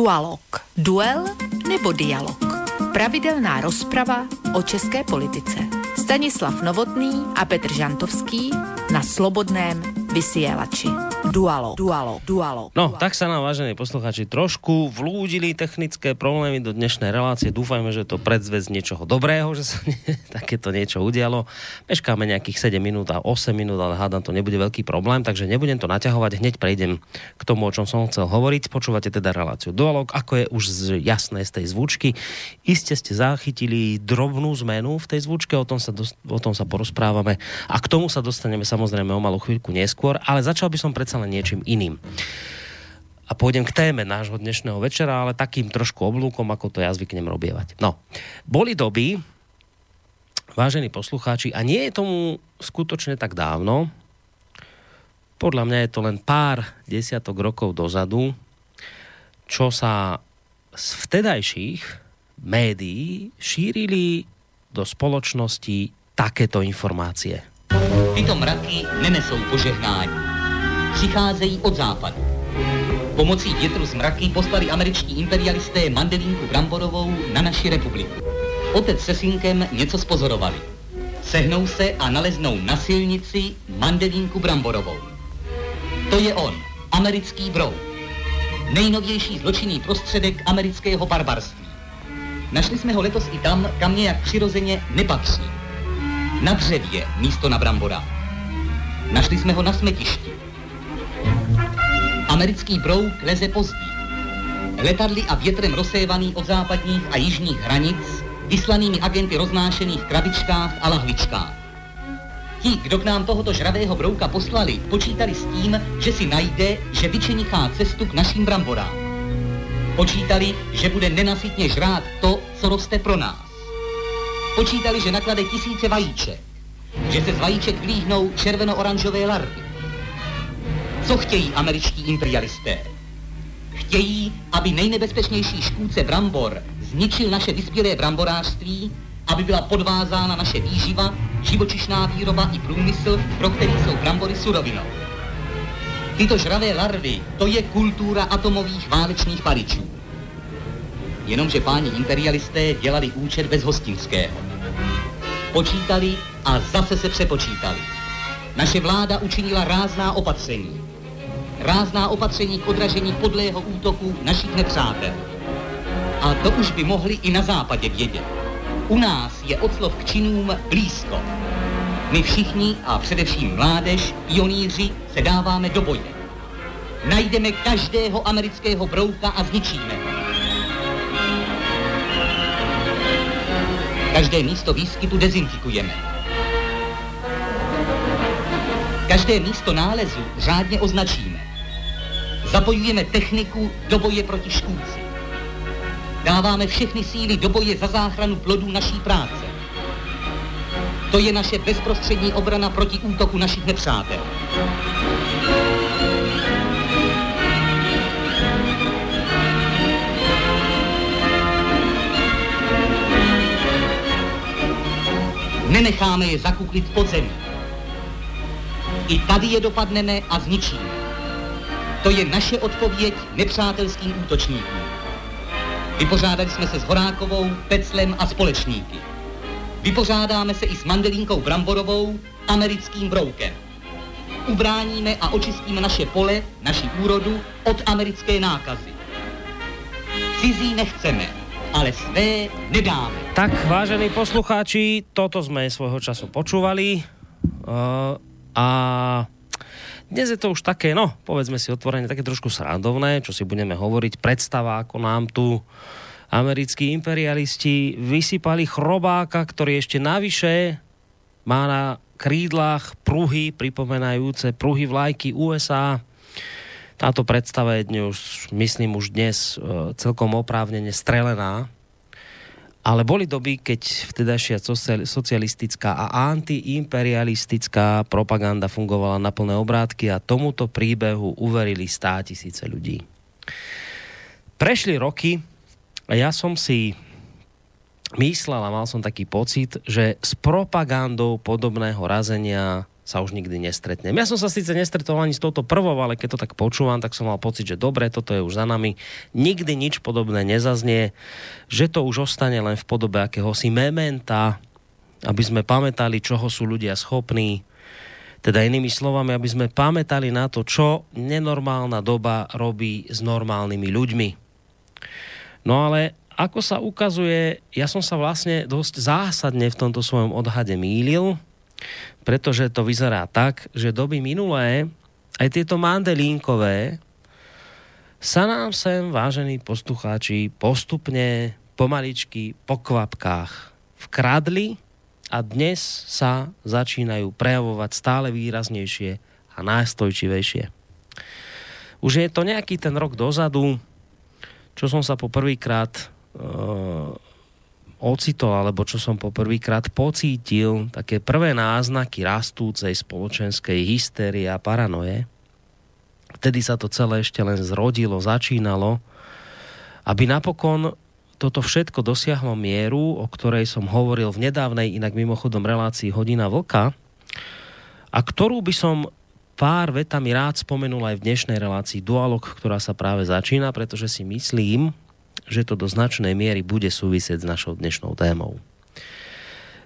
Dualog. Duel nebo dialog. Pravidelná rozprava o české politice. Stanislav Novotný a Petr Žantovský na Slobodném vysielači. Dualo, dualo, dualo. No, tak sa nám, vážení posluchači, trošku vlúdili technické problémy do dnešnej relácie. Dúfajme, že to predzvez niečoho dobrého, že sa nie, takéto niečo udialo. Meškáme nejakých 7 minút a 8 minút, ale hádam, to nebude veľký problém, takže nebudem to naťahovať. Hneď prejdem k tomu, o čom som chcel hovoriť. Počúvate teda reláciu Dualog, ako je už jasné z tej zvučky. Iste ste zachytili drobnú zmenu v tej zvučke, o tom sa, o tom sa porozprávame a k tomu sa dostaneme samozrejme o malú chvíľku neskôr, ale začal by som pred predsa len niečím iným. A pôjdem k téme nášho dnešného večera, ale takým trošku oblúkom, ako to ja zvyknem robievať. No, boli doby, vážení poslucháči, a nie je tomu skutočne tak dávno, podľa mňa je to len pár desiatok rokov dozadu, čo sa z vtedajších médií šírili do spoločnosti takéto informácie. Tyto mraky nenesou požehnání přicházejí od západu. Pomocí větru z mraky poslali američtí imperialisté Mandelínku Bramborovou na naši republiku. Otec se synkem něco spozorovali. Sehnou se a naleznou na silnici Mandelínku Bramborovou. To je on, americký brou. Nejnovější zločinný prostředek amerického barbarství. Našli jsme ho letos i tam, kam nějak přirozeně nepatří. Na dřevě místo na brambora. Našli jsme ho na smetišti. Americký brouk leze pozdí. Letadly a větrem rozsévaný od západních a jižních hranic, vyslanými agenty roznášených v krabičkách a lahvičkách. Ti, kdo k nám tohoto žravého brouka poslali, počítali s tím, že si najde, že vyčenichá cestu k našim bramborám. Počítali, že bude nenasytně žrát to, co roste pro nás. Počítali, že naklade tisíce vajíček, že se z vajíček vlíhnou červeno-oranžové larvy, co chtějí američtí imperialisté? Chtějí, aby nejnebezpečnější škůdce brambor zničil naše vyspělé bramborářství, aby byla podvázána naše výživa, živočišná výroba i průmysl, pro který jsou brambory surovinou. Tyto žravé larvy, to je kultura atomových válečných paličů. Jenomže páni imperialisté dělali účet bez hostinského. Počítali a zase se přepočítali. Naše vláda učinila rázná opatření rázná opatření k odražení podlého útoku našich nepřátel. A to už by mohli i na západě vědět. U nás je od slov k činům blízko. My všichni a především mládež, pioníři, se dáváme do boje. Najdeme každého amerického brouka a zničíme ho. Každé místo výskytu dezinfikujeme. Každé místo nálezu řádně označíme. Zapojujeme techniku do boje proti škůdci. Dáváme všechny síly do boje za záchranu plodů naší práce. To je naše bezprostřední obrana proti útoku našich nepřátel. Nenecháme je zakuklit pod zemi. I tady je dopadneme a zničíme. To je naše odpověď nepřátelským útočníkům. Vypořádali jsme se s Horákovou, Peclem a společníky. Vypořádáme se i s Mandelínkou Bramborovou, americkým broukem. Ubráníme a očistíme naše pole, naši úrodu od americké nákazy. Cizí nechceme, ale své nedáme. Tak, vážení poslucháči, toto sme svojho času počúvali. Uh, a dnes je to už také, no, povedzme si otvorene, také trošku srandovné, čo si budeme hovoriť, predstava, ako nám tu americkí imperialisti vysypali chrobáka, ktorý ešte navyše má na krídlach pruhy, pripomenajúce pruhy vlajky USA. Táto predstava je dnes, myslím už dnes e, celkom oprávnene strelená ale boli doby, keď vtedajšia socialistická a antiimperialistická propaganda fungovala na plné obrátky a tomuto príbehu uverili stá tisíce ľudí. Prešli roky a ja som si myslel a mal som taký pocit, že s propagandou podobného razenia sa už nikdy nestretnem. Ja som sa síce nestretol ani s touto prvou, ale keď to tak počúvam, tak som mal pocit, že dobre, toto je už za nami. Nikdy nič podobné nezaznie, že to už ostane len v podobe akéhosi mementa, aby sme pamätali, čoho sú ľudia schopní. Teda inými slovami, aby sme pamätali na to, čo nenormálna doba robí s normálnymi ľuďmi. No ale ako sa ukazuje, ja som sa vlastne dosť zásadne v tomto svojom odhade mýlil, pretože to vyzerá tak, že doby minulé, aj tieto mandelínkové, sa nám sem, vážení poslucháči, postupne, pomaličky, po kvapkách vkradli a dnes sa začínajú prejavovať stále výraznejšie a nástojčivejšie. Už je to nejaký ten rok dozadu, čo som sa po prvýkrát uh, ocitol, alebo čo som poprvýkrát pocítil, také prvé náznaky rastúcej spoločenskej hystérie a paranoje. Vtedy sa to celé ešte len zrodilo, začínalo, aby napokon toto všetko dosiahlo mieru, o ktorej som hovoril v nedávnej, inak mimochodom relácii Hodina Vlka, a ktorú by som pár vetami rád spomenul aj v dnešnej relácii Dualog, ktorá sa práve začína, pretože si myslím, že to do značnej miery bude súvisieť s našou dnešnou témou.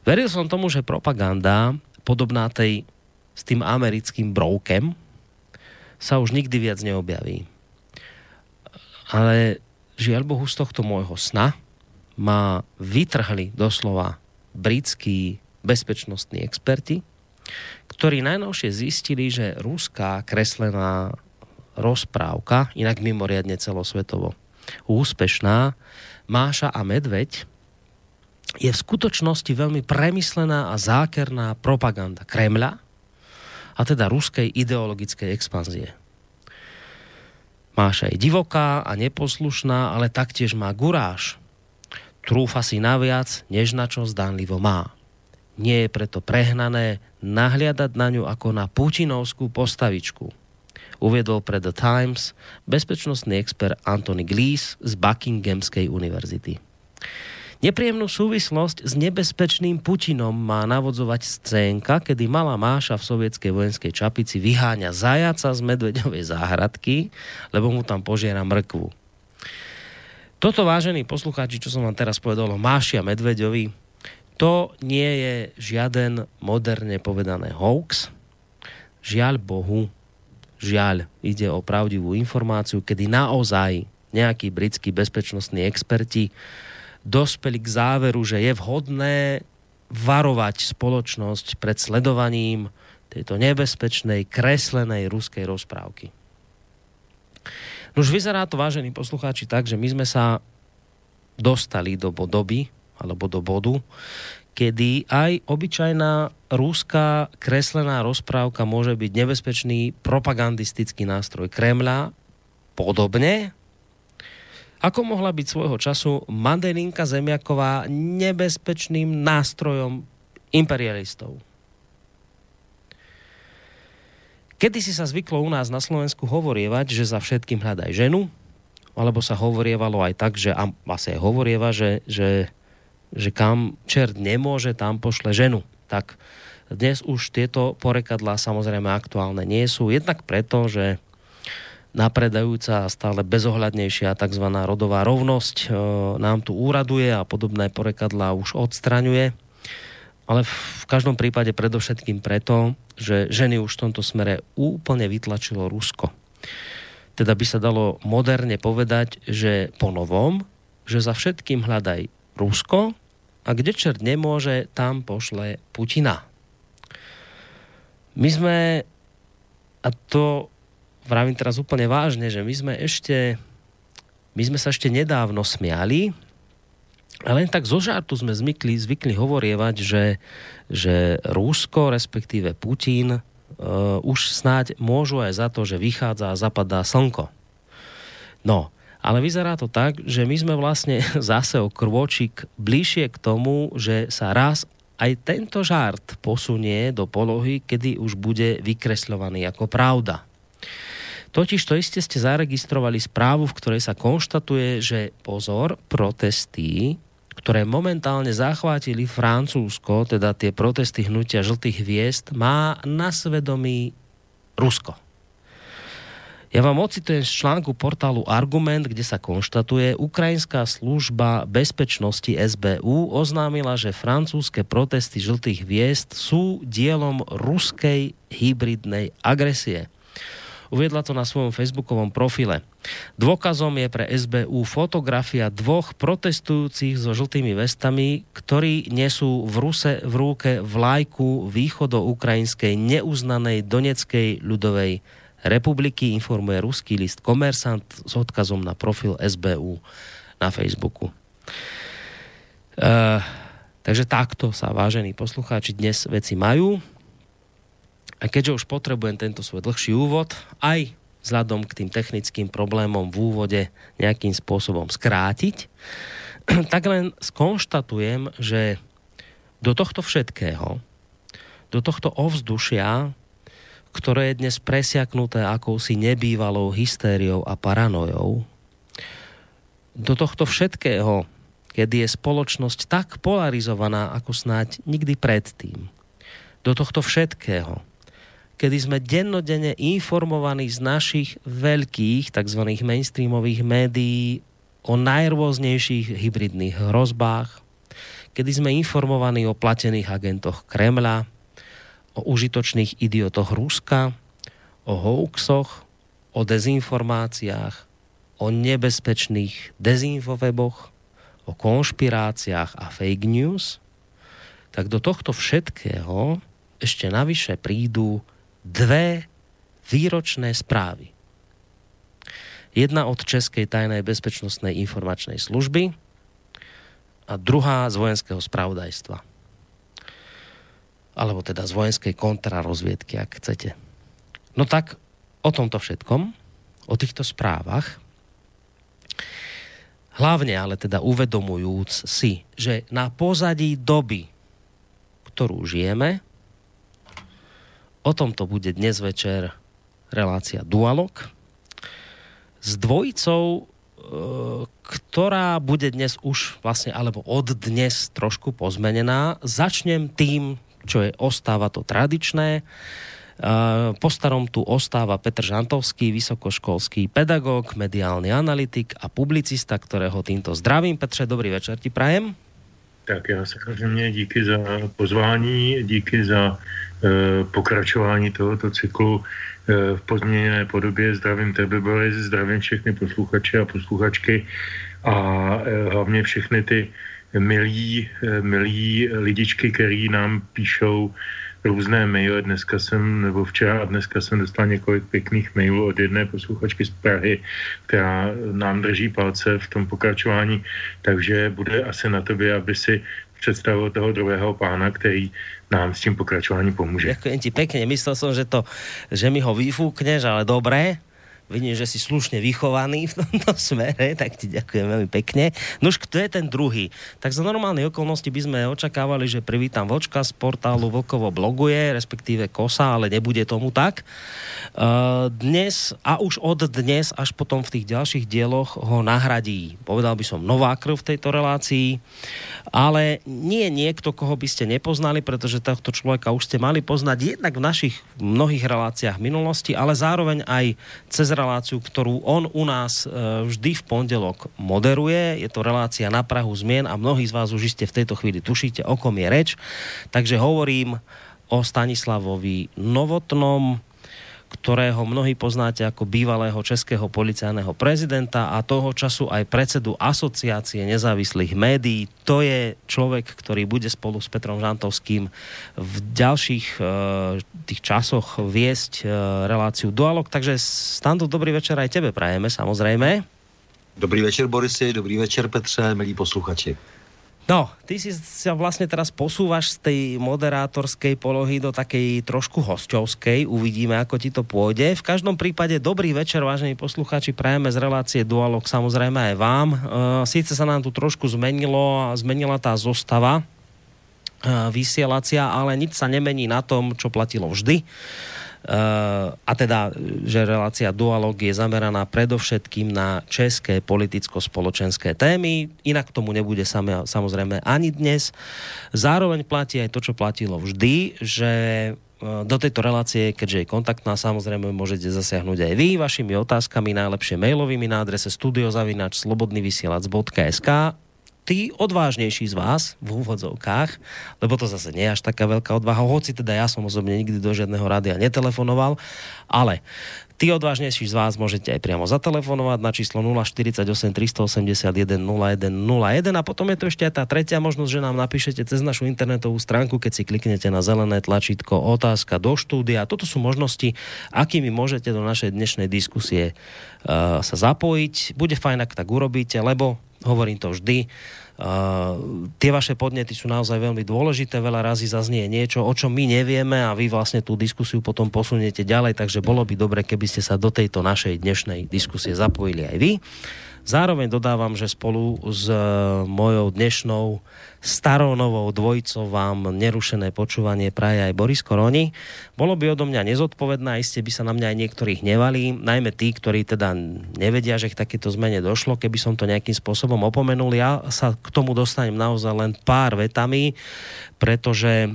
Veril som tomu, že propaganda, podobná tej s tým americkým broukem, sa už nikdy viac neobjaví. Ale žiaľ Bohu z tohto môjho sna ma vytrhli doslova britskí bezpečnostní experti, ktorí najnovšie zistili, že ruská kreslená rozprávka, inak mimoriadne celosvetovo úspešná, Máša a Medveď, je v skutočnosti veľmi premyslená a zákerná propaganda Kremľa, a teda ruskej ideologickej expanzie. Máša je divoká a neposlušná, ale taktiež má guráž. Trúfa si naviac, než na čo zdánlivo má. Nie je preto prehnané nahliadať na ňu ako na putinovskú postavičku – uviedol pre The Times bezpečnostný expert Anthony Glees z Buckinghamskej univerzity. Nepríjemnú súvislosť s nebezpečným Putinom má navodzovať scénka, kedy malá Máša v sovietskej vojenskej čapici vyháňa zajaca z medveďovej záhradky, lebo mu tam požiera mrkvu. Toto, vážení poslucháči, čo som vám teraz povedal o Máši a Medveďovi, to nie je žiaden moderne povedané hoax. Žiaľ Bohu, žiaľ, ide o pravdivú informáciu, kedy naozaj nejakí britskí bezpečnostní experti dospeli k záveru, že je vhodné varovať spoločnosť pred sledovaním tejto nebezpečnej, kreslenej ruskej rozprávky. Už vyzerá to, vážení poslucháči, tak, že my sme sa dostali do doby, alebo do bodu, kedy aj obyčajná rúská kreslená rozprávka môže byť nebezpečný propagandistický nástroj Kremľa, podobne ako mohla byť svojho času Mandelinka Zemiaková nebezpečným nástrojom imperialistov. Kedy si sa zvyklo u nás na Slovensku hovorievať, že za všetkým hľadaj ženu, alebo sa hovorievalo aj tak, že a asi aj hovorieva, že, že že kam čert nemôže, tam pošle ženu. Tak dnes už tieto porekadlá samozrejme aktuálne nie sú. Jednak preto, že napredajúca a stále bezohľadnejšia tzv. rodová rovnosť e, nám tu úraduje a podobné porekadlá už odstraňuje. Ale v každom prípade predovšetkým preto, že ženy už v tomto smere úplne vytlačilo Rusko. Teda by sa dalo moderne povedať, že po novom, že za všetkým hľadaj Rusko a kde čert nemôže, tam pošle Putina. My sme, a to vravím teraz úplne vážne, že my sme ešte, my sme sa ešte nedávno smiali, a len tak zo žartu sme zvykli, zvykli hovorievať, že, že Rusko, respektíve Putin, uh, už snáď môžu aj za to, že vychádza a zapadá slnko. No, ale vyzerá to tak, že my sme vlastne zase o krôčik bližšie k tomu, že sa raz aj tento žart posunie do polohy, kedy už bude vykresľovaný ako pravda. Totiž to iste ste zaregistrovali správu, v ktorej sa konštatuje, že pozor, protesty, ktoré momentálne zachvátili Francúzsko, teda tie protesty hnutia žltých hviezd, má na svedomí Rusko. Ja vám ocitujem z článku portálu Argument, kde sa konštatuje, Ukrajinská služba bezpečnosti SBU oznámila, že francúzske protesty žltých hviezd sú dielom ruskej hybridnej agresie. Uviedla to na svojom facebookovom profile. Dôkazom je pre SBU fotografia dvoch protestujúcich so žltými vestami, ktorí nesú v ruse v rúke vlajku východo-ukrajinskej neuznanej Doneckej ľudovej republiky, informuje ruský list Komersant s odkazom na profil SBU na Facebooku. Uh, takže takto sa, vážení poslucháči, dnes veci majú. A keďže už potrebujem tento svoj dlhší úvod, aj vzhľadom k tým technickým problémom v úvode nejakým spôsobom skrátiť, tak len skonštatujem, že do tohto všetkého, do tohto ovzdušia, ktoré je dnes presiaknuté akousi nebývalou hystériou a paranojou, do tohto všetkého, kedy je spoločnosť tak polarizovaná ako snáď nikdy predtým, do tohto všetkého, kedy sme dennodenne informovaní z našich veľkých tzv. mainstreamových médií o najrôznejších hybridných hrozbách, kedy sme informovaní o platených agentoch Kremla, o užitočných idiotoch Ruska, o hoaxoch, o dezinformáciách, o nebezpečných dezinfoveboch, o konšpiráciách a fake news, tak do tohto všetkého ešte navyše prídu dve výročné správy. Jedna od Českej tajnej bezpečnostnej informačnej služby a druhá z vojenského spravodajstva. Alebo teda z vojenskej kontrarozviedky, ak chcete. No tak o tomto všetkom, o týchto správach, hlavne ale teda uvedomujúc si, že na pozadí doby, ktorú žijeme, O tomto bude dnes večer relácia Dualog s dvojicou, e, ktorá bude dnes už vlastne, alebo od dnes trošku pozmenená. Začnem tým, čo je ostáva to tradičné. Po starom tu ostáva Petr Žantovský, vysokoškolský pedagóg, mediálny analytik a publicista, ktorého týmto zdravím. Petře, dobrý večer ti prajem. Tak já samozřejmě díky za pozvání, díky za e, pokračování tohoto cyklu e, v pozměněné podobě. Zdravím tebe, Boris, zdravím všechny posluchače a posluchačky a e, hlavně všechny ty e, milí lidičky, který nám píšou různé maily. Dneska jsem, nebo včera a dneska jsem dostal několik pěkných mailů od jedné posluchačky z Prahy, která nám drží palce v tom pokračování, takže bude asi na tobě, aby si představil toho druhého pána, který nám s tím pokračováním pomůže. Ďakujem ti pekne, myslel som, že, to, že mi ho vyfúkneš, ale dobré vidím, že si slušne vychovaný v tomto smere, tak ti ďakujem veľmi pekne. No už kto je ten druhý? Tak za normálne okolnosti by sme očakávali, že privítam Vočka z portálu Vlkovo bloguje, respektíve Kosa, ale nebude tomu tak. Uh, dnes a už od dnes až potom v tých ďalších dieloch ho nahradí, povedal by som, nová krv v tejto relácii, ale nie niekto, koho by ste nepoznali, pretože tohto človeka už ste mali poznať jednak v našich mnohých reláciách minulosti, ale zároveň aj cez reláciu, ktorú on u nás e, vždy v pondelok moderuje. Je to relácia na Prahu zmien a mnohí z vás už iste v tejto chvíli tušíte, o kom je reč. Takže hovorím o Stanislavovi Novotnom, ktorého mnohí poznáte ako bývalého českého policajného prezidenta a toho času aj predsedu asociácie nezávislých médií. To je človek, ktorý bude spolu s Petrom Žantovským v ďalších uh, tých časoch viesť uh, reláciu Dualog. Takže Stando, dobrý večer aj tebe prajeme, samozrejme. Dobrý večer, Borisy, dobrý večer, Petře, milí posluchači. No, ty si sa vlastne teraz posúvaš z tej moderátorskej polohy do takej trošku hosťovskej. Uvidíme, ako ti to pôjde. V každom prípade dobrý večer, vážení poslucháči. Prajeme z relácie Dualog samozrejme aj vám. E, Sice sa nám tu trošku zmenilo, zmenila tá zostava e, vysielacia, ale nič sa nemení na tom, čo platilo vždy a teda, že relácia Dualog je zameraná predovšetkým na české politicko-spoločenské témy, inak tomu nebude samozrejme ani dnes. Zároveň platí aj to, čo platilo vždy, že do tejto relácie, keďže je kontaktná, samozrejme môžete zasiahnuť aj vy vašimi otázkami, najlepšie mailovými na adrese studiozavinač slobodnyvysielac.sk tí odvážnejší z vás v úvodzovkách, lebo to zase nie je až taká veľká odvaha, hoci teda ja som osobne nikdy do žiadneho rádia netelefonoval, ale Tí odvážnejší z vás môžete aj priamo zatelefonovať na číslo 048 381 0101 a potom je to ešte aj tá tretia možnosť, že nám napíšete cez našu internetovú stránku, keď si kliknete na zelené tlačítko otázka do štúdia. Toto sú možnosti, akými môžete do našej dnešnej diskusie uh, sa zapojiť. Bude fajn, ak tak urobíte, lebo hovorím to vždy, Uh, tie vaše podnety sú naozaj veľmi dôležité, veľa razy zaznie niečo, o čom my nevieme a vy vlastne tú diskusiu potom posuniete ďalej, takže bolo by dobre, keby ste sa do tejto našej dnešnej diskusie zapojili aj vy. Zároveň dodávam, že spolu s mojou dnešnou starou novou dvojicou vám nerušené počúvanie praje aj Boris Koroni. Bolo by odo mňa nezodpovedné, iste by sa na mňa aj niektorých nevali, najmä tí, ktorí teda nevedia, že k takéto zmene došlo, keby som to nejakým spôsobom opomenul. Ja sa k tomu dostanem naozaj len pár vetami, pretože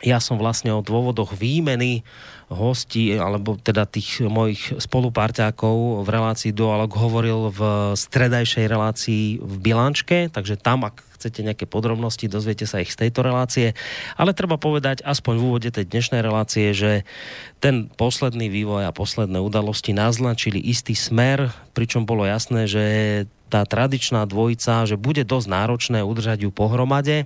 ja som vlastne o dôvodoch výmeny hostí, alebo teda tých mojich spoluparťákov v relácii Dualog hovoril v stredajšej relácii v Bilančke, takže tam, ak chcete nejaké podrobnosti, dozviete sa ich z tejto relácie. Ale treba povedať, aspoň v úvode tej dnešnej relácie, že ten posledný vývoj a posledné udalosti naznačili istý smer, pričom bolo jasné, že tá tradičná dvojica, že bude dosť náročné udržať ju pohromade.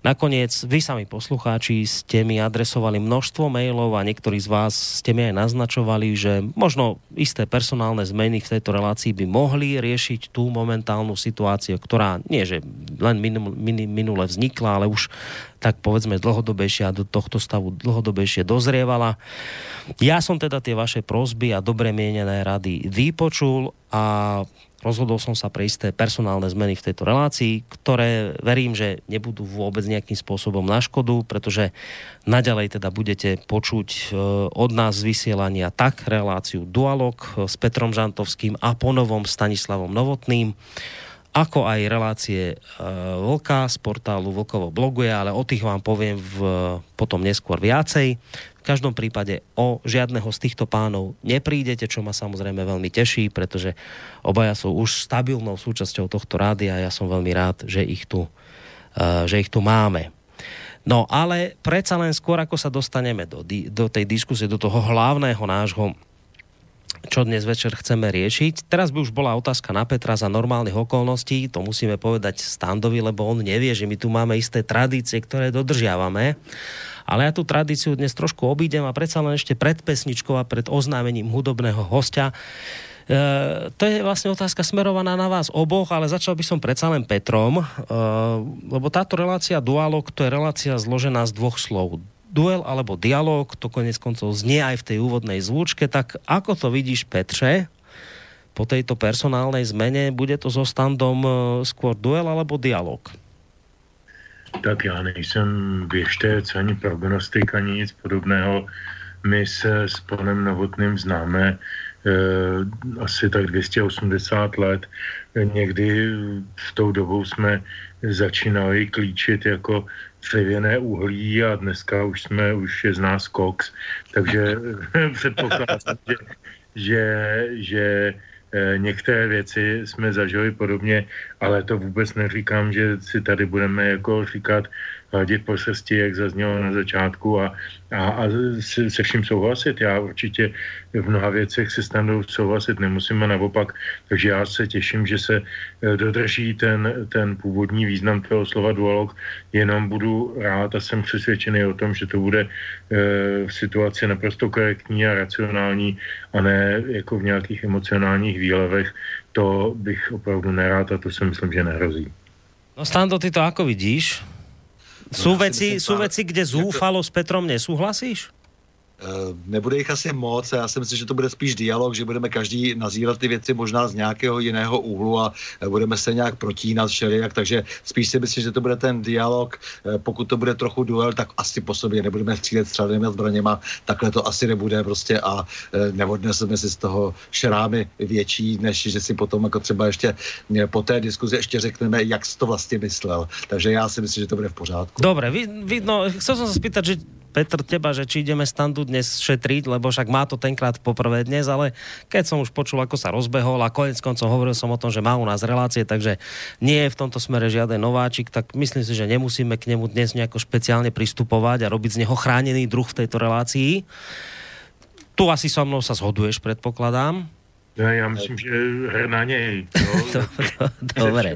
Nakoniec vy sami poslucháči ste mi adresovali množstvo mailov a niektorí z vás ste mi aj naznačovali, že možno isté personálne zmeny v tejto relácii by mohli riešiť tú momentálnu situáciu, ktorá nie, že len minule vznikla, ale už tak povedzme dlhodobejšie a do tohto stavu dlhodobejšie dozrievala. Ja som teda tie vaše prosby a dobre mienené rady vypočul a rozhodol som sa pre isté personálne zmeny v tejto relácii, ktoré verím, že nebudú vôbec nejakým spôsobom na škodu, pretože naďalej teda budete počuť e, od nás z vysielania tak reláciu Dualog s Petrom Žantovským a ponovom Stanislavom Novotným, ako aj relácie e, Vlka z portálu Vlkovo bloguje, ale o tých vám poviem v, potom neskôr viacej. V každom prípade o žiadneho z týchto pánov neprídete, čo ma samozrejme veľmi teší, pretože obaja sú už stabilnou súčasťou tohto rádia a ja som veľmi rád, že ich tu, uh, že ich tu máme. No ale predsa len skôr, ako sa dostaneme do, do tej diskusie, do toho hlavného nášho čo dnes večer chceme riešiť. Teraz by už bola otázka na Petra za normálnych okolností, to musíme povedať Standovi, lebo on nevie, že my tu máme isté tradície, ktoré dodržiavame. Ale ja tú tradíciu dnes trošku obídem a predsa len ešte pred pesničkou a pred oznámením hudobného hostia. E, to je vlastne otázka smerovaná na vás oboch, ale začal by som predsa len Petrom, e, lebo táto relácia dualog, to je relácia zložená z dvoch slov. Duel alebo dialog, to konec koncov znie aj v tej úvodnej zvučke, tak ako to vidíš Petre, po tejto personálnej zmene, bude to so standom e, skôr duel alebo dialog? Tak já nejsem věštec ani prognostik, ani nic podobného. My se s panem Novotným známe eh, asi tak 280 let. Někdy v tou dobou jsme začínali klíčit jako dřevěné uhlí a dneska už jsme, už je z nás koks, takže předpokládám, že, že, že některé věci jsme zažili podobně, ale to vůbec neříkám, že si tady budeme jako říkat hladit po srsti, jak zaznělo na začátku a, a, a se, se vším souhlasit. Já určitě v mnoha věcech se snadnou souhlasit nemusím a naopak, takže já se těším, že se eh, dodrží ten, ten původní význam toho slova dualog, jenom budu rád a jsem přesvědčený o tom, že to bude v eh, situaci naprosto korektní a racionální a ne jako v nějakých emocionálních výlevech. To bych opravdu nerád a to si myslím, že nehrozí. No Stando, ty to ako vidíš? Sú, veci, sú veci, kde zúfalo s Petrom nesúhlasíš? Nebude jich asi moc, já si myslím, že to bude spíš dialog, že budeme každý nazírat ty věci možná z nějakého jiného úhlu a budeme se nějak protínat všelijak, takže spíš si myslím, že to bude ten dialog, pokud to bude trochu duel, tak asi po sobě nebudeme střílet střelnými zbraněma, takhle to asi nebude prostě a neodneseme si z toho šrámy větší, než že si potom jako třeba ještě po té diskuzi ještě řekneme, jak jsi to vlastně myslel. Takže já si myslím, že to bude v pořádku. Dobre, vidno, chcel som sa spýtať, že Petr, teba, že či ideme standu dnes šetriť, lebo však má to tenkrát poprvé dnes, ale keď som už počul, ako sa rozbehol a konec koncov hovoril som o tom, že má u nás relácie, takže nie je v tomto smere žiaden nováčik, tak myslím si, že nemusíme k nemu dnes nejako špeciálne pristupovať a robiť z neho chránený druh v tejto relácii. Tu asi so mnou sa zhoduješ, predpokladám. No, já myslím, že hra na něj. No. to, to, dobre.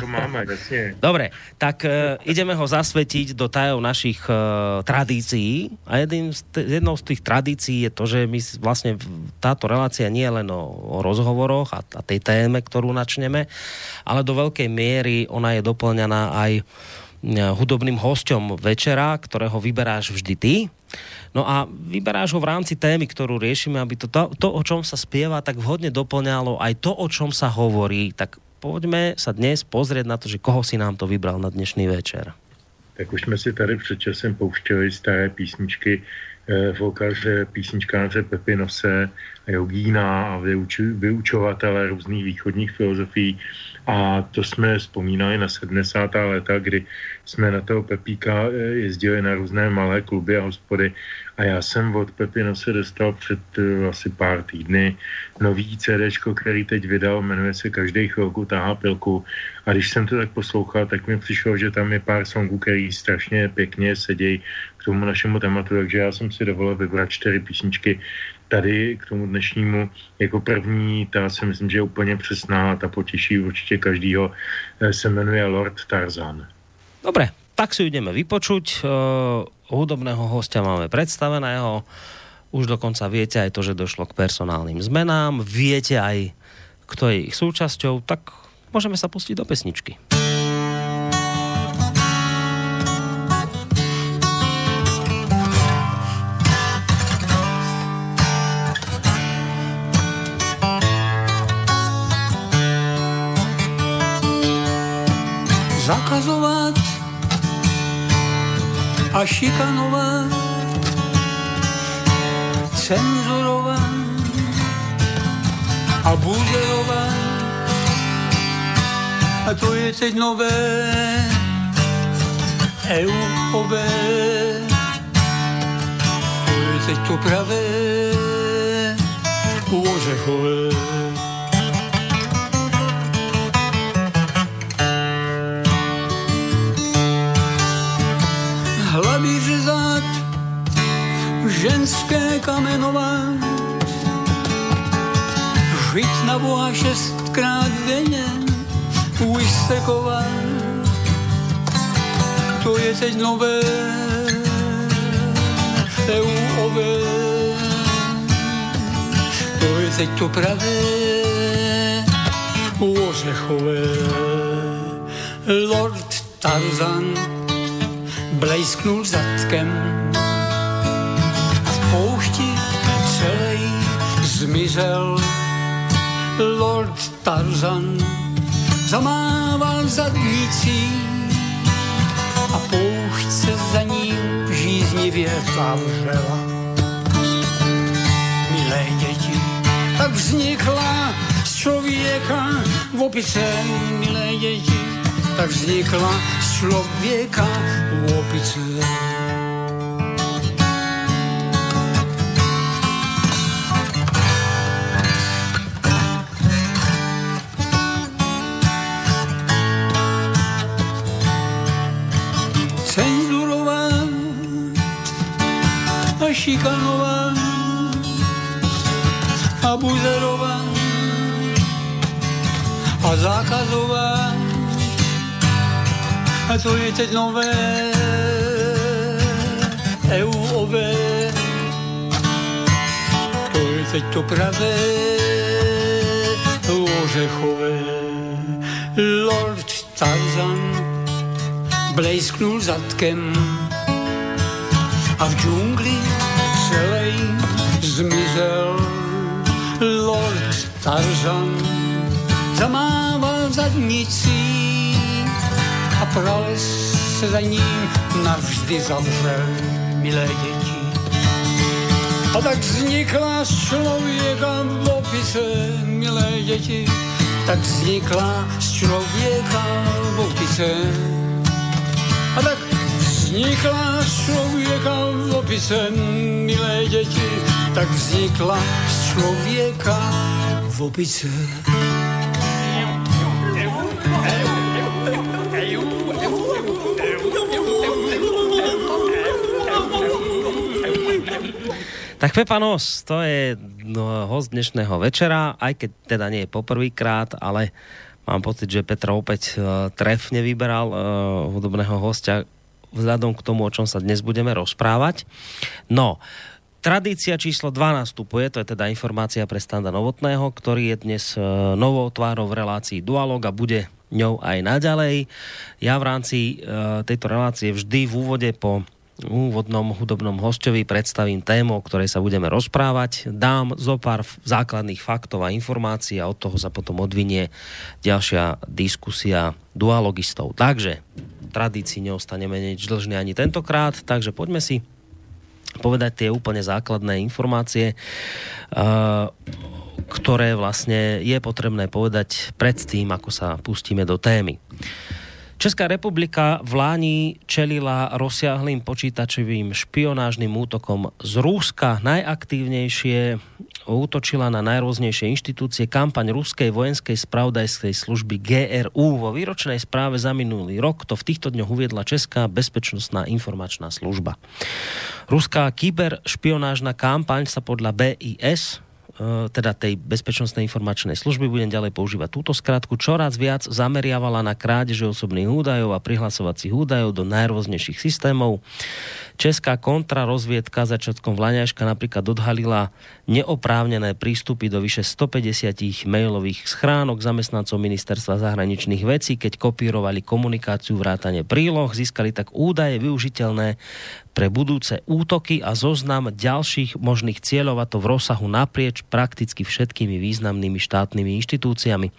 co máme, jasně. Dobre, tak uh, ideme ho zasvetiť do tajov našich uh, tradícií a jedným z jednou z tých tradícií je to, že my vlastne táto relácia nie je len o, o rozhovoroch a, a tej téme, ktorú načneme, ale do veľkej miery ona je doplňaná aj hudobným hosťom večera, ktorého vyberáš vždy ty. No a vyberáš ho v rámci témy, ktorú riešime, aby to, to, to, o čom sa spieva, tak vhodne doplňalo aj to, o čom sa hovorí. Tak poďme sa dnes pozrieť na to, že koho si nám to vybral na dnešný večer. Tak už jsme si tady před časem pouštěli staré písničky eh, vokaře, písničkáře Pepinose, jogína a vyuč, vyučovatele různých východních filozofií. A to jsme vzpomínali na 70. léta, kdy jsme na toho Pepíka eh, jezdili na různé malé kluby a hospody a já jsem od Pepino se dostal před uh, asi pár týdny nový CD, který teď vydal, jmenuje se Každý chvilku táhá pilku a když jsem to tak poslouchal, tak mi přišlo, že tam je pár songů, který strašně pěkně sedějí k tomu našemu tématu, takže já jsem si dovolil vybrat čtyři písničky tady k tomu dnešnímu jako první, ta si myslím, že je úplně přesná, ta potěší určitě každýho, eh, se jmenuje Lord Tarzan. Dobre, tak si ideme vypočuť. Uh, hudobného hostia máme predstaveného. Už dokonca viete aj to, že došlo k personálnym zmenám. Viete aj, kto je ich súčasťou. Tak môžeme sa pustiť do pesničky. A šikanovat, cenzurovat a buzerovat. A to je teď nové, EUové, to je teď to pravé, ořechové. Kamenovat, žít na Boha šestkrát denně, vysekovat. To je teď nové, EUové, to je teď to pravé, ořechové. Lord Tarzan blejsknul zadkem zmizel Lord Tarzan zamával zadnicí a poušť se za ním žíznivě zavřela. Milé děti, tak vznikla z člověka v opice, milé děti, tak vznikla z člověka opice. A šikanovat a buzerovat a zakazovat a to je teď nové EUové. To je teď to pravé ořechové. Lord Tarzan blejsknul zadkem a v džungli celý zmizel. Lord Tarzan zamával zadnicí a prales se za ním navždy zavřel, milé děti. A tak vznikla z člověka v opise, milé děti, tak vznikla z člověka v opise. Vznikla člověka v opise, milé děti, tak vznikla z člověka v opise. Tak Pepanos, to je no, host dnešného večera, aj keď teda nie je poprvýkrát, ale mám pocit, že Petra opäť uh, trefne vyberal uh, hudobného hostia vzhľadom k tomu, o čom sa dnes budeme rozprávať. No, Tradícia číslo 2 nastupuje, to je teda informácia pre Standa Novotného, ktorý je dnes uh, novou tvárou v relácii Dualog a bude ňou aj naďalej. Ja v rámci uh, tejto relácie vždy v úvode po úvodnom hudobnom hostovi predstavím tému, o ktorej sa budeme rozprávať. Dám zo pár základných faktov a informácií a od toho sa potom odvinie ďalšia diskusia dualogistov. Takže tradícii neostaneme nič dlžný ani tentokrát, takže poďme si povedať tie úplne základné informácie, uh, ktoré vlastne je potrebné povedať pred tým, ako sa pustíme do témy. Česká republika v Láni čelila rozsiahlým počítačovým špionážnym útokom z Rúska. Najaktívnejšie útočila na najrôznejšie inštitúcie kampaň ruskej vojenskej spravodajskej služby GRU. Vo výročnej správe za minulý rok to v týchto dňoch uviedla Česká bezpečnostná informačná služba. Ruská kyberšpionážna kampaň sa podľa BIS teda tej bezpečnostnej informačnej služby, budem ďalej používať túto skratku, čoraz viac zameriavala na krádeže osobných údajov a prihlasovacích údajov do najrôznejších systémov. Česká kontrarozviedka začiatkom Vlaňaška napríklad odhalila neoprávnené prístupy do vyše 150 mailových schránok zamestnancov ministerstva zahraničných vecí, keď kopírovali komunikáciu vrátane príloh, získali tak údaje využiteľné pre budúce útoky a zoznam ďalších možných cieľov a to v rozsahu naprieč prakticky všetkými významnými štátnymi inštitúciami.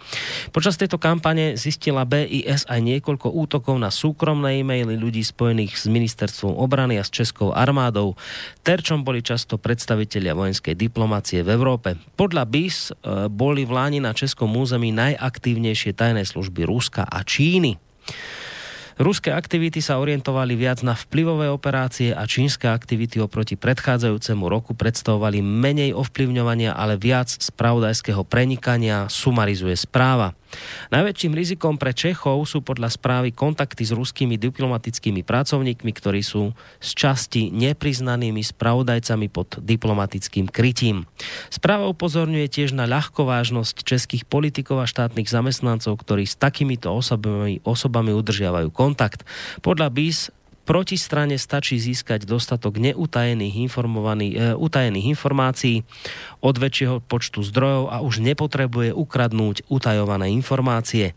Počas tejto kampane zistila BIS aj niekoľko útokov na súkromné e-maily ľudí spojených s ministerstvom obrany a s českou armádou. Terčom boli často predstavitelia vojenskej diplomácie v Európe. Podľa BIS e, boli v Láni na českom území najaktívnejšie tajné služby Ruska a Číny. Ruské aktivity sa orientovali viac na vplyvové operácie a čínske aktivity oproti predchádzajúcemu roku predstavovali menej ovplyvňovania, ale viac spravodajského prenikania, sumarizuje správa. Najväčším rizikom pre Čechov sú podľa správy kontakty s ruskými diplomatickými pracovníkmi, ktorí sú z časti nepriznanými spravodajcami pod diplomatickým krytím. Správa upozorňuje tiež na ľahkovážnosť českých politikov a štátnych zamestnancov, ktorí s takýmito osobami, osobami udržiavajú kontakt. Podľa BIS proti strane stačí získať dostatok neutajených informovaných, e, utajených informácií od väčšieho počtu zdrojov a už nepotrebuje ukradnúť utajované informácie.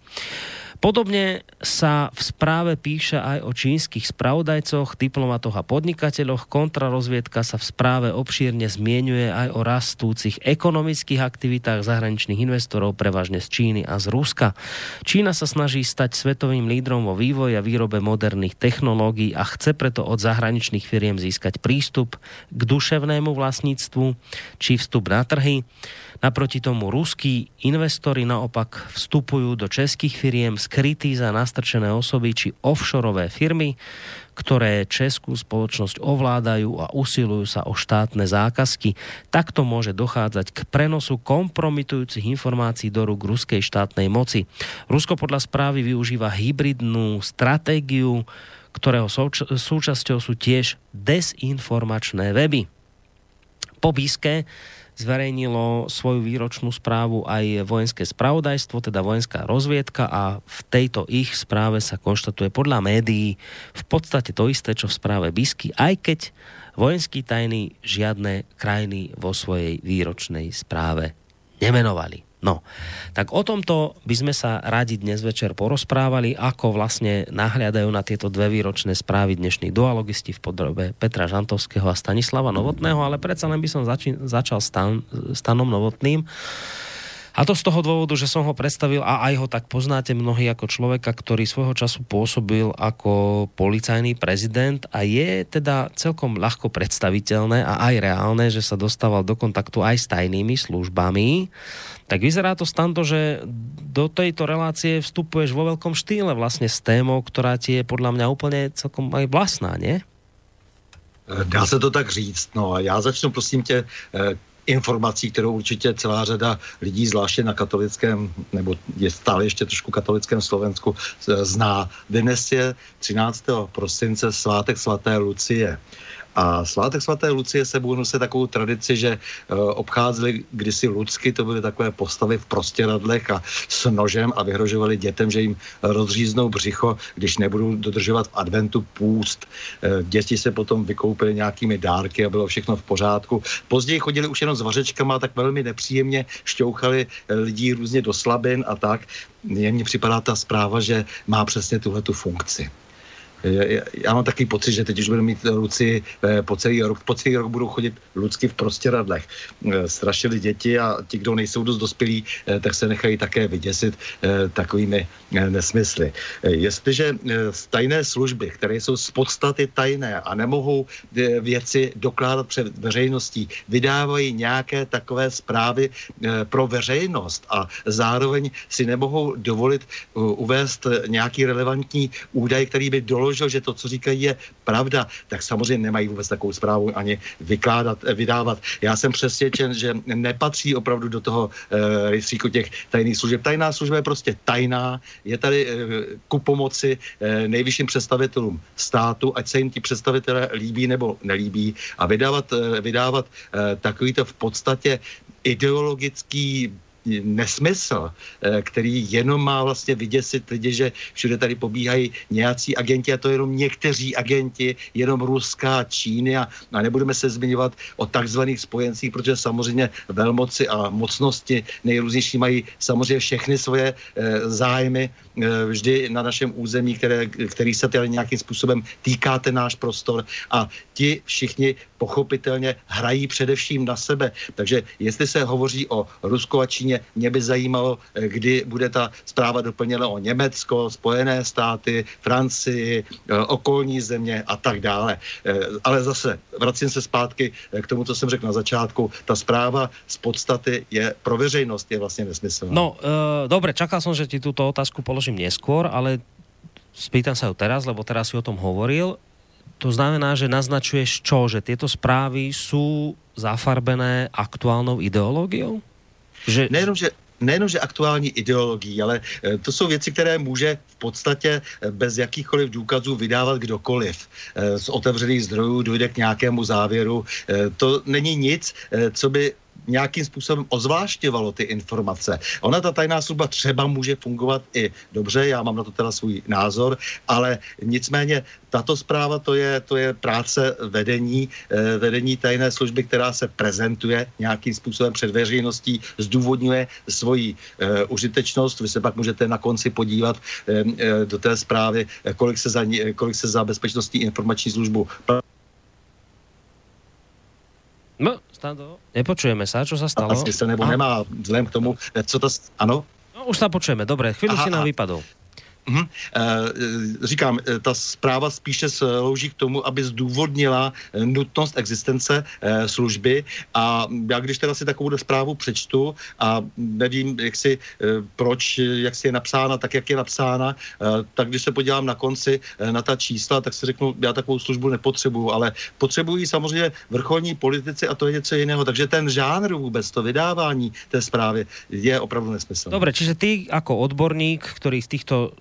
Podobne sa v správe píše aj o čínskych spravodajcoch, diplomatoch a podnikateľoch. Kontrarozviedka sa v správe obšírne zmienuje aj o rastúcich ekonomických aktivitách zahraničných investorov, prevažne z Číny a z Ruska. Čína sa snaží stať svetovým lídrom vo vývoji a výrobe moderných technológií a chce preto od zahraničných firiem získať prístup k duševnému vlastníctvu či vstup na trhy. Naproti tomu ruskí investori naopak vstupujú do českých firiem skrytí za nastrčené osoby či offshoreové firmy, ktoré českú spoločnosť ovládajú a usilujú sa o štátne zákazky. Takto môže dochádzať k prenosu kompromitujúcich informácií do rúk ruskej štátnej moci. Rusko podľa správy využíva hybridnú stratégiu, ktorého súčasťou sú tiež desinformačné weby. Po Bíske zverejnilo svoju výročnú správu aj vojenské spravodajstvo, teda vojenská rozviedka a v tejto ich správe sa konštatuje podľa médií v podstate to isté, čo v správe Bisky, aj keď vojenský tajný žiadne krajiny vo svojej výročnej správe nemenovali. No, tak o tomto by sme sa radi dnes večer porozprávali, ako vlastne nahliadajú na tieto dve výročné správy dnešní dualogisti v podrobe Petra Žantovského a Stanislava Novotného, ale predsa len by som zači- začal stan- Stanom Novotným. A to z toho dôvodu, že som ho predstavil a aj ho tak poznáte mnohí ako človeka, ktorý svojho času pôsobil ako policajný prezident a je teda celkom ľahko predstaviteľné a aj reálne, že sa dostával do kontaktu aj s tajnými službami tak vyzerá to stando, že do tejto relácie vstupuješ vo veľkom štýle vlastne s témou, ktorá ti je podľa mňa úplne celkom aj vlastná, nie? Dá se to tak říct. No a já začnu prosím tě eh, informací, kterou určitě celá řada lidí, zvláště na katolickém, nebo je stále ještě trošku katolickém Slovensku, zná. Dnes je 13. prosince svátek svaté Lucie. A svátek svaté Lucie sebou nese takovou tradici, že uh, obcházeli kdysi ludsky, to byly takové postavy v prostěradlech a s nožem a vyhrožovali dětem, že jim rozříznou břicho, když nebudou dodržovat v adventu půst. Uh, děti se potom vykoupily nějakými dárky a bylo všechno v pořádku. Později chodili už jenom s vařečkama tak velmi nepříjemně šťouchali eh, lidí různě do slabin a tak. Mně připadá ta zpráva, že má přesně tuhle tu funkci já mám takový pocit, že teď už budeme mít Luci eh, po celý rok, po celý rok budou chodit Lucky v prostěradlech. Eh, strašili děti a ti, kdo nejsou dost dospělí, eh, tak se nechají také vyděsit takovými nesmysly. Jestliže tajné služby, které jsou z podstaty tajné a nemohou věci dokládat před veřejností, vydávají nějaké takové zprávy pro veřejnost a zároveň si nemohou dovolit uvést nějaký relevantní údaj, který by doložil že to, co říkají, je pravda, tak samozřejmě nemají vůbec takovou zprávu ani vykládat, eh, vydávat. Já jsem přesvědčen, že nepatří opravdu do toho rejstříku těch tajných služeb. Tajná služba je prostě tajná, je tady e, ku pomoci e, nejvyšším představitelům státu, ať se jim ti představitelé líbí nebo nelíbí a vydávat, e, vydávat takovýto v podstatě ideologický nesmysl, eh, který jenom má vlastně vyděsit lidi, že všude tady pobíhají nějací agenti a to jenom někteří agenti, jenom Ruska, Číny a, a nebudeme se zmiňovat o takzvaných spojencích, protože samozřejmě velmoci a mocnosti nejrůznější mají samozřejmě všechny svoje e, zájmy e, vždy na našem území, které, který se tady nějakým způsobem týká ten náš prostor a ti všichni pochopitelně hrají především na sebe. Takže jestli se hovoří o Rusko a Číně, mě by zajímalo, eh, kdy bude ta zpráva doplněna o Německo, Spojené státy, Francii, eh, okolní země a tak dále. Eh, ale zase, vracím se zpátky k tomu, co jsem řekl na začátku, ta zpráva z podstaty je pro veřejnost je vlastně nesmyslná. No, uh, dobre, čakal som, že ti túto otázku položím neskôr, ale spýtam sa ho teraz, lebo teraz si o tom hovoril to znamená, že naznačuješ čo? Že tieto správy sú zafarbené aktuálnou ideológiou? Že... Nejenom, že nejenom, že aktuální ideologií, ale eh, to jsou věci, které může v podstatě eh, bez jakýchkoliv důkazů vydávat kdokoliv. Eh, z otevřených zdrojů dojde k nějakému závěru. To není nic, co by nějakým způsobem ozvlášťovalo ty informace. Ona, ta tajná služba, třeba může fungovat i dobře, já mám na to teda svůj názor, ale nicméně tato zpráva to je, to je práce vedení, eh, vedení tajné služby, která se prezentuje nějakým způsobem před veřejností, zdůvodňuje svoji eh, užitečnost. Vy se pak můžete na konci podívat eh, eh do té zprávy, eh, kolik se za, kolik se za bezpečnostní informační službu No, Stando, nepočujeme sa, čo sa stalo? Asi sa nebo nemá, vzhledem k tomu, co to... Ano? No, už sa počujeme, dobre, chvíľu si nám vypadol. Mm-hmm. Říkám, eh, ta zpráva spíše slouží k tomu, aby zdůvodnila nutnost existence služby a já když teda si takovou zprávu přečtu a nevím, jak si, proč, jak si je napsána tak, jak je napsána, tak když se podívám na konci na ta čísla, tak si řeknu, já takovou službu nepotřebuju, ale potřebují samozřejmě vrcholní politici a to je něco jiného. Takže ten žánr vůbec, to vydávání té zprávy je opravdu nesmyslné. Dobre, čiže ty jako odborník, který z týchto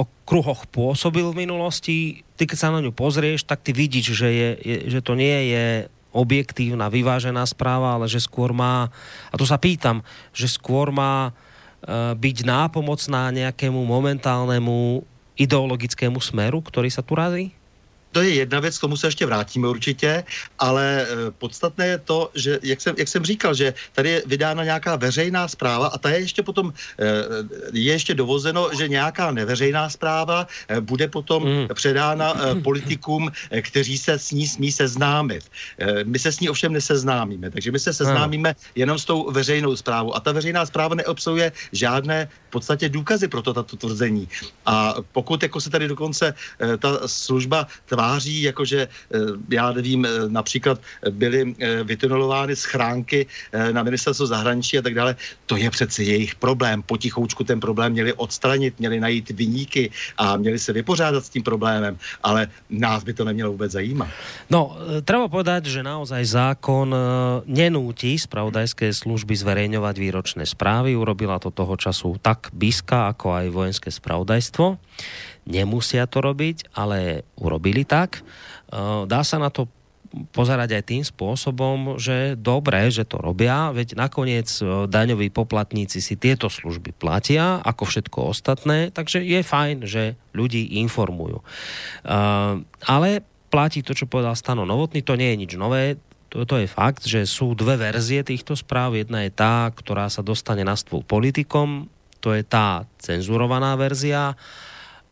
okruhoch pôsobil v minulosti, ty keď sa na ňu pozrieš, tak ty vidíš, že, je, je, že to nie je objektívna, vyvážená správa, ale že skôr má, a to sa pýtam, že skôr má uh, byť nápomocná nejakému momentálnemu ideologickému smeru, ktorý sa tu razí? To je jedna věc, k tomu se ještě vrátíme určitě, ale podstatné je to, že jak jsem, jak jsem říkal, že tady je vydána nějaká veřejná zpráva a ta je ještě potom, je ještě dovozeno, že nějaká neveřejná zpráva bude potom mm. předána politikům, kteří se s ní smí seznámit. My se s ní ovšem neseznámíme, takže my se seznámíme jenom s tou veřejnou zprávou a ta veřejná zpráva neobsahuje žádné v podstatě důkazy pro to tato tvrzení. A pokud jako se tady dokonce ta služba tváří, jakože e, já nevím, e, například byly e, vytunelovány schránky na ministerstvo zahraničí a tak dále, to je přece jejich problém. Potichoučku ten problém měli odstranit, měli najít vyníky a měli se vypořádat s tím problémem, ale nás by to nemělo vůbec zajímat. No, treba povedať, že naozaj zákon nenúti spravodajské služby zverejňovať výročné správy. Urobila to toho času tak BISKA, ako aj vojenské spravodajstvo. Nemusia to robiť, ale urobili tak. E, dá sa na to pozerať aj tým spôsobom, že dobre, že to robia, veď nakoniec daňoví poplatníci si tieto služby platia, ako všetko ostatné, takže je fajn, že ľudí informujú. Uh, ale platí to, čo povedal Stano Novotný, to nie je nič nové, to, to je fakt, že sú dve verzie týchto správ. Jedna je tá, ktorá sa dostane na stôl politikom, to je tá cenzurovaná verzia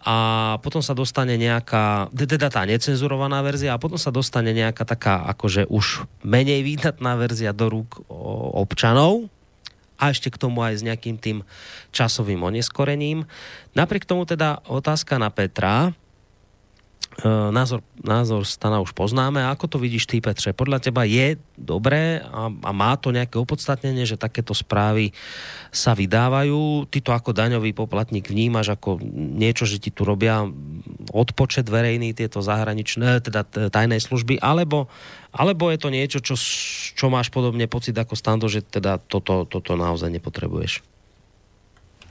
a potom sa dostane nejaká, teda tá necenzurovaná verzia a potom sa dostane nejaká taká akože už menej výdatná verzia do rúk občanov a ešte k tomu aj s nejakým tým časovým oneskorením. Napriek tomu teda otázka na Petra, názor, názor Stana už poznáme. A ako to vidíš ty, Petře? Podľa teba je dobré a, a má to nejaké opodstatnenie, že takéto správy sa vydávajú? Ty to ako daňový poplatník vnímaš ako niečo, že ti tu robia odpočet verejný tieto zahraničné, teda tajné služby, alebo, alebo je to niečo, čo, čo máš podobne pocit ako Stando, že teda toto, toto naozaj nepotrebuješ?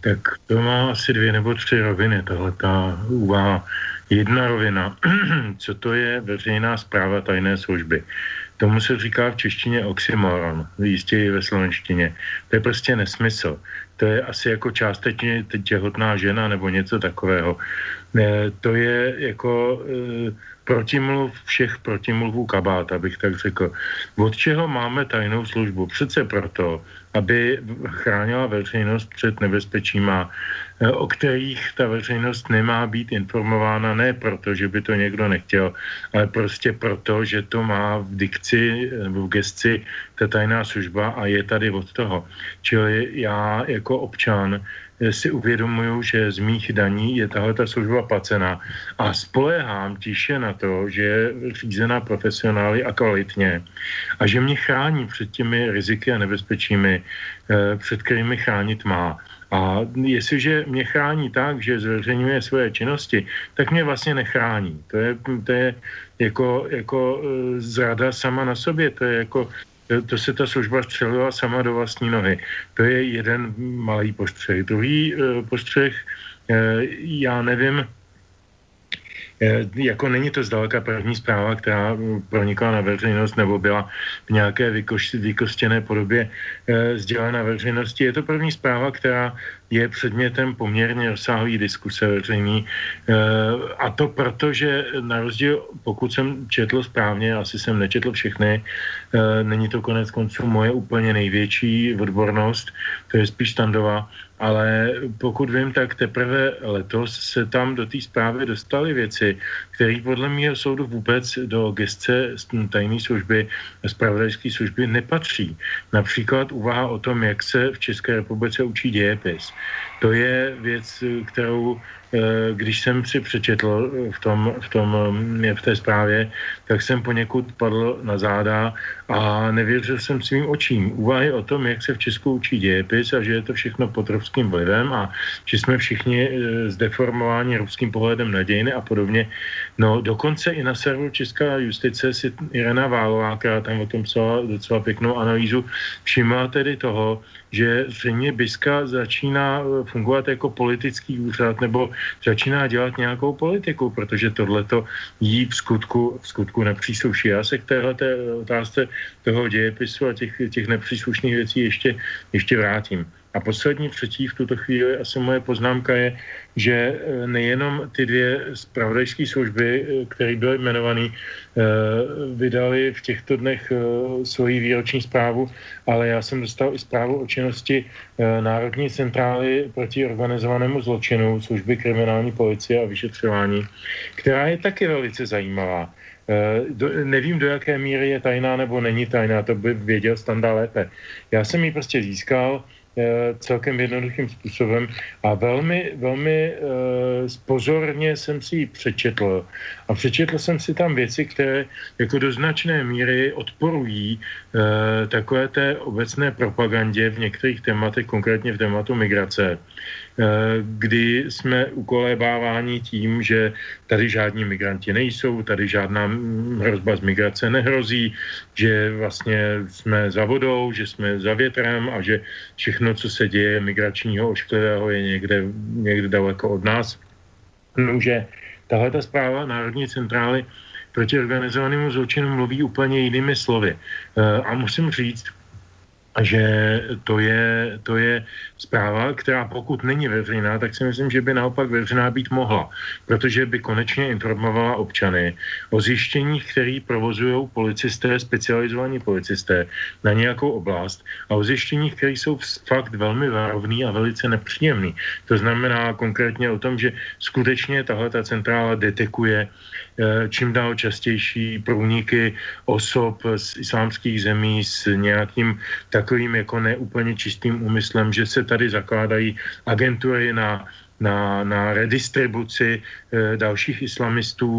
Tak to má asi dvě nebo tři roviny, tahle ta úvaha. Jedna rovina, co to je veřejná zpráva tajné služby. Tomu se říká v češtině oxymoron, jistě i ve slovenštině. To je prostě nesmysl. To je asi jako částečně těhotná žena nebo něco takového. To je jako e, protimluv všech protimluvů kabát, abych tak řekl. Od čeho máme tajnou službu? Přece proto, aby chránila veřejnost před nebezpečíma, eh, o kterých ta veřejnost nemá být informována ne proto, že by to někdo nechtěl, ale prostě proto, že to má v dikci v gesci ta tajná služba a je tady od toho. Čili já jako občan si uvědomuju, že z mých daní je tahle ta služba placená a spolehám tiše na to, že je řízená profesionály a kvalitně a že mě chrání před těmi riziky a nebezpečími, eh, před kterými chránit má. A jestliže mě chrání tak, že zveřejňuje svoje činnosti, tak mě vlastně nechrání. To je, to je jako, jako eh, zrada sama na sobě, to je jako to se ta služba střelila sama do vlastní nohy. To je jeden malý postřeh. Druhý uh, postřeh, uh, já nevím, Eh, jako není to zdaleka první zpráva, která pronikla na veřejnost nebo byla v nějaké vykostěné podobě eh, sdělena veřejnosti. Je to první zpráva, která je předmětem poměrně rozsáhlý diskuse veřejný. Eh, a to proto, že na rozdíl, pokud jsem četl správně, asi jsem nečetl všechny, není to konec konců moje úplně největší odbornost, to je spíš standová, ale pokud vím, tak teprve letos se tam do té zprávy dostaly věci, které podle mého soudu vůbec do gestce tajné služby, spravodajské služby nepatří. Například úvaha o tom, jak se v České republice učí dějepis. To je věc, kterou Eh, když jsem si přečetl v, tom, v, tom, eh, v té zprávě, tak jsem poněkud padl na záda a nevěřil jsem svým očím. Úvahy o tom, jak se v Česku učí dějepis a že je to všechno pod ruským vlivem a že jsme všichni eh, zdeformováni ruským pohledem na dějiny a podobně. No dokonce i na serveru Česká justice si Irena Válová, která tam o tom psala docela pěknou analýzu, všimla tedy toho, že zřejmě Biska začíná fungovat jako politický úřad nebo začíná dělat nějakou politiku, protože tohleto jí v skutku, v skutku nepřísluší. Já se k téhle otázce toho dějepisu a těch, těch nepříslušných věcí ještě, ještě vrátím. A poslední třetí v tuto chvíli asi moje poznámka je, že eh, nejenom ty dvě zpravodajské služby, eh, které byly jmenované, vydali v těchto dnech svoji výroční zprávu, ale já jsem dostal i zprávu o činnosti Národní centrály proti organizovanému zločinu, služby kriminální policie a vyšetřování, která je taky velice zajímavá. Do, nevím, do jaké míry je tajná nebo není tajná, to by věděl Standa lépe. Já jsem ji prostě získal, Eh, celkem jednoduchým způsobem a velmi, velmi uh, pozorně jsem si ji přečetl a přečetl jsem si tam věci, které jako do značné míry odporují uh, takové té obecné propagandě v některých tématech, konkrétně v tématu migrace. Eh, kdy jsme ukolébáváni tím, že tady žádní migranti nejsou, tady žádná hrozba z migrace nehrozí, že vlastně jsme za vodou, že jsme za větrem a že všechno, co se děje migračního ošklivého, je někde, někde daleko od nás. No, že tahle ta zpráva Národní centrály proti organizovanému zločinu mluví úplně jinými slovy. Eh, a musím říct, že to je, to je zpráva, která pokud není veřejná, tak si myslím, že by naopak veřejná být mohla, protože by konečně informovala občany o zjištěních, který provozují policisté, specializovaní policisté na nějakou oblast a o zjištěních, které jsou fakt velmi varovný a velice nepříjemný. To znamená konkrétně o tom, že skutečně tahle ta centrála detekuje Eh, čím dál častější průniky osob z islámských zemí s nějakým takovým jako neúplně čistým úmyslem, že se tady zakládají agentury na na, na redistribuci e, dalších islamistů,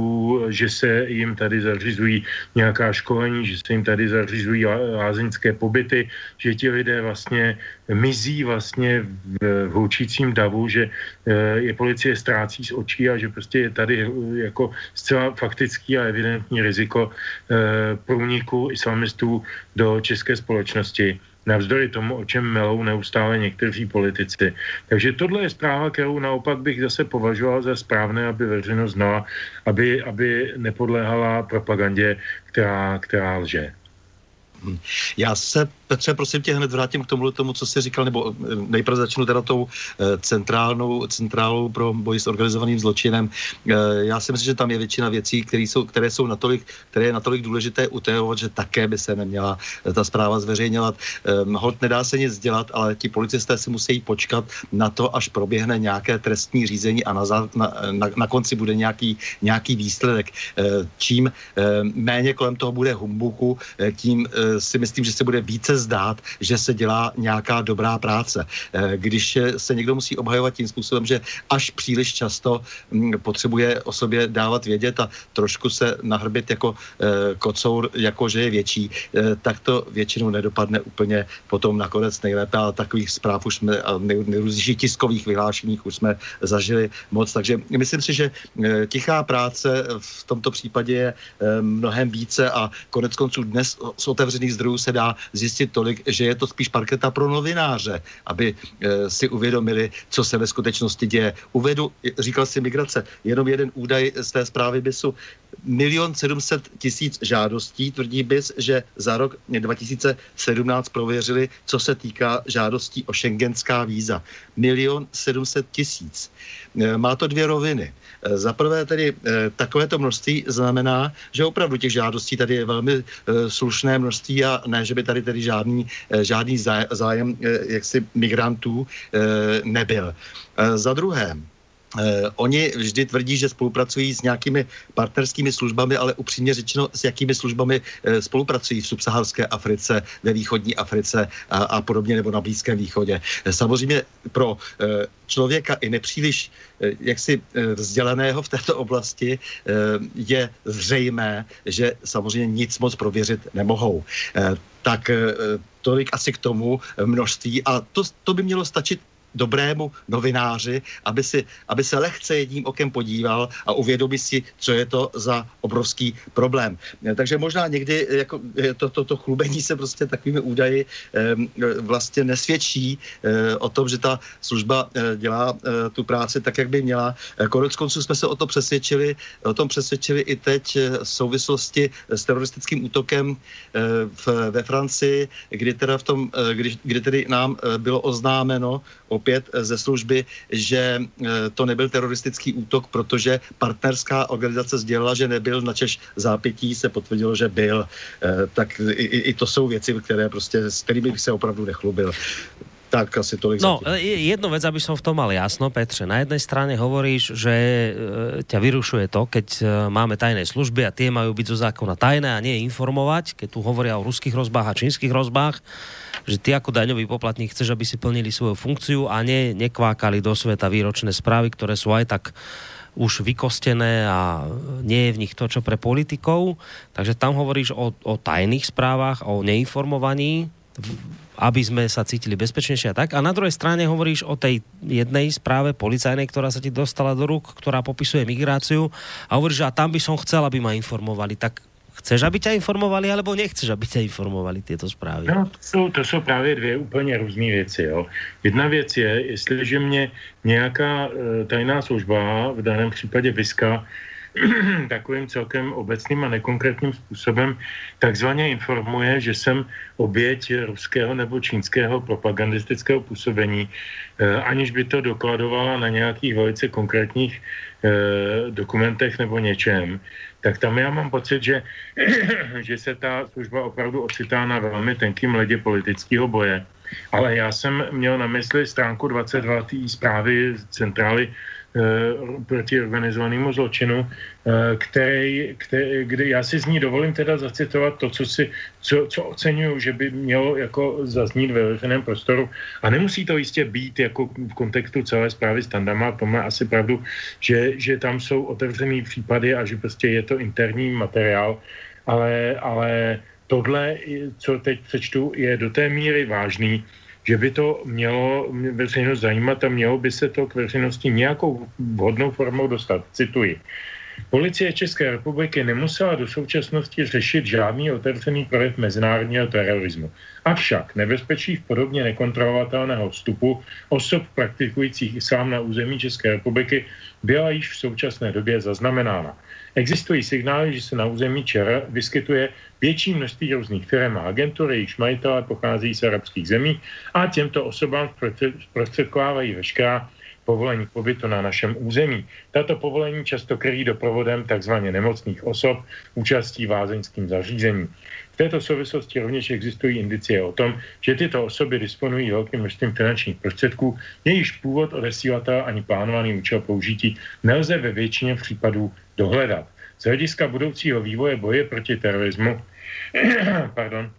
že se jim tady zařizují nějaká školení, že se jim tady zařizují lázeňské pobyty, že ti lidé vlastně mizí vlastně v, v houčícím davu, že e, je policie ztrácí z očí a že prostě je tady jako zcela faktický a evidentní riziko e, průniku islamistů do české společnosti navzdory tomu, o čem melou neustále někteří politici. Takže tohle je zpráva, kterou naopak bych zase považoval za správné, aby veřejnost znala, aby, aby nepodléhala propagandě, která, která lže. Já se Petře, prosím tě, hned vrátím k tomu, tomu co jsi říkal, nebo eh, nejprve začnu teda tou eh, centrálnou, centrálou pro boj s organizovaným zločinem. Eh, já si myslím, že tam je většina věcí, které jsou, které jsou natolik, které je natolik důležité utajovat, že také by se neměla ta zpráva zveřejňovat. Hod nedá se nic dělat, ale ti policisté si musí počkat na to, až proběhne nějaké trestní řízení a na, na, na, na konci bude nějaký, nějaký výsledek. Čím méně kolem toho bude humbuku, tím si myslím, že se bude více zdát, že se dělá nějaká dobrá práce. Eh, když se někdo musí obhajovat tím způsobem, že až příliš často mm, potřebuje o sobě dávat vědět a trošku se nahrbit jako eh, kocour, jako že je větší, eh, tak to většinou nedopadne úplně potom nakonec nejlépe, ale takových zpráv už jsme nejrůznějších tiskových vyhlášeních už jsme zažili moc, takže myslím si, že tichá práce v tomto případě je mnohem více a konec konců dnes z otevřených zdrojů se dá zjistit tolik, že je to spíš parketa pro novináře, aby e, si uvědomili, co se ve skutečnosti děje. Uvedu, říkal si migrace, jenom jeden údaj z té zprávy BISu. Milion sedmset tisíc žádostí, tvrdí BIS, že za rok 2017 prověřili, co se týká žádostí o šengenská víza. Milion sedmset tisíc. E, má to dvě roviny. Eh, za prvé tedy eh, takovéto množství znamená, že opravdu těch žádostí tady je velmi slušné množství a ne, že by tady tedy žádný, žádný zájem jaksi migrantů nebyl. Za druhé, oni vždy tvrdí, že spolupracují s nějakými partnerskými službami, ale upřímně řečeno, s jakými službami eh, spolupracují v subsaharské Africe, ve východní Africe a, a podobně, nebo na Blízkém východě. Eh, samozřejmě pro eh, člověka i nepříliš eh, jaksi eh, vzdělaného v této oblasti eh, je zřejmé, že samozřejmě nic moc prověřit nemohou. Eh, tak eh, tolik asi k tomu množství a to, to by mělo stačit dobrému novináři, aby, si, aby se lehce jedním okem podíval a uvědomil si, co je to za obrovský problém. Takže možná někdy jako to, to, to chlubení se prostě takovými údaji vlastně nesvědčí o tom, že ta služba dělá tu práci tak, jak by měla. Konec konců jsme se o to přesvědčili, o tom přesvědčili i teď v souvislosti s teroristickým útokem v, ve Francii, kdy teda v tom, kdy, kdy tedy nám bylo oznámeno opět ze služby, že to nebyl teroristický útok, protože partnerská organizace sdělila, že nebyl, na Češ zápětí se potvrdilo, že byl. Tak i, i to jsou věci, které prostě, s kterými bych se opravdu nechlubil. Tak asi tolik No, jednu vec, aby som v tom mal jasno, Petře. Na jednej strane hovoríš, že e, ťa vyrušuje to, keď e, máme tajné služby a tie majú byť zo zákona tajné a nie informovať, keď tu hovoria o ruských rozbách a čínskych rozbách, že ty ako daňový poplatník chceš, aby si plnili svoju funkciu a ne, nekvákali do sveta výročné správy, ktoré sú aj tak už vykostené a nie je v nich to, čo pre politikov. Takže tam hovoríš o, o tajných správach, o neinformovaní aby sme sa cítili bezpečnejšie a tak. A na druhej strane hovoríš o tej jednej správe policajnej, ktorá sa ti dostala do rúk, ktorá popisuje migráciu a hovoríš, že a tam by som chcel, aby ma informovali. Tak chceš, aby ťa informovali, alebo nechceš, aby ťa informovali tieto zprávy? No, to jsou, to jsou právě dvě úplně různé věci. Jo. Jedna věc je, jestliže mě nějaká e, tajná služba, v daném případě VISKA, takovým celkem obecným a nekonkrétním způsobem takzvaně informuje, že jsem oběť ruského nebo čínského propagandistického působení, eh, aniž by to dokladovala na nějakých velice konkrétních eh, dokumentech nebo něčem, tak tam já mám pocit, že, že se ta služba opravdu ocitá na velmi tenkým ledě politického boje. Ale já jsem měl na mysli stránku 22 té zprávy centrály proti organizovanému zločinu, eh, který, který, kdy já si z ní dovolím teda zacitovat to, co, si, co, co oceňuju, že by mělo jako zaznít ve veřejném prostoru. A nemusí to jistě být jako v kontextu celé zprávy Standama, to má asi pravdu, že, že tam jsou otevřený případy a že prostě je to interní materiál, ale, ale tohle, co teď přečtu, je do té míry vážný, že by to mělo veřejnost zajímat a mělo by se to k veřejnosti nějakou vhodnou formou dostat. Cituji. Policie České republiky nemusela do současnosti řešit žádný otevřený projev mezinárodního terorismu. Avšak nebezpečí v podobně nekontrolovatelného vstupu osob praktikujících islám na území České republiky byla již v současné době zaznamenána. Existují signály, že se na území ČR vyskytuje větší množství různých firm a agentur, jejichž majitelé pochází z arabských zemí a těmto osobám zprostředkovávají veškerá povolení pobytu na našem území. Tato povolení často kryjí doprovodem tzv. nemocných osob účastí vázeňským zařízení. V této souvislosti rovněž existují indicie o tom, že tyto osoby disponují velkým množstvím finančních prostředků, jejichž původ odesílatel ani plánovaný účel použití nelze ve většině případů dohledat. Z hlediska budoucího vývoje boje proti terorismu pardon,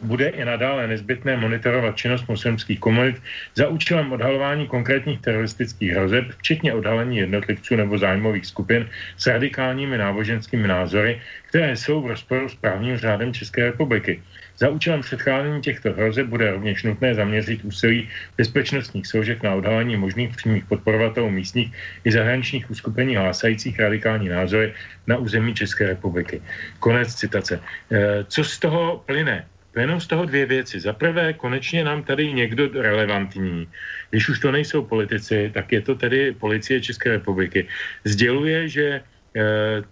bude i nadále nezbytné monitorovat činnost muslimských komunit za účelem odhalování konkrétních teroristických hrozeb, včetně odhalení jednotlivců nebo zájmových skupin s radikálními náboženskými názory, které jsou v rozporu s právním řádem České republiky. Za účelem předcházení těchto hrozeb bude rovněž nutné zaměřit úsilí bezpečnostních složek na odhalení možných přímých podporovatelů místních i zahraničních uskupení hlásajících radikální názory na území České republiky. Konec citace. E, co z toho plyne? Plynou z toho dvě věci. Za prvé, konečně nám tady někdo relevantní, když už to nejsou politici, tak je to tedy policie České republiky, sděluje, že e,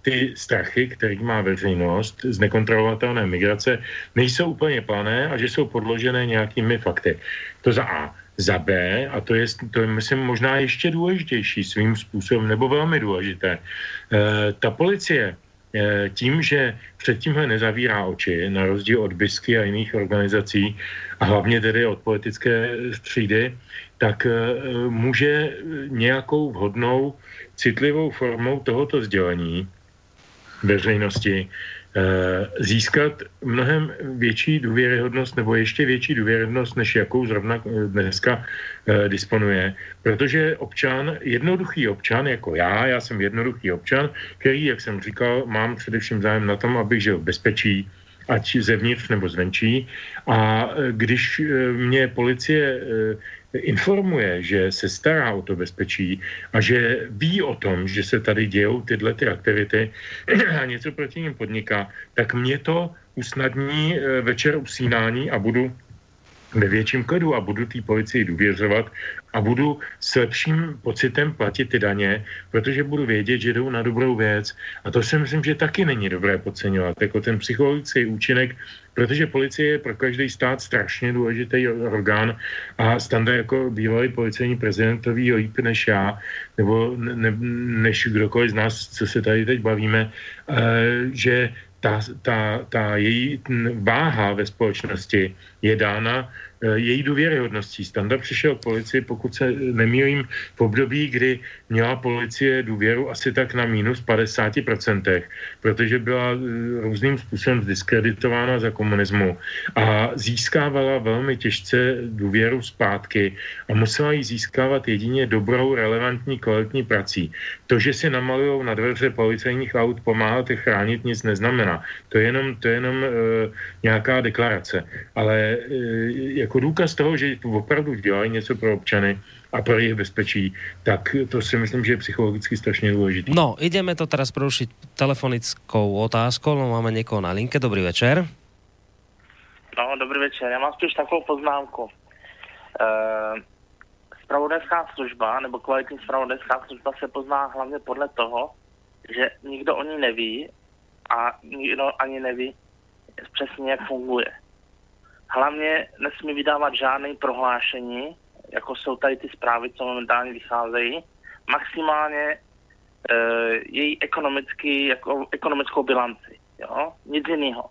ty strachy, který má veřejnost z nekontrolovatelné migrace, nejsou úplně plané a že jsou podložené nějakými fakty. To za A. Za B, a to je, to je myslím, možná ještě důležitější svým způsobem, nebo velmi důležité, e, ta policie tím, že před tímhle nezavírá oči, na rozdíl od BISky a jiných organizací, a hlavně tedy od politické třídy, tak eh, může nějakou vhodnou, citlivou formou tohoto sdělení veřejnosti Eh, získat mnohem větší důvěryhodnost nebo ještě větší důvěryhodnost, než jakou zrovna eh, dneska eh, disponuje. Protože občan, jednoduchý občan jako já, já jsem jednoduchý občan, který, jak jsem říkal, mám především zájem na tom, abych žil v bezpečí, ať zevnitř nebo zvenčí. A když mě policie informuje, že se stará o to bezpečí a že ví o tom, že se tady dějou tyhle ty aktivity a něco proti ním podniká, tak mě to usnadní eh, večer usínání a budu ve větším klidu a budu té policii důvěřovat a budu s lepším pocitem platit ty daně, protože budu vědět, že jdou na dobrou věc. A to si myslím, že taky není dobré podceňovat, jako ten psychologický účinek, protože policie je pro každý stát strašně důležitý orgán a standard jako bývalý policejní prezident to ví líp než já, nebo ne, než kdokoliv z nás, co se tady teď bavíme, eh, že ta, ta, ta její váha ve společnosti je dána její důvěryhodností. Standa přišel k policii, pokud se nemýlím, v období, kdy měla policie důvěru asi tak na minus 50%, protože byla eh, různým způsobem diskreditována za komunismu a získávala velmi těžce důvěru zpátky a musela ji získávat jedině dobrou, relevantní, kvalitní prací. To, že si namalují na dveře policejních aut pomáhat je chránit, nic neznamená. To je jenom, to je jenom e, nějaká deklarace. Ale e, jako důkaz toho, že opravdu dělají něco pro občany a pro jejich bezpečí, tak to si myslím, že je psychologicky strašně důležité. No, ideme to teraz prerušiť telefonickou otázkou, no máme někoho na linke. Dobrý večer. No, dobrý večer. Já mám spíš takovou poznámku. E, spravodajská služba nebo kvalitní spravodajská služba se pozná hlavně podle toho, že nikdo o ní neví a nikdo ani neví přesně, jak funguje. Hlavně nesmí vydávat žádné prohlášení, jako jsou tady ty zprávy, co momentálně vycházejí. Maximálně e, její ekonomický, jako, ekonomickou bilanci. Jo? Nic jiného.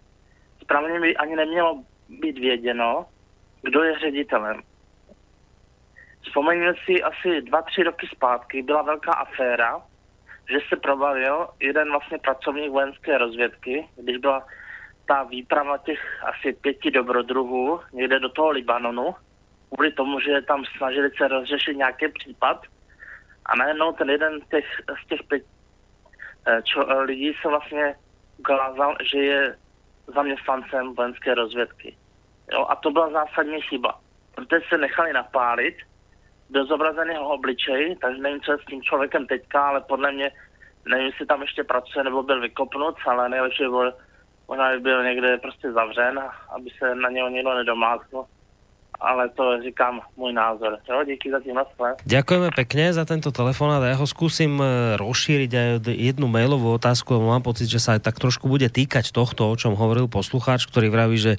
Správně by ani nemělo být věděno, kdo je ředitelem. Vzpomeňme si asi dva, tři roky zpátky byla velká aféra, že se probavil jeden vlastně pracovník vojenské rozvědky, když byla ta výprava těch asi pěti dobrodruhů někde do toho Libanonu, kvůli tomu, že tam snažili se rozřešit nějaký případ a najednou ten jeden z těch, z těch pět eh, čo, eh, lidí se vlastně ukázal, že je zaměstnancem vojenské rozvědky. Jo, a to byla zásadní chyba, protože se nechali napálit do zobrazeného obličej, takže nevím, co je s tím člověkem teďka, ale podle mě, nevím, jestli tam ještě pracuje nebo byl vykopnut, ale nejlepší bylo, možná by byl někde prostě zavřen, aby se na něho někdo nedomácnul ale to říkám můj názor. Jo, díky za tím naschle. Ďakujeme pekne za tento telefonát a ja ho skúsim e, rozšíriť aj jednu mailovú otázku, mám pocit, že aj tak trošku bude týkať tohto, o čom hovoril poslucháč, ktorý vraví, že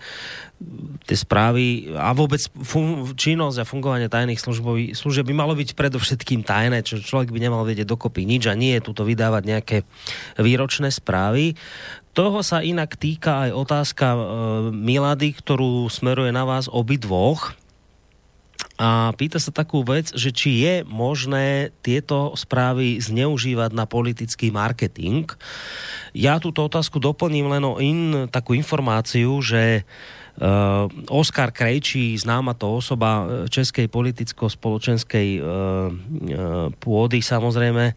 tie správy a vôbec fun- činnosť a fungovanie tajných služieb by malo byť predovšetkým tajné, čo človek by nemal vedieť dokopy nič a nie je tuto vydávať nejaké výročné správy. Toho sa inak týka aj otázka e, Milady, ktorú smeruje na vás obidvoch. A pýta sa takú vec, že či je možné tieto správy zneužívať na politický marketing. Ja túto otázku doplním len o in, takú informáciu, že Uh, Oskar Krejčí, známa to osoba e, českej politicko-spoločenskej uh, uh, pôdy samozrejme,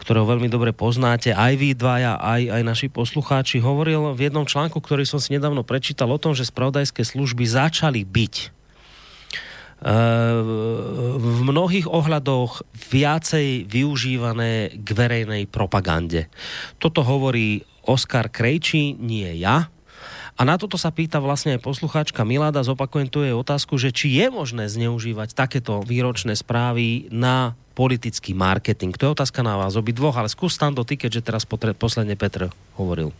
ktorého veľmi dobre poznáte, aj vy dvaja, aj, aj naši poslucháči, hovoril v jednom článku, ktorý som si nedávno prečítal o tom, že spravodajské služby začali byť e, v mnohých ohľadoch viacej využívané k verejnej propagande. Toto hovorí Oskar Krejčí, nie ja. A na toto sa pýta vlastne aj poslucháčka Milada, zopakujem tu jej otázku, že či je možné zneužívať takéto výročné správy na politický marketing. To je otázka na vás obidvoch, ale skús tam do ty, keďže teraz posledne Petr hovoril.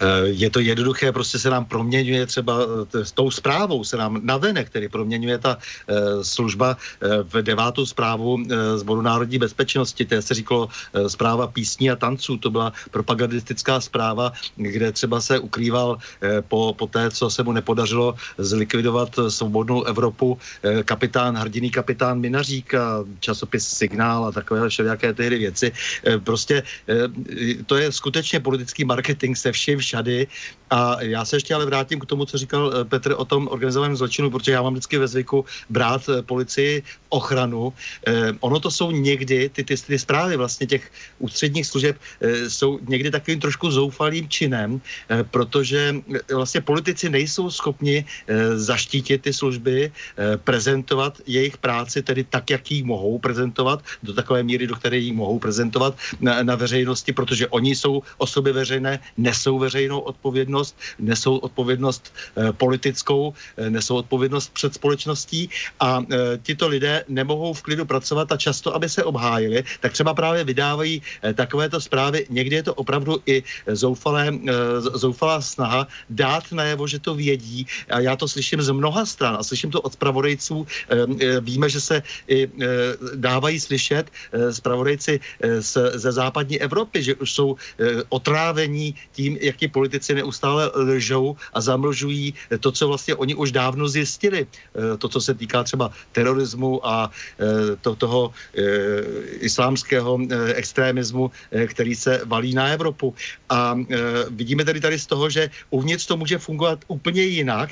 Eh, je to jednoduché, prostě se nám proměňuje třeba eh, s tou zprávou, se nám navenek, který proměňuje ta eh, služba v devátou zprávu Zboru národní bezpečnosti, to se říkalo zpráva písní a tanců, to byla propagandistická zpráva, kde třeba se ukrýval po, po té, co se mu nepodařilo zlikvidovat svobodnou Evropu, kapitán, hrdiný kapitán Minařík a časopis Signál a takové všelijaké tehdy věci. Prostě to je skutečně politický marketing se vším všady. A já se ještě ale vrátím k tomu, co říkal eh, Petr o tom organizovaném zločinu, protože já mám vždycky ve zvyku brát eh, policii ochranu. Eh, ono to jsou někdy, ty, ty, ty zprávy vlastně těch ústředních služeb eh, jsou někdy takovým trošku zoufalým činem, eh, protože eh, vlastně politici nejsou schopni eh, zaštítit ty služby, eh, prezentovat jejich práci tedy tak, jak ji mohou prezentovat, do takové míry, do které ji mohou prezentovat na, na veřejnosti, protože oni jsou osoby veřejné, nesou veřejnou odpovědnost, nesou odpovědnost eh, politickou, eh, nesou odpovědnost před společností a eh, tito lidé nemohou v klidu pracovat a často, aby se obhájili, tak třeba právě vydávají takovéto zprávy. Někdy je to opravdu i zoufalé, zoufalá snaha dát najevo, že to vědí. A já to slyším z mnoha stran a slyším to od zpravodajců. Eh, eh, Víme, že se i dávají slyšet zpravodajci ze západní Evropy, že už jsou otrávení tím, jak ti politici neustále lžou a zamlžují to, co vlastně oni už dávno zjistili. Eh, To, co se týká třeba terorismu a eh, to, toho eh, islámského extremismu, který se valí na Evropu. A vidíme tedy tady z toho, že uvnitř to může fungovat úplně jinak,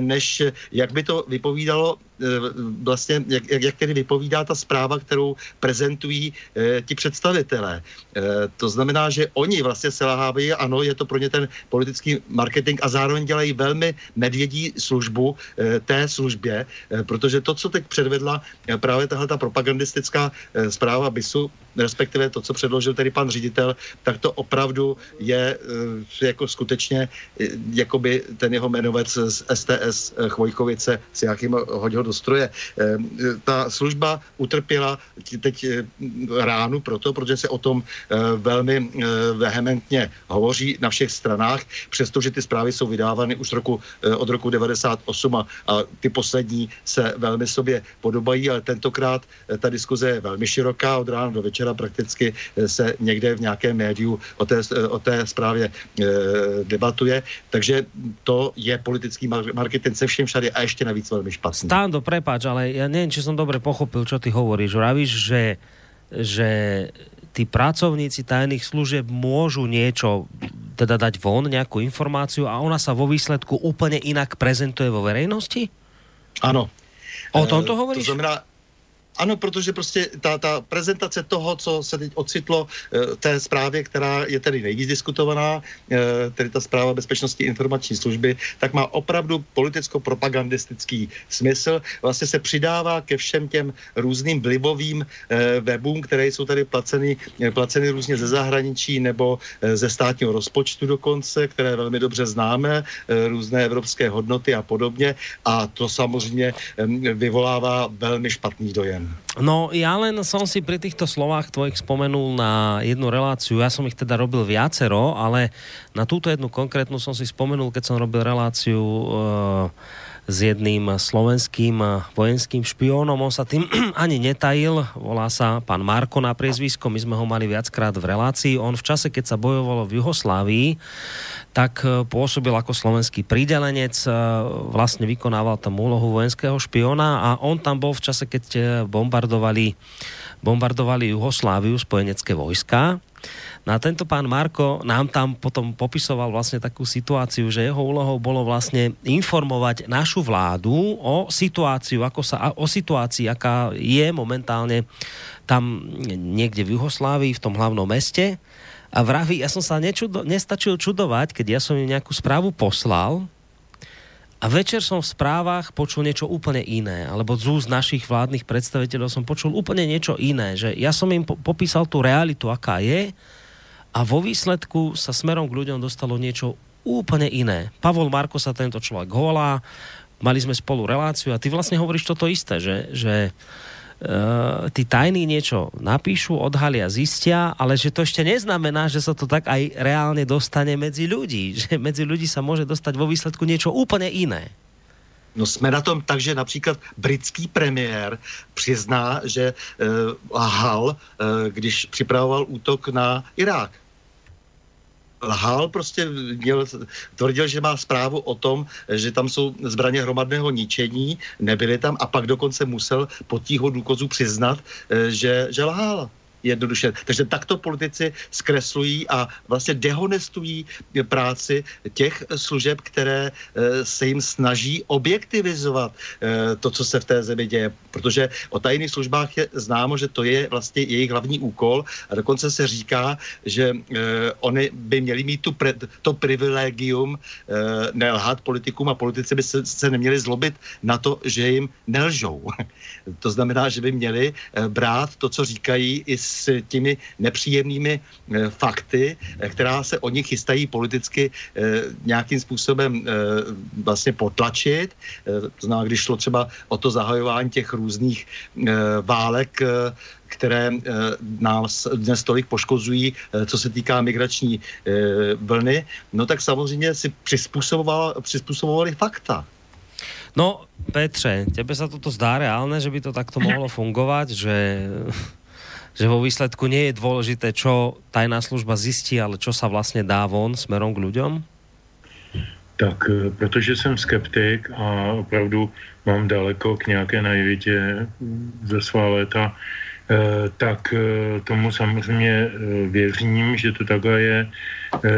než jak by to vypovídalo vlastně, jak, jak, jak tedy vypovídá ta zpráva, kterou prezentují eh, ti představitelé. Eh, to znamená, že oni vlastně selhávají, ano, je to pro ně ten politický marketing a zároveň dělají velmi medvědí službu eh, té službě, eh, protože to, co teď předvedla eh, právě tahle ta propagandistická eh, zpráva BISu, respektive to, co předložil tedy pan ředitel, tak to opravdu je eh, jako skutečně eh, jakoby ten jeho jmenovec z STS eh, Chvojkovice s jakým hodil do stroje. Ta služba utrpěla teď ránu proto, protože se o tom velmi eh, vehementně hovoří na všech stranách, přestože ty zprávy jsou vydávány už roku, od roku 98 a, a ty poslední se velmi sobě podobají, ale tentokrát ta diskuze je velmi široká, od rána do večera prakticky eh, se někde v nějakém médiu o té, eh, o té zprávě eh, debatuje, takže to je politický mar- marketing se všem všade a ještě navíc velmi špatný. Stando, prepáč, ale ja neviem, či som dobre pochopil, čo ty hovoríš. Vravíš, že, že tí pracovníci tajných služieb môžu niečo teda dať von, nejakú informáciu a ona sa vo výsledku úplne inak prezentuje vo verejnosti? Ano. O tom to hovoríš? To znamená, ano, protože prostě ta, ta prezentace toho, co se teď ocitlo eh, té zprávě, která je tedy nejvíc diskutovaná, eh, tedy ta zpráva Bezpečnostní informační služby, tak má opravdu politicko-propagandistický smysl. Vlastně se přidává ke všem těm různým vlivovým eh, webům, které jsou tady placeny, placeny různě ze zahraničí nebo ze státního rozpočtu dokonce, které velmi dobře známe, různé evropské hodnoty a podobně. A to samozřejmě vyvolává velmi špatný dojem. No, ja len som si pri týchto slovách tvojich spomenul na jednu reláciu, ja som ich teda robil viacero, ale na túto jednu konkrétnu som si spomenul, keď som robil reláciu uh, s jedným slovenským eh, vojenským špiónom. On sa tým ani netajil, volá sa pán Marko na priezvisko, my sme ho mali viackrát v relácii. On v čase, keď sa bojovalo v Juhoslávii, tak eh, pôsobil ako slovenský pridelenec, eh, vlastne vykonával tam úlohu vojenského špiona a on tam bol v čase, keď eh, bombardovali, bombardovali Juhosláviu spojenecké vojska. No a tento pán Marko nám tam potom popisoval vlastne takú situáciu, že jeho úlohou bolo vlastne informovať našu vládu o situáciu, ako sa, o situácii, aká je momentálne tam niekde v Juhoslávii, v tom hlavnom meste. A vraví, ja som sa nečudo, nestačil čudovať, keď ja som im nejakú správu poslal a večer som v správach počul niečo úplne iné, alebo z úst našich vládnych predstaviteľov som počul úplne niečo iné, že ja som im po- popísal tú realitu, aká je a vo výsledku sa smerom k ľuďom dostalo niečo úplne iné. Pavol Marko sa tento človek volá, mali sme spolu reláciu a ty vlastne hovoríš toto isté, že, že tí tajní niečo napíšu, odhalia, zistia, ale že to ešte neznamená, že sa to tak aj reálne dostane medzi ľudí. Že medzi ľudí sa môže dostať vo výsledku niečo úplne iné. No jsme na tom tak, že například britský premiér přizná, že e, lhal, e, když připravoval útok na Irák. Lhal prostě, měl, tvrdil, že má zprávu o tom, že tam jsou zbraně hromadného ničení, nebyly tam a pak dokonce musel pod tího důkazů přiznat, e, že, že lhal. Jednoduše. Takže takto politici zkreslují a vlastně dehonestují práci těch služeb, které eh, se jim snaží objektivizovat eh, to, co se v té zemi děje. Protože o tajných službách je známo, že to je vlastně jejich hlavní úkol a dokonce se říká, že oni by měli mít tu pre, to privilegium nelhat politikům a politici by se, se neměli zlobit na to, že jim nelžou. to znamená, že by měli brát to, co říkají, i s těmi nepříjemnými eh, fakty, eh, která se o nich chystají politicky eh, nějakým způsobem vlastně potlačit. To znamená, když šlo třeba o to zahajování těch různých válek, které nás dnes tolik poškozují, co se týká migrační vlny, no tak samozřejmě si přizpůsobovali fakta. No, Petře, tebe sa toto zdá reálne, že by to takto mohlo fungovať, že že vo výsledku nie je dôležité, čo tajná služba zistí, ale čo sa vlastně dá von smerom k ľuďom? Tak, eh, protože jsem skeptik a opravdu mám daleko k nějaké naivitě ze svá léta, eh, tak eh, tomu samozřejmě věřím, že to takhle je.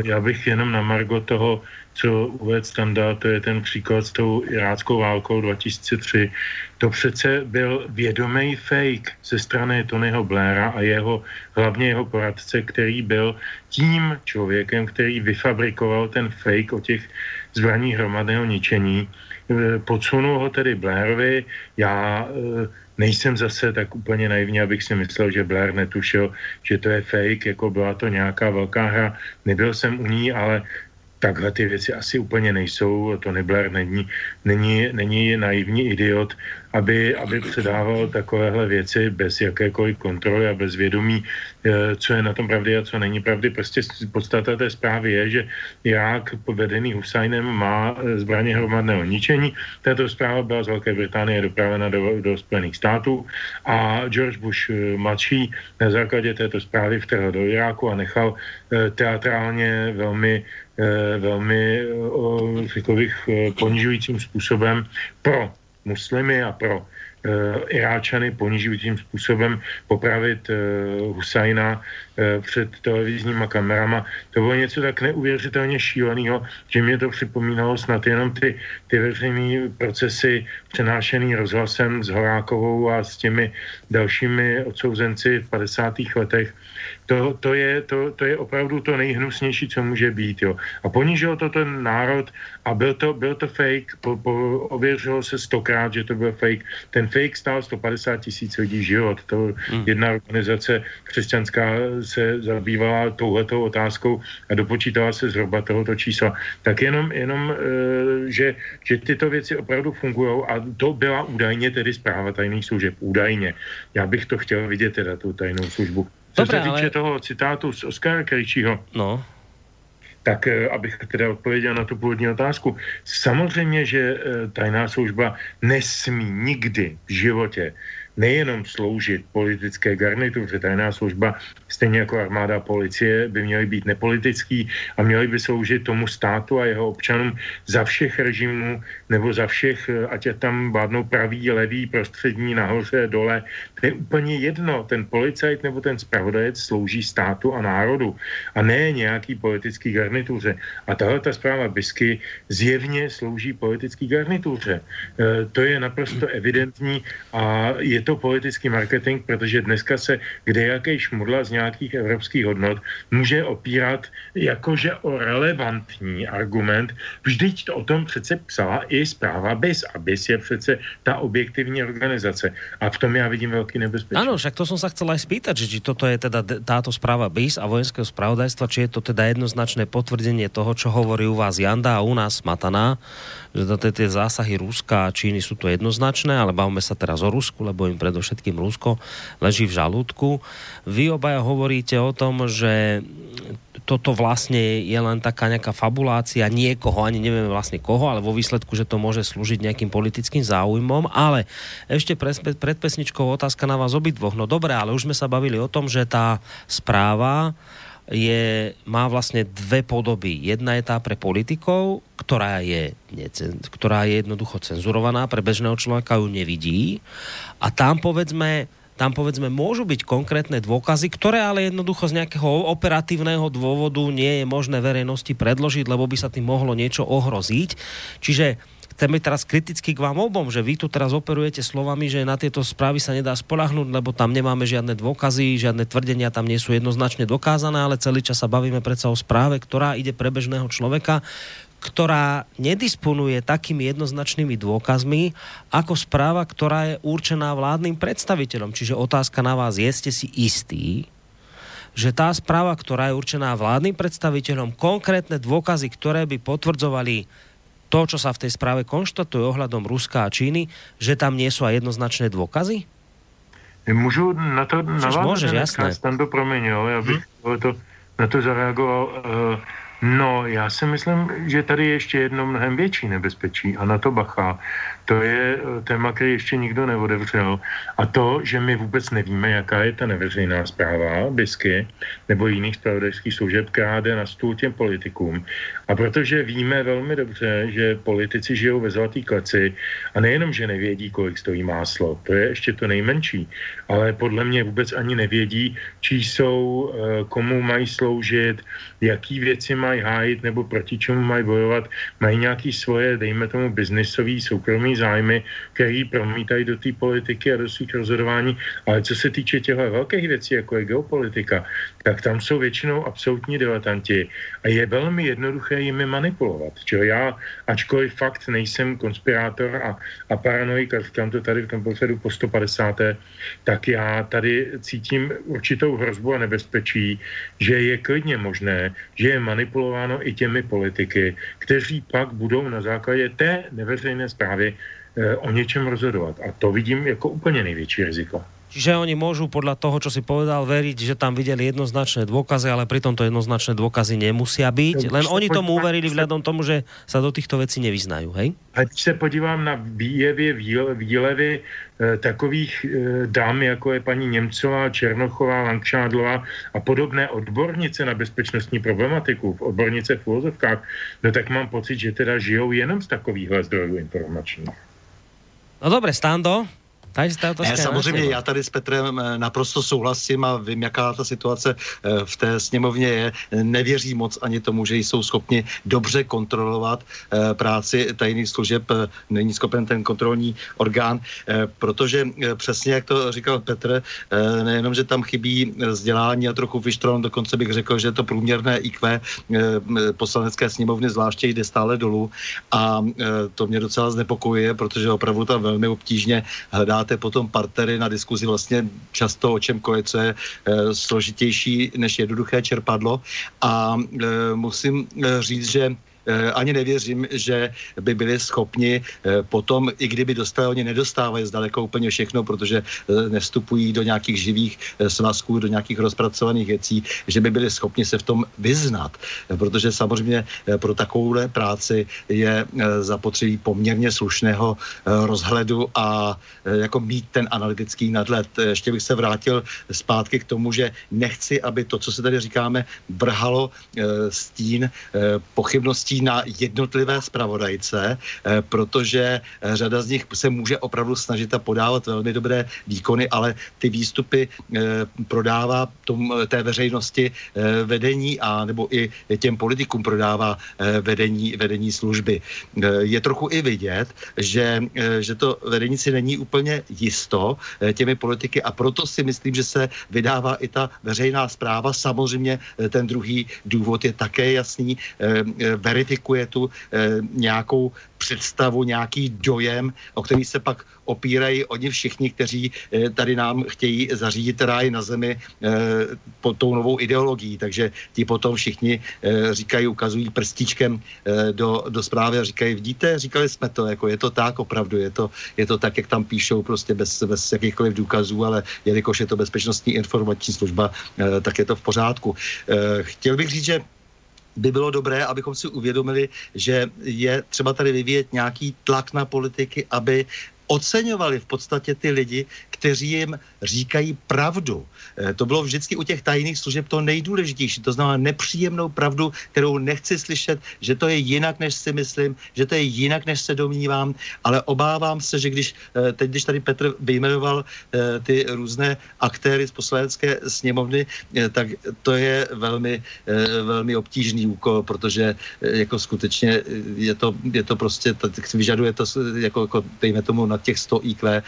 Já bych jenom na margo toho co uvedl standard, to je ten příklad s tou iráckou válkou 2003. To přece byl vědomý fake ze strany Tonyho Blaira a jeho, hlavně jeho poradce, který byl tím člověkem, který vyfabrikoval ten fake o těch zbraní hromadného ničení. E, podsunul ho tedy Blairovi. Já e, nejsem zase tak úplně naivní, abych si myslel, že Blair netušil, že to je fake, jako byla to nějaká velká hra. Nebyl jsem u ní, ale takhle ty věci asi úplně nejsou. Tony Blair není, není, není naivní idiot, aby, aby předával takovéhle věci bez jakékoliv kontroly a bez vědomí, eh, co je na tom pravdy a co není pravdy. Prostě podstata té zprávy je, že Irák vedený Husajnem má eh, zbraně hromadného ničení. Tato zpráva byla z Velké Británie dopravena do, do Spojených států a George Bush eh, mladší na základě této zprávy vtrhl do Iráku a nechal teatrálně velmi velmi, řekl bych, ponižujícím způsobem pro muslimy a pro uh, Iráčany ponižujícím způsobem popravit Husajna před televizníma kamerama. To bylo něco tak neuvěřitelně šíleného, že mě to připomínalo snad jenom ty, ty veřejné procesy přenášený rozhlasem s Horákovou a s těmi dalšími odsouzenci v 50. letech, to, to, je, to, to je opravdu to nejhnusnější, co může být. Jo. A ponižil to ten národ a byl to, byl to fake, po, po, ověřilo se stokrát, že to byl fake. Ten fake stál 150 tisíc lidí život. To hmm. jedna organizace křesťanská se zabývala touhletou otázkou a dopočítala se zhruba tohoto čísla. Tak jenom, jenom e, že, že tyto věci opravdu fungují a to byla údajně tedy zpráva tajných služeb. Údajně. Já bych to chtěl vidět teda tu tajnou službu. Co Dobre, se týče ale... toho citátu z Oskara Krejčího, no. tak eh, abych teda odpověděl na tu původní otázku. Samozřejmě, že eh, tajná služba nesmí nikdy v životě nejenom sloužit politické garnituře, tajná služba, stejně jako armáda a policie, by měly být nepolitický a měly by sloužit tomu státu a jeho občanům za všech režimů nebo za všech, eh, ať je tam vládnou pravý, levý, prostřední, nahoře, dole. Je úplně jedno. Ten policajt nebo ten spravodajec slouží státu a národu a ne nějaký politický garnituře. A tahle ta zpráva Bisky zjevně slouží politický garnituře. E, to je naprosto evidentní a je to politický marketing, protože dneska se kde jaký šmudla z nějakých evropských hodnot může opírat jakože o relevantní argument. Vždyť to o tom přece psala i zpráva BIS a BIS je přece ta objektivní organizace. A v tom já vidím velký nebezpečí. Ano, však to jsem se chcel aj spýtať, že či toto je teda táto správa BIS a vojenského spravodajstva, či je to teda jednoznačné potvrdenie toho, čo hovorí u vás Janda a u nás Mataná, že to tie zásahy Ruska a Číny sú to jednoznačné, ale bavíme sa teraz o Rusku, lebo im predovšetkým Rusko leží v žalúdku. Vy obaja hovoríte o tom, že toto vlastne je len taká nejaká fabulácia niekoho, ani nevieme vlastne koho, ale vo výsledku, že to môže slúžiť nejakým politickým záujmom. Ale ešte pred pesničkou otázka na vás obidvoch. No dobré, ale už sme sa bavili o tom, že tá správa je, má vlastně dve podoby. Jedna je tá pre politikov, ktorá je, ktorá je jednoducho cenzurovaná, pre bežného človeka ju nevidí. A tam povedzme tam povedzme môžu byť konkrétne dôkazy, ktoré ale jednoducho z nejakého operatívneho dôvodu nie je možné verejnosti predložiť, lebo by sa tým mohlo niečo ohroziť. Čiže chcem byť teraz kriticky k vám obom, že vy tu teraz operujete slovami, že na tieto správy sa nedá spolahnúť, lebo tam nemáme žiadne dôkazy, žiadne tvrdenia tam nie sú jednoznačne dokázané, ale celý čas sa bavíme predsa o správe, ktorá ide pre bežného človeka, ktorá nedisponuje takými jednoznačnými dôkazmi ako správa, ktorá je určená vládnym predstaviteľom. Čiže otázka na vás, je ste si istí, že tá správa, ktorá je určená vládnym predstaviteľom, konkrétne dôkazy, ktoré by potvrdzovali to, čo sa v tej správe konštatuje ohľadom Ruska a Číny, že tam nie sú aj jednoznačné dôkazy? Můžu na to navázat? Můžeš, jasné. Tam to promiň, jo, já bych hmm? to, na to zareagoval. Uh, No, já si myslím, že tady je ještě jedno mnohem větší nebezpečí a na to bacha. To je eh, téma, který ještě nikdo neodevřel. A to, že my vůbec nevíme, jaká je ta neveřejná zpráva BISky nebo jiných spravodajských služeb, která jde na stůl těm politikům. A protože víme velmi dobře, že politici žijou ve zlatý kleci a nejenom, že nevědí, kolik stojí máslo, to je ještě to nejmenší, ale podle mě vůbec ani nevědí, čí jsou, eh, komu mají sloužit, jaký věci mají hájit nebo proti čemu mají bojovat, mají nějaký svoje, dejme tomu, biznisový, soukromý zájmy, který promítají do té politiky a do svých rozhodování. Ale co se týče těchto velkých věcí, jako je geopolitika, tak tam jsou většinou absolutní diletanti a je velmi jednoduché jimi manipulovat. Čo já, ačkoliv fakt nejsem konspirátor a, a paranoik, a říkám to tady v tom pořadu po 150. tak já tady cítím určitou hrozbu a nebezpečí, že je klidně možné, že je manipulováno i těmi politiky, kteří pak budou na základě té neveřejné zprávy eh, o něčem rozhodovat. A to vidím jako úplně největší riziko. Čiže oni môžu podľa toho, čo si povedal, veriť, že tam videli jednoznačné dôkazy, ale pritom to jednoznačné dôkazy nemusia byť. Len oni tomu uverili vzhľadom tomu, že sa do týchto vecí nevyznajú, hej? A když se podívám na výjevy, výlevy e, takových e, dám, jako je paní Němcová, Černochová, Langšádlová a podobné odbornice na bezpečnostní problematiku, odbornice v úvozovkách, no tak mám pocit, že teda žijou jenom z takovýchhle zdrojů informačních. No dobre, Stando, ne, samozřejmě já tady s Petrem eh, naprosto souhlasím a vím, jaká ta situace eh, v té sněmovně je. Nevěří moc ani tomu, že jsou schopni dobře kontrolovat eh, práci tajných služeb. Není schopen ten kontrolní orgán, protože přesně jak to říkal Petr, nejenom, že tam chybí vzdělání a trochu vyštron, dokonce bych řekl, že to průměrné IQ poslanecké sněmovny zvláště jde stále dolů a to mě docela znepokojuje, protože opravdu tam velmi obtížně hledá máte potom partnery na diskuzi vlastně často o čemkoliv, co je e, složitější než jednoduché čerpadlo. A e, musím e, říct, že Eh, ani nevěřím, že by byli schopni eh, potom, i kdyby dostali, oni nedostávají zdaleka úplně všechno, protože eh, nestupují do nějakých živých svazků, do nějakých rozpracovaných věcí, že by byli schopni se v tom vyznat. Protože samozřejmě pro takovouhle práci je zapotřebí poměrně slušného rozhledu a jako mít ten analytický nadhled. Ještě bych se vrátil zpátky k tomu, že nechci, aby to, co se tady říkáme, brhalo stín pochybností na jednotlivé zpravodajce, eh, protože eh, řada z nich se může opravdu snažit a podávat velmi dobré výkony, ale ty výstupy eh, prodává tom, té veřejnosti vedení a nebo i těm politikům prodává vedení, vedení služby. Je trochu i vidět, že, že to vedení si není úplně jisto těmi politiky a proto si myslím, že se vydává i ta veřejná zpráva. Samozřejmě ten druhý důvod je také jasný. Verifikace verifikuje tu e, nějakou představu, nějaký dojem, o který se pak opírají oni všichni, kteří e, tady nám chtějí zařídit ráj na zemi e, pod tou novou ideologií. Takže ti potom všichni e, říkají, ukazují prstíčkem e, do, do zprávy a říkají, vidíte, říkali jsme to, jako je to tak opravdu, je to, je to tak, jak tam píšou, prostě bez, bez jakýchkoliv důkazů, ale jelikož je to bezpečnostní informační služba, e, tak je to v pořádku. E, chtěl bych říct, že by bylo dobré, abychom si uvědomili, že je třeba tady vyvíjet nějaký tlak na politiky, aby oceňovali v podstatě ty lidi, kteří jim říkají pravdu. Eh, to bylo vždycky u těch tajných služeb to nejdůležitější, to znamená nepříjemnou pravdu, kterou nechci slyšet, že to je jinak, než si myslím, že to je jinak, než se domnívám, ale obávám se, že když eh, teď, když tady Petr vyjmenoval eh, ty různé aktéry z poslanecké sněmovny, tak to je velmi, velmi obtížný úkol, protože jako skutečně je to, je to prostě, vyžaduje to jako, jako dejme tomu na těch 100 IQ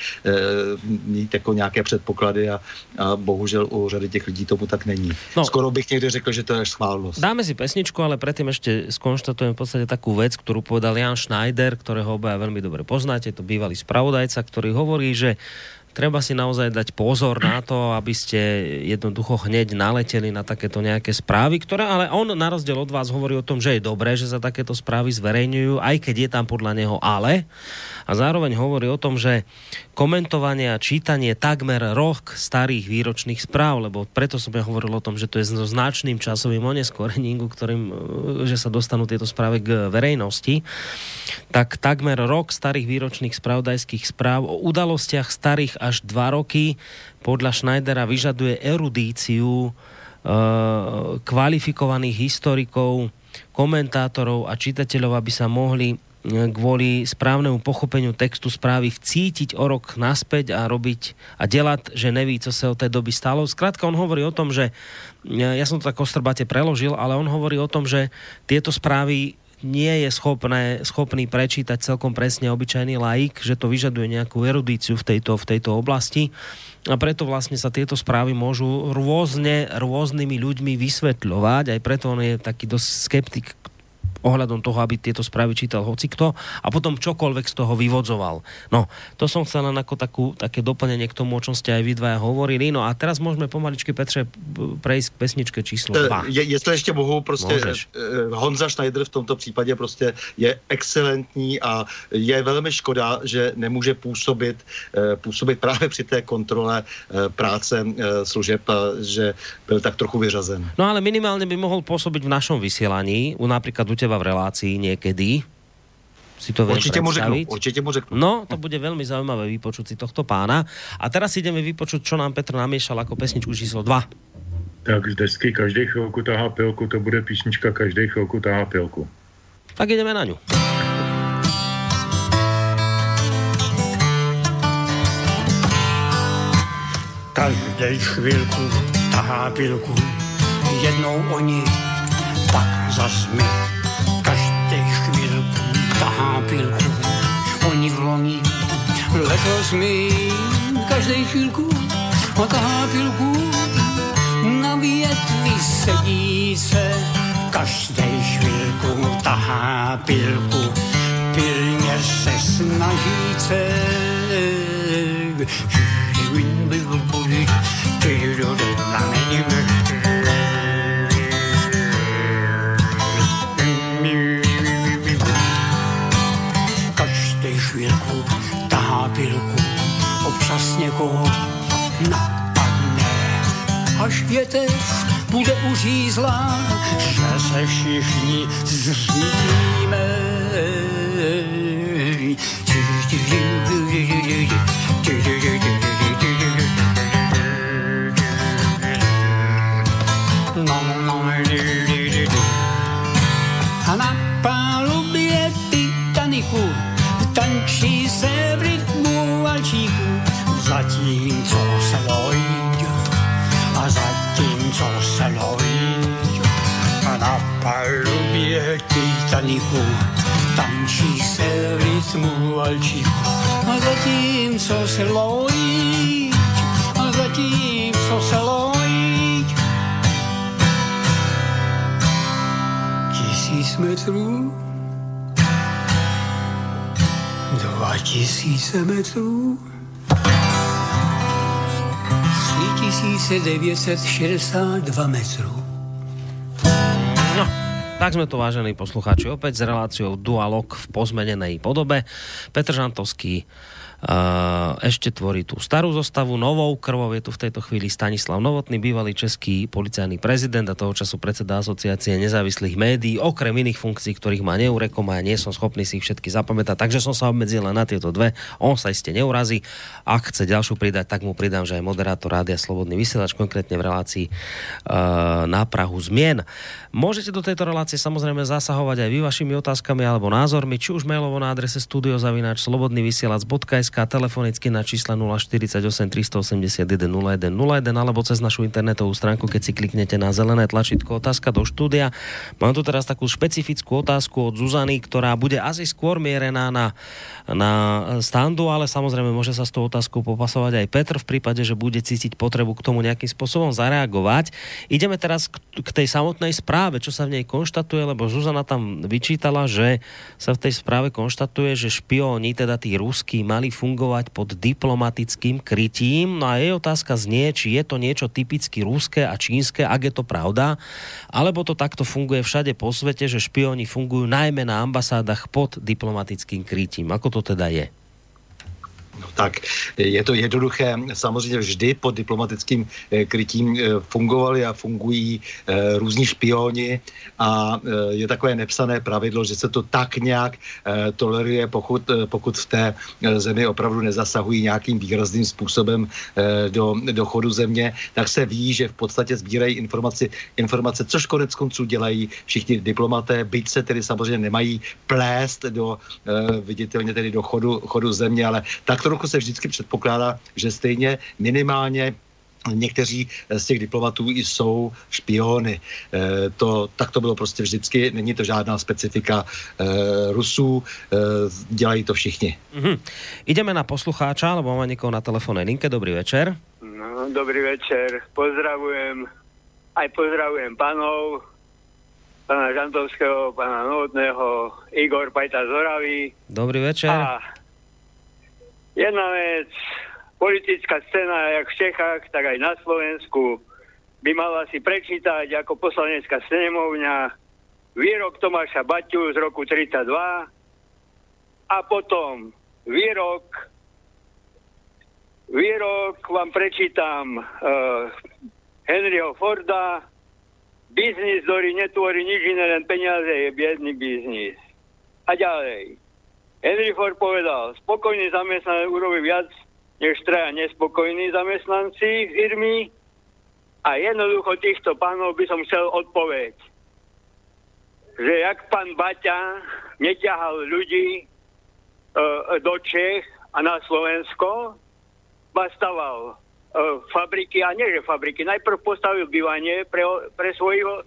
mít jako nějaké předpoklady a, a bohužel u řady těch lidí tomu tak není. No, Skoro bych někdy řekl, že to je schválnost. Dáme si pesničku, ale předtím ještě skonštatujem v podstatě takovou věc, kterou povedal Jan Schneider, kterého obaja velmi dobře poznáte, to bývalý spravodajca, který hovorí, že treba si naozaj dať pozor na to, aby ste jednoducho hneď naleteli na takéto nejaké správy, ktoré ale on na rozdiel od vás hovorí o tom, že je dobré, že sa takéto správy zverejňujú, aj keď je tam podľa neho ale. A zároveň hovorí o tom, že komentovanie a čítanie takmer rok starých výročných správ, lebo preto som ja hovoril o tom, že to je so značným časovým oneskorením, ktorým, že sa dostanú tieto správy k verejnosti, tak takmer rok starých výročných spravodajských správ o udalostiach starých až dva roky podľa Schneidera vyžaduje erudíciu e, kvalifikovaných historikov, komentátorov a čitateľov, aby sa mohli kvôli správnemu pochopeniu textu správy vcítiť o rok naspäť a robiť a delať, že neví, co se od té doby stalo. Zkrátka on hovorí o tom, že ja som to tak ostrbate preložil, ale on hovorí o tom, že tieto správy nie je schopné, schopný prečítať celkom presne obyčajný laik, že to vyžaduje nejakú erudíciu v tejto, v tejto oblasti a preto vlastne sa tieto správy môžu rôzne, rôznymi ľuďmi vysvetľovať, aj preto on je taký dosť skeptik ohľadom toho, aby tieto správy čítal hocikto a potom čokoľvek z toho vyvodzoval. No, to som chcel len ako takú, také doplnenie k tomu, o čom ste aj vy dvaja hovorili. No a teraz môžeme pomaličky, Petře, prejsť k pesničke číslo 2. Je, jestli ještě mohu, prostě Můžeš. Eh, Honza Schneider v tomto případě prostě je excelentní a je velmi škoda, že nemůže působit, působit právě při té kontrole práce služeb, že byl tak trochu vyřazen. No ale minimálně by mohl působit v našom vysílání, u například u teba v relácii niekedy. Si to určite mu řeknu, určite mu řeknu. No, to bude veľmi zaujímavé vypočuť si tohto pána. A teraz ideme vypočuť, čo nám Petr namiešal ako pesničku číslo 2. Tak z desky každý chvilku tahá pilku, to bude písnička každý chvilku tahá pilku. Tak ideme na ňu. Každý chvilku tahá pilku, jednou oni, pak zas mi letos mi každý chvilku tahá pilku. Na větvi sedí se každý chvilku tahá pilku. Pilně se snaží se pilku, větev bude uřízlá, že se všichni zřítíme. A na palubě Titaniku tančí se v rytmu valčíku, zatímco zatímco se loď a na palubě Titaniku. Tančí se rytmu valčíku. A zatímco se loď a zatímco se loď tisíc metrů. Dva tisíce metrů. 3962 metrů. No, Tak sme tu, vážení poslucháči, opäť s reláciou Dualog v pozmenenej podobe. Petr Žantovský ešte tvorí tú starú zostavu, novou krvou je tu v tejto chvíli Stanislav Novotný, bývalý český policajný prezident a toho času predseda asociácie nezávislých médií, okrem iných funkcií, ktorých má neurekom a nie som schopný si ich všetky zapamätať, takže som sa obmedzil len na tieto dve. On sa iste neurazí. Ak chce ďalšiu pridať, tak mu pridám, že aj moderátor Rádia Slobodný vysielač, konkrétne v relácii uh, na Prahu zmien. Môžete do tejto relácie samozrejme zasahovať aj vy vašimi otázkami alebo názormi, či už mailovo na adrese studiozavináč.slobodnyvysielac.sk SMSK telefonicky na čísle 048 381 0101 alebo cez našu internetovú stránku, keď si kliknete na zelené tlačítko otázka do štúdia. Mám tu teraz takú špecifickú otázku od Zuzany, ktorá bude asi skôr mierená na, na standu, ale samozrejme môže sa s tou otázkou popasovať aj Petr v prípade, že bude cítiť potrebu k tomu nejakým spôsobom zareagovať. Ideme teraz k, k tej samotnej správe, čo sa v nej konštatuje, lebo Zuzana tam vyčítala, že sa v tej správe konštatuje, že špioni, teda tí ruskí, mali fungovať pod diplomatickým krytím. No a jej otázka znie, či je to niečo typicky ruské a čínske, ak je to pravda, alebo to takto funguje všade po svete, že špioni fungujú najmä na ambasádach pod diplomatickým krytím. Ako to teda je? No tak je to jednoduché. Samozřejmě vždy pod diplomatickým eh, krytím eh, fungovali a fungují eh, různí špioni a je takové nepsané pravidlo, že se to tak nějak toleruje, pokud, pokud v té zemi opravdu nezasahují nějakým výrazným způsobem do, do chodu země, tak se ví, že v podstatě sbírají informaci, informace, což konec konců dělají všichni diplomaté, byť se tedy samozřejmě nemají plést do viditelně tedy do chodu, chodu země, ale tak to se vždycky předpokládá, že stejně minimálně někteří z těch diplomatů i jsou špiony. E, to, tak to bylo prostě vždycky, není to žádná specifika e, Rusů, e, dělají to všichni. Mm-hmm. Ideme na poslucháča, alebo máme někoho na telefonnej linke. Dobrý večer. No, dobrý večer. Pozdravujem, aj pozdravujem panov, pana Žantovského, pana Novotného, Igor Pajta Zoravý. Dobrý večer. A Jedna vec, politická scéna, jak v Čechách, tak aj na Slovensku, by mala si prečítať ako poslanecká snemovňa výrok Tomáša Baťu z roku 32 a potom výrok výrok vám prečítam uh, Henryho Forda biznis, ktorý netvorí nič iné, len peniaze je biedný biznis. A ďalej. Henry Ford povedal, spokojný zamestnanec urobí viac, než traja nespokojní zamestnanci firmy a jednoducho týchto pánov by som chcel odpoveď, že jak pán Baťa neťahal ľudí e, do Čech a na Slovensko, staval e, fabriky, a nie že fabriky, najprv postavil bývanie pre, pre svojho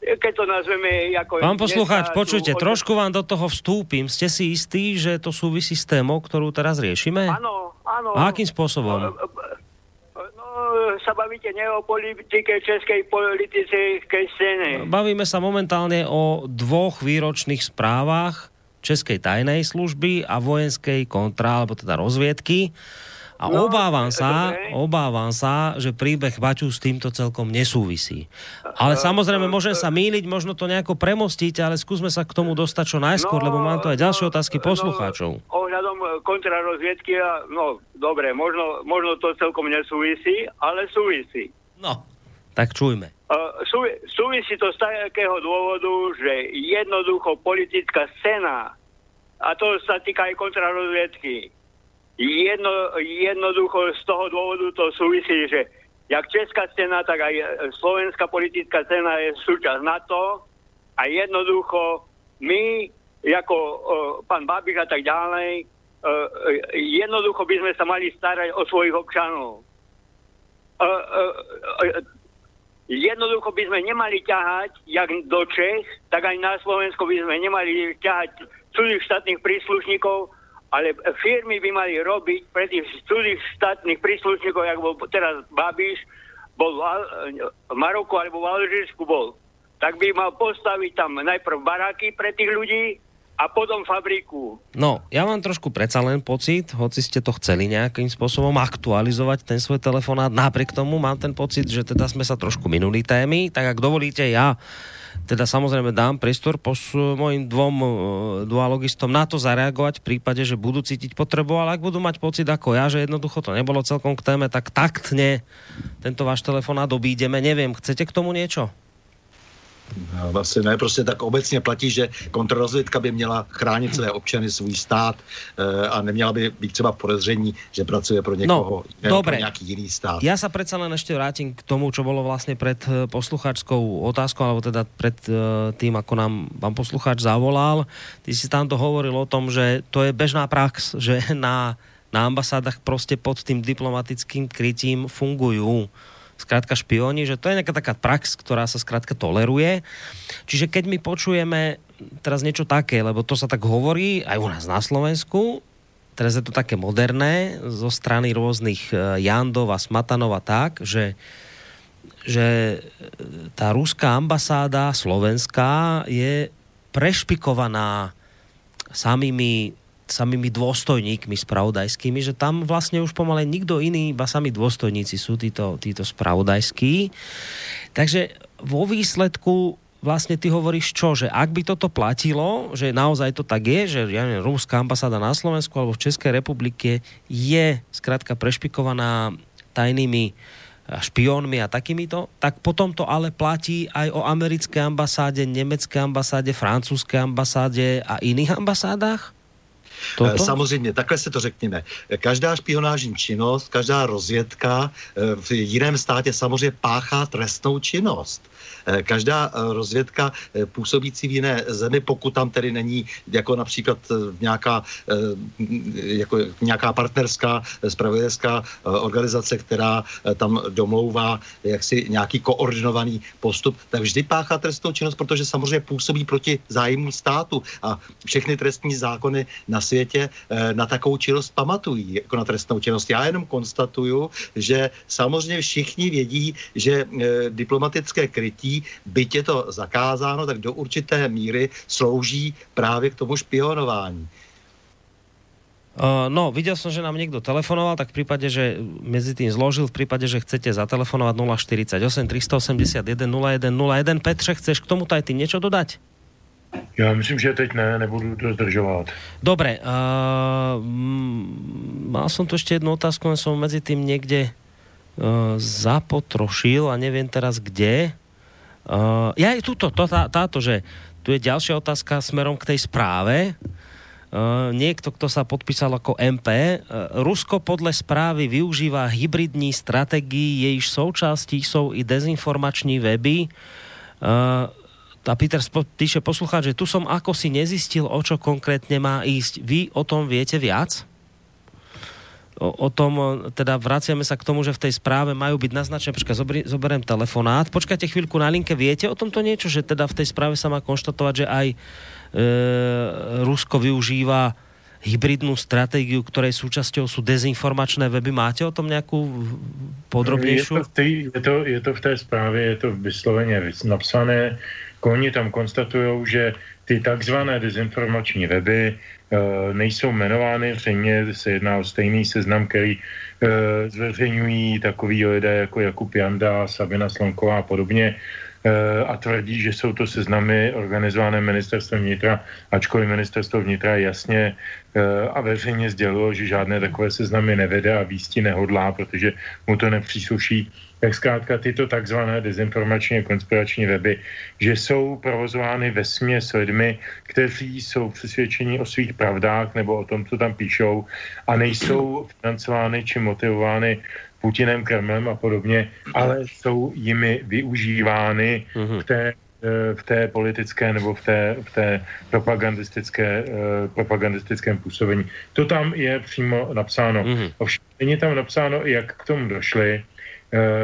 keď to nazveme ako... Pán poslucháč, počujte, od... trošku vám do toho vstúpim. Ste si istí, že to súvisí s témou, ktorú teraz riešime? Áno, áno. A akým spôsobom? No, no sa bavíte ne o politike, českej politickej scéne. Bavíme sa momentálne o dvoch výročných správach Českej tajnej služby a vojenskej kontra, alebo teda rozviedky. A no, obávam sa, dobre. obávam sa, že príbeh Baču s týmto celkom nesúvisí. Ale samozrejme, môžem sa míliť, možno to nejako premostiť, ale skúsme sa k tomu dostať čo najskôr, no, lebo mám tu aj ďalšie no, otázky poslucháčov. No, ohľadom e, kontrarozviedky, no dobre, možno, možno to celkom nesúvisí, ale súvisí. No, tak čujme. Uh, sú, súvisí to z takého dôvodu, že jednoducho politická scéna, a to sa týka aj kontrarozviedky, Jedno, jednoducho z toho dôvodu to súvisí, že jak česká scéna, tak aj slovenská politická scéna je súčasť NATO a jednoducho my, ako uh, pán Babiš a tak ďalej, uh, jednoducho by sme sa mali starať o svojich občanov. Uh, uh, uh, jednoducho by sme nemali ťahať, jak do Čech, tak aj na Slovensko by sme nemali ťahať cudzích štátnych príslušníkov, ale firmy by mali robiť pre tých cudzích štátnych príslušníkov, ako bol teraz Babiš, bol v Maroku alebo v Alžírsku bol, tak by mal postaviť tam najprv baráky pre tých ľudí a potom fabriku. No, ja mám trošku predsa len pocit, hoci ste to chceli nejakým spôsobom aktualizovať ten svoj telefonát, napriek tomu mám ten pocit, že teda sme sa trošku minuli témy, tak ak dovolíte, ja teda samozrejme dám priestor pos mojim dvom uh, dualogistom na to zareagovať v prípade, že budú cítiť potrebu, ale ak budú mať pocit ako ja, že jednoducho to nebolo celkom k téme, tak taktne tento váš telefonát obídeme. Neviem, chcete k tomu niečo? No, Vlastně ne, prostě tak obecně platí, že kontrarozvědka by měla chránit své občany, svůj stát e, a neměla by být třeba v podezření, že pracuje pro někoho, no, dobre. pro nějaký jiný stát. Ja sa predsa len ešte vrátim k tomu, čo bolo vlastne pred eh, posluchačskou otázkou, alebo teda pred uh, tým, ako nám pán posluchač zavolal. Ty si tam to hovoril o tom, že to je bežná prax, že na, na ambasádach proste pod tým diplomatickým krytím fungujú skrátka špioni, že to je nejaká taká prax, ktorá sa skrátka toleruje. Čiže keď my počujeme teraz niečo také, lebo to sa tak hovorí aj u nás na Slovensku, teraz je to také moderné zo strany rôznych e, Jandov a Smatanov a tak, že že tá ruská ambasáda slovenská je prešpikovaná samými samými dôstojníkmi spravodajskými, že tam vlastne už pomalé nikto iný, iba sami dôstojníci sú títo, títo spravodajskí. Takže vo výsledku vlastne ty hovoríš čo, že ak by toto platilo, že naozaj to tak je, že ja neviem, rumská ambasáda na Slovensku alebo v Českej republike je skrátka prešpikovaná tajnými špiónmi a takýmito, tak potom to ale platí aj o americké ambasáde, nemecké ambasáde, francúzské ambasáde a iných ambasádách? Toto? Samozřejmě, takhle se to řekněme. Každá špionážní činnost, každá rozvědka eh, v jiném státě samozřejmě páchá trestnou činnost. Eh, každá eh, rozvědka eh, působící v jiné zemi, pokud tam tedy není jako například nějaká, jako nějaká partnerská spravodajská organizace, která tam domlouvá jaksi nějaký koordinovaný postup, tak vždy páchá trestnou činnost, protože samozřejmě působí proti zájmu státu a všechny trestní zákony na světě na takovou činnost pamatují, jako na trestnou činnost. Já jenom konstatuju, že samozřejmě všichni vědí, že diplomatické krytí byť je to zakázáno, tak do určité míry slouží právě k tomu špionování. Uh, no, videl som, že nám niekto telefonoval, tak v prípade, že medzi tým zložil, v prípade, že chcete zatelefonovať 048 381 0101. Petře, chceš k tomuto aj ty niečo dodať? Já myslím, že teď ne, nebudu to zdržovat. Dobre, uh, mal som tu ešte jednu otázku, len som medzi tým niekde uh, zapotrošil a neviem teraz kde. Uh, ja aj túto, to, tá, táto, že tu je ďalšia otázka smerom k tej správe. Uh, niekto, kto sa podpísal ako MP. Uh, Rusko podle správy využíva hybridní strategii, jejíž součástí jsou i dezinformační weby. Uh, a Peter píše poslucháč, že tu som ako si nezistil, o čo konkrétne má ísť. Vy o tom viete viac? O, o tom, teda vraciame sa k tomu, že v tej správe majú byť naznačené, počkaj, zobri, zoberiem telefonát, počkajte chvíľku na linke, viete o tomto niečo, že teda v tej správe sa má konštatovať, že aj e, Rusko využíva hybridnú stratégiu, ktorej súčasťou sú dezinformačné weby. Máte o tom nějakou podrobnější? Je to, je, to, je to v té zprávě, je to vysloveně napsané. Oni tam konstatují, že ty takzvané dezinformační weby Eh, nejsou jmenovány, zřejmě se jedná o stejný seznam, který eh, zveřejňují takový lidé jako Jakub Janda, Sabina Slonková a podobně eh, a tvrdí, že jsou to seznamy organizované ministerstvem vnitra, ačkoliv ministerstvo vnitra jasně a veřejně sdělilo, že žádné takové seznamy nevede a výstí nehodlá, protože mu to nepřísluší tak zkrátka tyto takzvané dezinformační a konspirační weby, že jsou provozovány ve směs lidmi, kteří jsou přesvědčeni o svých pravdách nebo o tom, co tam píšou a nejsou financovány či motivovány Putinem, Kremlem a podobně, ale jsou jimi využívány v té eh, v té politické nebo v té, v té propagandistické, uh, propagandistickém působení. To tam je přímo napsáno. Mm-hmm. Ovšem není tam napsáno, jak k tomu došli, eh,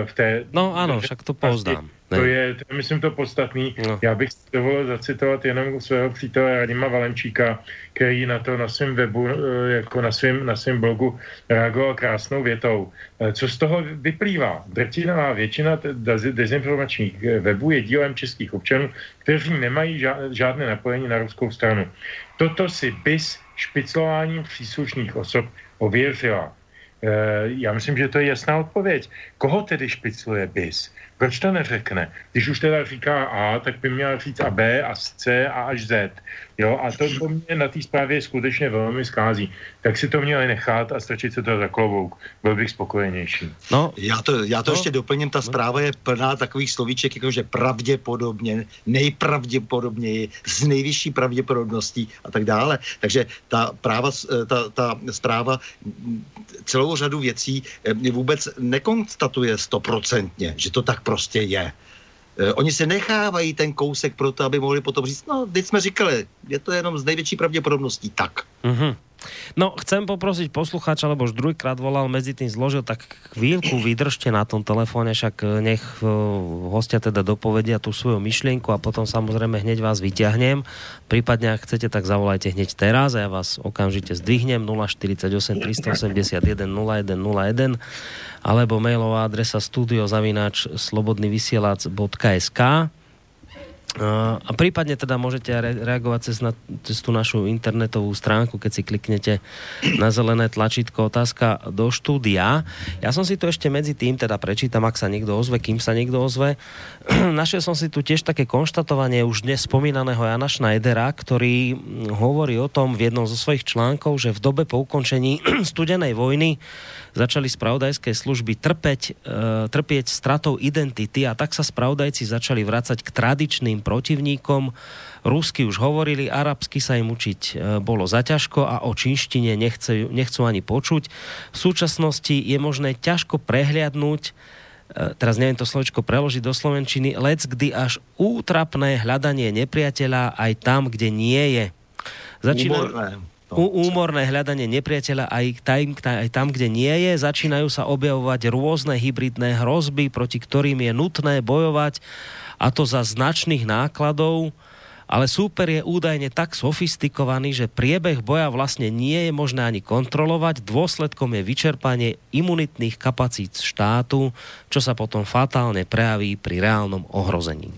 v té... No ano, však to poznám. To je, to je, myslím, to podstatný. No. Já bych si dovolil zacitovat jenom svého přítele Radima Valenčíka, který na to na svém webu, eh, jako na svém na svém blogu reagoval krásnou větou. Eh, co z toho vyplývá? Drtinová většina dezinformačních eh, webů je dílem českých občanů, kteří nemají žádné napojení na ruskou stranu. Toto si BIS špiclováním příslušných osob ověřila. Já myslím, že to je jasná odpověď. Koho tedy špicluje BIS? Proč to neřekne? Když už teda říká A, tak by měl říct a B a C a až Z. Jo, a to, to mě na té zprávě skutečně velmi skází. Tak si to měli nechat a strčit se to za klobouk. Byl bych spokojenější. No, já to, já to no. ještě doplním. Ta zpráva je plná takových slovíček, jako že pravděpodobně, nejpravděpodobněji, s nejvyšší pravděpodobností a tak dále. Takže ta, práva, ta, ta zpráva celou řadu věcí eh, vůbec nekonstatuje stoprocentně, že to tak prostě je. Eh, oni se nechávají ten kousek pro to, aby mohli potom říct, no, teď jsme říkali, je to jenom z největší pravděpodobností tak. Mm-hmm. No, chcem poprosiť poslucháča, lebo už druhýkrát volal, medzi tým zložil, tak chvíľku vydržte na tom telefóne, však eh, nech eh, hostia teda dopovedia tú svoju myšlienku a potom samozrejme hneď vás vyťahnem. Prípadne, ak chcete, tak zavolajte hneď teraz a ja vás okamžite zdvihnem 048 381 0101 alebo mailová adresa studiozavináč slobodnyvysielac.sk a prípadne teda môžete reagovať cez, na, cez tú našu internetovú stránku, keď si kliknete na zelené tlačítko otázka do štúdia. Ja som si to ešte medzi tým teda prečítam, ak sa niekto ozve, kým sa niekto ozve. Našiel som si tu tiež také konštatovanie už dnes spomínaného Jana Schneidera, ktorý hovorí o tom v jednom zo svojich článkov, že v dobe po ukončení studenej vojny začali spravodajské služby trpeť, e, trpieť stratou identity a tak sa spravodajci začali vrácať k tradičným protivníkom. Rusky už hovorili, arabsky sa im učiť e, bolo zaťažko a o čínštine nechcú, nechcú ani počuť. V súčasnosti je možné ťažko prehliadnúť e, teraz neviem to slovičko preložiť do slovenčiny, lec kdy až útrapné hľadanie nepriateľa aj tam, kde nie je. Začína, u, úmorné hľadanie nepriateľa aj tam, aj tam, kde nie je. Začínajú sa objavovať rôzne hybridné hrozby, proti ktorým je nutné bojovať a to za značných nákladov ale súper je údajne tak sofistikovaný, že priebeh boja vlastne nie je možné ani kontrolovať. Dôsledkom je vyčerpanie imunitných kapacít štátu, čo sa potom fatálne prejaví pri reálnom ohrození.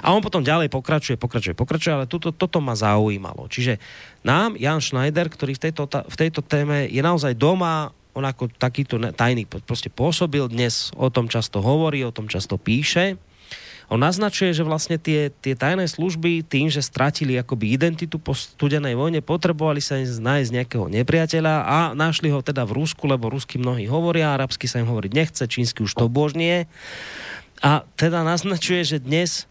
A on potom ďalej pokračuje, pokračuje, pokračuje, ale tuto, toto ma zaujímalo. Čiže nám Jan Schneider, ktorý v tejto, v tejto téme je naozaj doma, on ako takýto tajný proste pôsobil, dnes o tom často hovorí, o tom často píše. On naznačuje, že vlastne tie, tie tajné služby tým, že stratili akoby identitu po studenej vojne, potrebovali sa nájsť nejakého nepriateľa a našli ho teda v Rusku, lebo rusky mnohí hovoria, arabsky sa im hovoriť nechce, čínsky už to božnie. A teda naznačuje, že dnes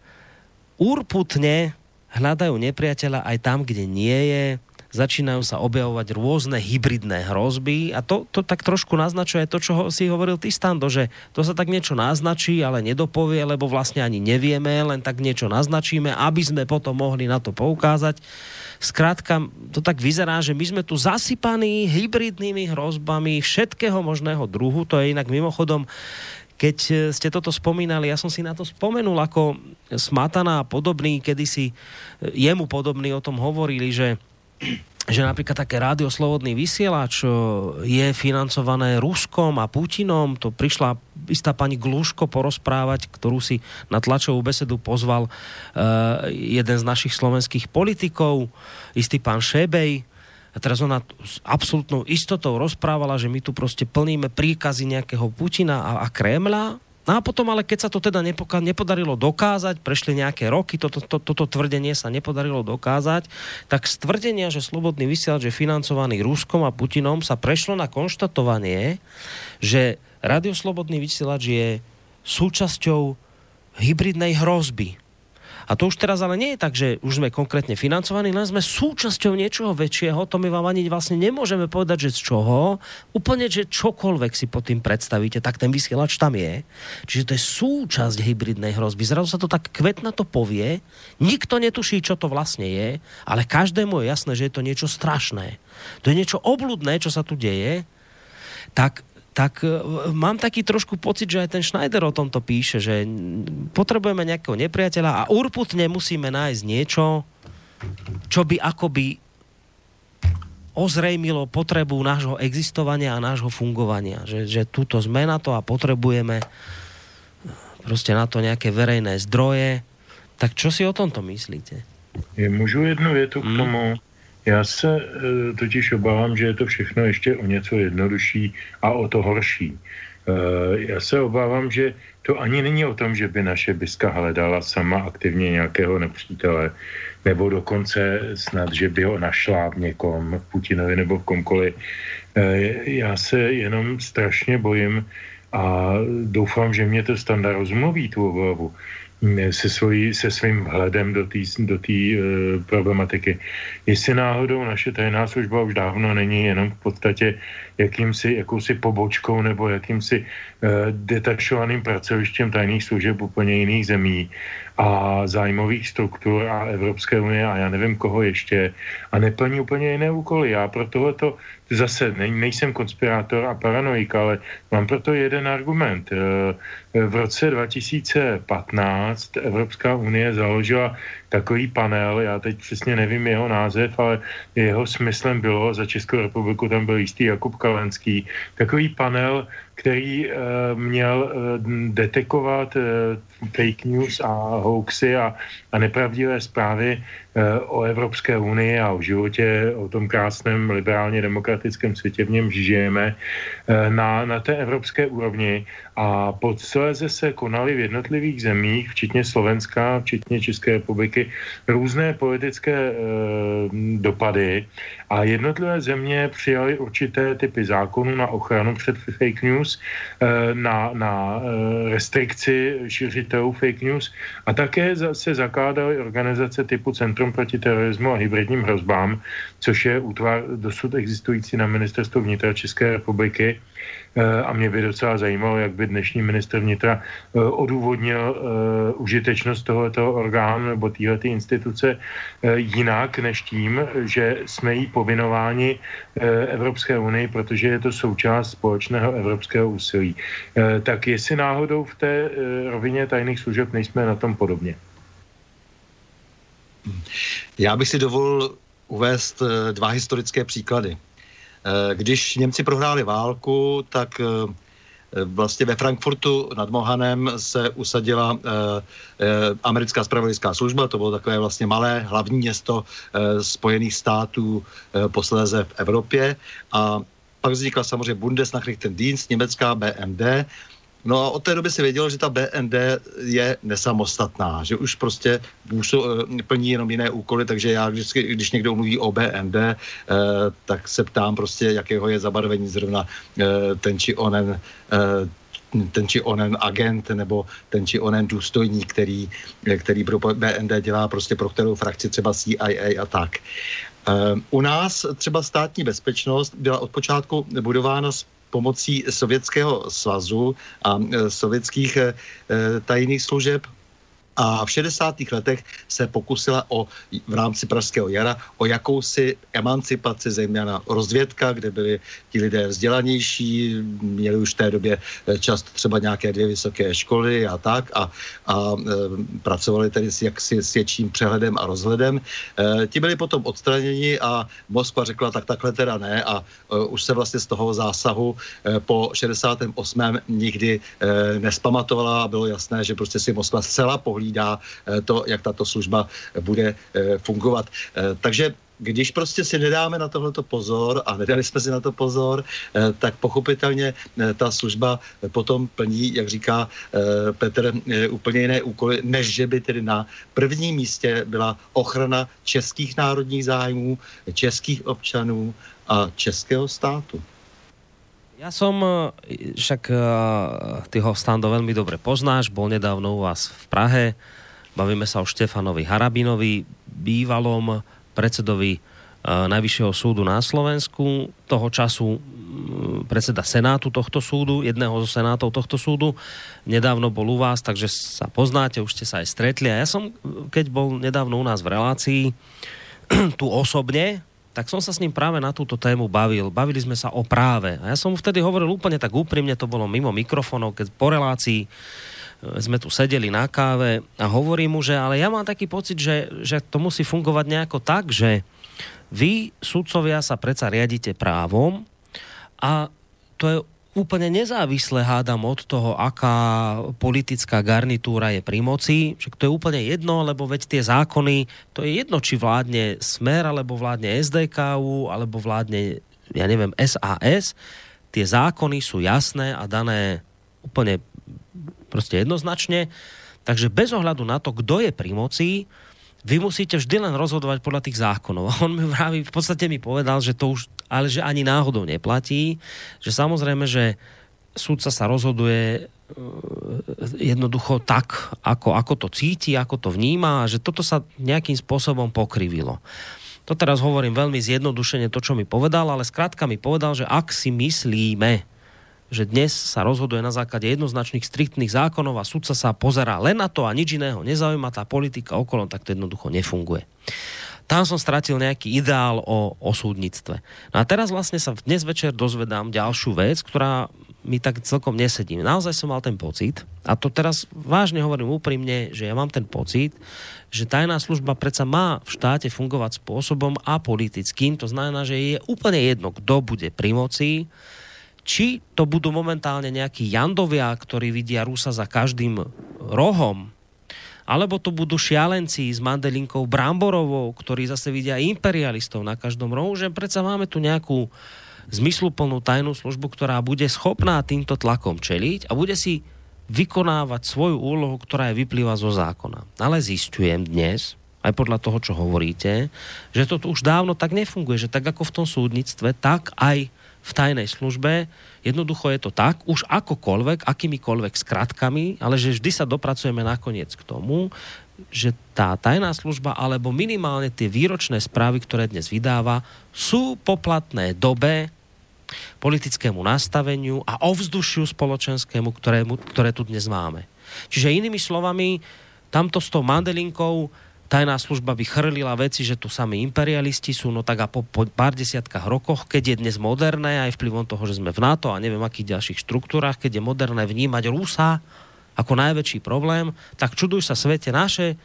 urputne hľadajú nepriateľa aj tam, kde nie je, začínajú sa objavovať rôzne hybridné hrozby a to, to tak trošku naznačuje to, čo si hovoril ty, Stando, že to sa tak niečo naznačí, ale nedopovie, lebo vlastne ani nevieme, len tak niečo naznačíme, aby sme potom mohli na to poukázať. Skrátka, to tak vyzerá, že my sme tu zasypaní hybridnými hrozbami všetkého možného druhu, to je inak mimochodom keď e, ste toto spomínali, ja som si na to spomenul, ako Smatana a podobný, kedysi e, jemu podobný o tom hovorili, že že napríklad také slobodný vysielač e, je financované Ruskom a Putinom. To prišla istá pani Gluško porozprávať, ktorú si na tlačovú besedu pozval uh, jeden z našich slovenských politikov, istý pán Šebej, a teraz ona s absolútnou istotou rozprávala, že my tu prostě plníme príkazy nejakého Putina a, a Kremla. No a potom, ale keď sa to teda nepodarilo dokázať, prešli nejaké roky, toto, to, toto tvrdenie sa nepodarilo dokázať, tak z tvrdenia, že slobodný vysielač je financovaný Ruskom a Putinom, sa prešlo na konštatovanie, že radioslobodný vysielač je súčasťou hybridnej hrozby a to už teraz ale nie je tak, že už sme konkrétne financovaní, len sme súčasťou niečoho väčšieho, to my vám ani vlastne nemôžeme povedať, že z čoho, úplne, že čokoľvek si pod tým predstavíte, tak ten vysielač tam je. Čiže to je súčasť hybridnej hrozby. Zrazu sa to tak kvetna to povie, nikto netuší, čo to vlastne je, ale každému je jasné, že je to niečo strašné. To je niečo obludné, čo sa tu deje, tak tak e, mám taký trošku pocit, že aj ten Schneider o tomto píše, že potrebujeme nejakého nepriateľa a urputne musíme nájsť niečo, čo by akoby ozrejmilo potrebu nášho existovania a nášho fungovania. Že, že túto sme na to a potrebujeme prostě na to nějaké verejné zdroje. Tak čo si o tomto myslíte? Je, můžu jednu větu k tomu? Hmm. Já se e, totiž obávám, že je to všechno ještě o něco jednodušší a o to horší. E, já se obávám, že to ani není o tom, že by naše Biska hledala sama aktivně nějakého nepřítele, nebo dokonce snad, že by ho našla v někom, v Putinovi nebo v komkoliv. E, já se jenom strašně bojím a doufám, že mě to standard rozmluví tu obavu se, svojí, se svým vhledem do té do uh, problematiky. Jestli náhodou naše tajná služba už dávno není jenom v podstatě jakýmsi, jakousi pobočkou nebo jakýmsi uh, detašovaným pracovištěm tajných služeb úplně jiných zemí a zájmových struktur a Evropské unie a já nevím koho ještě a neplní úplně jiné úkoly. Já pro tohleto zase ne, nejsem konspirátor a paranoik, ale mám proto jeden argument. Eh, v roce 2015 Evropská unie založila takový panel, já teď přesně nevím jeho název, ale jeho smyslem bylo, za Českou republiku tam byl jistý Jakub Kalenský, takový panel, který uh, měl uh, detekovat uh, fake news a hoaxy a, a nepravdivé zprávy o Evropské unii a o životě, o tom krásném liberálně demokratickém světě, v něm žijeme, na, na té evropské úrovni. A posléze se konaly v jednotlivých zemích, včetně Slovenska, včetně České republiky, různé politické e, dopady. A jednotlivé země přijaly určité typy zákonů na ochranu před fake news, e, na, na e, restrikci šiřitelů fake news. A také se zakládaly organizace typu Centrum proti terorismu a hybridním hrozbám, což je útvar dosud existující na ministerstvu vnitra České republiky, Eh, a mě by docela zajímalo, jak by dnešní minister vnitra eh, odůvodnil eh, užitečnost tohoto orgánu nebo této instituce jinak než tím, že jsme jí povinováni Evropské unii, protože je to součást společného evropského úsilí. Tak jestli náhodou v té rovině tajných služeb nejsme na tom podobně. Já bych si dovolil uvést dva historické příklady. Eh, když Němci prohráli válku, tak eh, vlastně ve Frankfurtu nad Mohanem se usadila eh, americká spravodajská služba, to bylo takové vlastně malé hlavní město Spojených států posléze v Evropě. A pak vznikla samozřejmě Bundesnachrichtendienst, německá BMD, No a od té doby si věděl, že ta BND je nesamostatná, že už prostě eh, plní jenom jiné úkoly, takže já, když, když někdo mluví o BND, eh, tak se ptám prostě, jakého je zabarvení zrovna eh, ten či onen eh, ten či onen agent nebo ten či onen důstojník, který, který pro BND dělá prostě pro kterou frakci třeba CIA a tak. Eh, u nás třeba státní bezpečnost byla od počátku budována s pomocí Sovětského svazu a e, sovětských e, e, tajných služeb a v 60. letech se pokusila o, v rámci Pražského jara o jakousi emancipaci, zejména rozvědka, kde byli ti lidé vzdělanější, měli už v té době eh, často třeba nějaké dvě vysoké školy a tak a, a e, pracovali tedy s jaksi s větším přehledem a rozhledem. E, ti byli potom odstraněni a Moskva řekla, tak takhle teda ne a e, už se vlastně z toho zásahu e, po 68. nikdy e, nespamatovala a bylo jasné, že prostě si Moskva zcela pohlídala předpovídá eh, to, jak tato služba bude eh, fungovat. Eh, takže když prostě si nedáme na tohleto pozor a nedali jsme si na to pozor, tak pochopitelně ta služba potom plní, jak říká Petr, úplně jiné úkoly, než že by tedy na prvním místě byla ochrana českých národních zájmů, českých občanů a českého státu. Ja som, e, však e, ty ho stando veľmi dobre poznáš, bol nedávno u vás v Prahe, bavíme sa o Štefanovi Harabinovi, bývalom predsedovi e, Najvyššieho súdu na Slovensku, toho času predseda Senátu tohto súdu, jedného zo Senátov tohto súdu. Nedávno bol u vás, takže sa poznáte, už ste sa aj stretli. A ja som, keď bol nedávno u nás v relácii, tu osobne, tak som sa s ním práve na túto tému bavil. Bavili sme sa o práve. A ja som mu vtedy hovoril úplne tak úprimne, to bolo mimo mikrofónov, keď po relácii e, sme tu sedeli na káve a hovorím mu, že ale ja mám taký pocit, že, že to musí fungovať nejako tak, že vy, sudcovia, sa predsa riadite právom a to je úplne nezávisle hádam od toho, aká politická garnitúra je pri moci. Však to je úplne jedno, lebo veď tie zákony, to je jedno, či vládne Smer, alebo vládne SDKU, alebo vládne, ja neviem, SAS. Tie zákony sú jasné a dané úplne prostě jednoznačne. Takže bez ohľadu na to, kdo je pri moci, vy musíte vždy len rozhodovať podľa tých zákonov. A on mi vraví, v podstate mi povedal, že to už ale že ani náhodou neplatí, že samozrejme, že súdca sa rozhoduje e, jednoducho tak, ako, ako to cíti, ako to vníma a že toto sa nejakým spôsobom pokrivilo. To teraz hovorím veľmi zjednodušene to, čo mi povedal, ale skrátka mi povedal, že ak si myslíme, že dnes sa rozhoduje na základe jednoznačných striktných zákonov a sudca sa pozerá len na to a nič iného nezaujíma tá politika okolo, tak to jednoducho nefunguje tam som stratil nejaký ideál o, o súdnictve. No a teraz vlastne sa dnes večer dozvedám ďalšiu vec, ktorá mi tak celkom nesedí. Naozaj som mal ten pocit, a to teraz vážne hovorím úprimne, že ja mám ten pocit, že tajná služba predsa má v štáte fungovať spôsobom apolitickým, to znamená, že je úplne jedno, kto bude pri moci, či to budú momentálne nejakí jandovia, ktorí vidia Rusa za každým rohom alebo to budú šialenci s mandelinkou Bramborovou, ktorí zase vidia imperialistov na každom rohu, že predsa máme tu nejakú zmysluplnú tajnú službu, ktorá bude schopná týmto tlakom čeliť a bude si vykonávať svoju úlohu, ktorá je vyplýva zo zákona. Ale zistujem dnes, aj podľa toho, čo hovoríte, že to už dávno tak nefunguje, že tak ako v tom súdnictve, tak aj v tajnej službe. Jednoducho je to tak, už akokoľvek, akýmikoľvek skratkami, ale že vždy sa dopracujeme nakoniec k tomu, že tá tajná služba alebo minimálne tie výročné správy, ktoré dnes vydáva, sú poplatné dobe, politickému nastaveniu a ovzdušiu spoločenskému, ktorému, ktoré tu dnes máme. Čiže inými slovami, tamto s tou mandelinkou tajná služba by chrlila veci, že tu sami imperialisti sú, no tak a po, po pár desiatkách rokoch, keď je dnes moderné, aj vplyvom toho, že sme v NATO a neviem akých ďalších štruktúrach, keď je moderné vnímať Rusa ako najväčší problém, tak čuduj sa svete naše,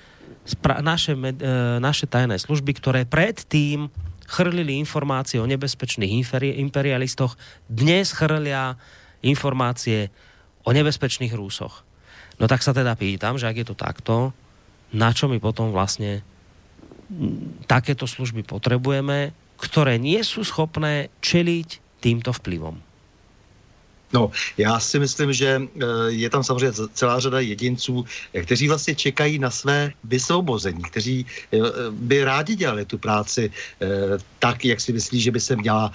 naše, e, naše tajné služby, ktoré predtým chrlili informácie o nebezpečných imperialistoch, dnes chrlia informácie o nebezpečných Rúsoch. No tak sa teda pýtam, že ak je to takto, na čo my potom vlastně takéto služby potrebujeme, ktoré nie sú schopné čeliť týmto vplyvom. No, já si myslím, že eh, je tam samozřejmě celá řada jedinců, kteří vlastně čekají na své vysvobození, kteří eh, by rádi dělali tu práci tak, jak si myslí, že by se měla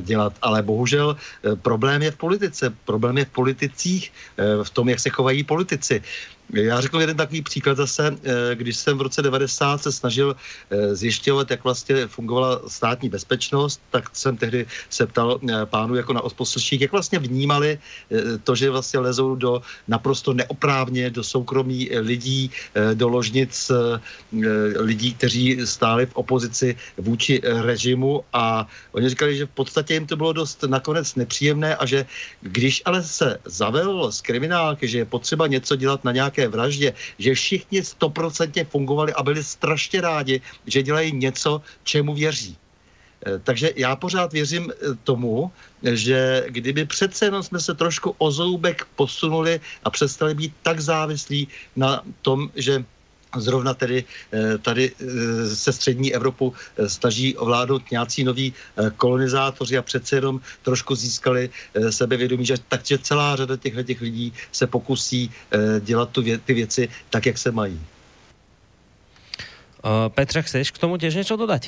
dělat. Ale bohužel problém je v politice, problém je v politicích, v tom, jak se chovají politici. Já řeknu jeden takový příklad zase, eh, když jsem v roce 90 se snažil eh, zjišťovat, jak vlastně fungovala státní bezpečnost, tak jsem tehdy se ptal eh, pánu jako na osposlších, jak vlastně vnímali to, že vlastně lezou do naprosto neoprávně do soukromí lidí, do ložnic lidí, kteří stáli v opozici vůči režimu. A oni říkali, že v podstatě jim to bylo dost nakonec nepříjemné a že když ale se zavelilo z kriminálky, že je potřeba něco dělat na nějaké nějaké vraždě, že všichni stoprocentně fungovali a byli strašně rádi, že dělají něco, čemu věří. E, takže já pořád věřím e, tomu, že kdyby přece jenom jsme se trošku o zoubek posunuli a přestali být tak závislí na tom, že zrovna tedy eh, tady eh, se střední Evropu eh, snaží ovládnout nějací noví kolonizátoři a přece jenom trošku získali sebevědomí, že takže celá řada těchto těch lidí se pokusí dělat tu vě, ty věci tak, jak se mají. Uh, Petra, chceš k tomu těž něco dodat?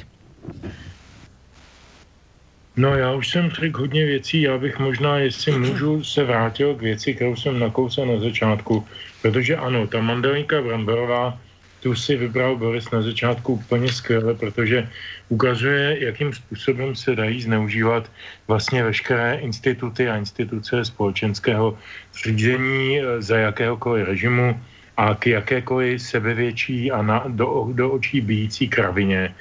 No já už jsem řekl hodně věcí, já bych možná, jestli můžu, se vrátil k věci, kterou jsem nakousal na začátku, protože ano, ta mandelinka Bramborová tu si vybral Boris na začátku úplně skvěle, protože ukazuje, jakým způsobem se dají zneužívat vlastně veškeré instituty a instituce společenského řízení eh, za jakéhokoliv režimu a k jakékoliv sebevětší a na, do, do očí bíjící kravině,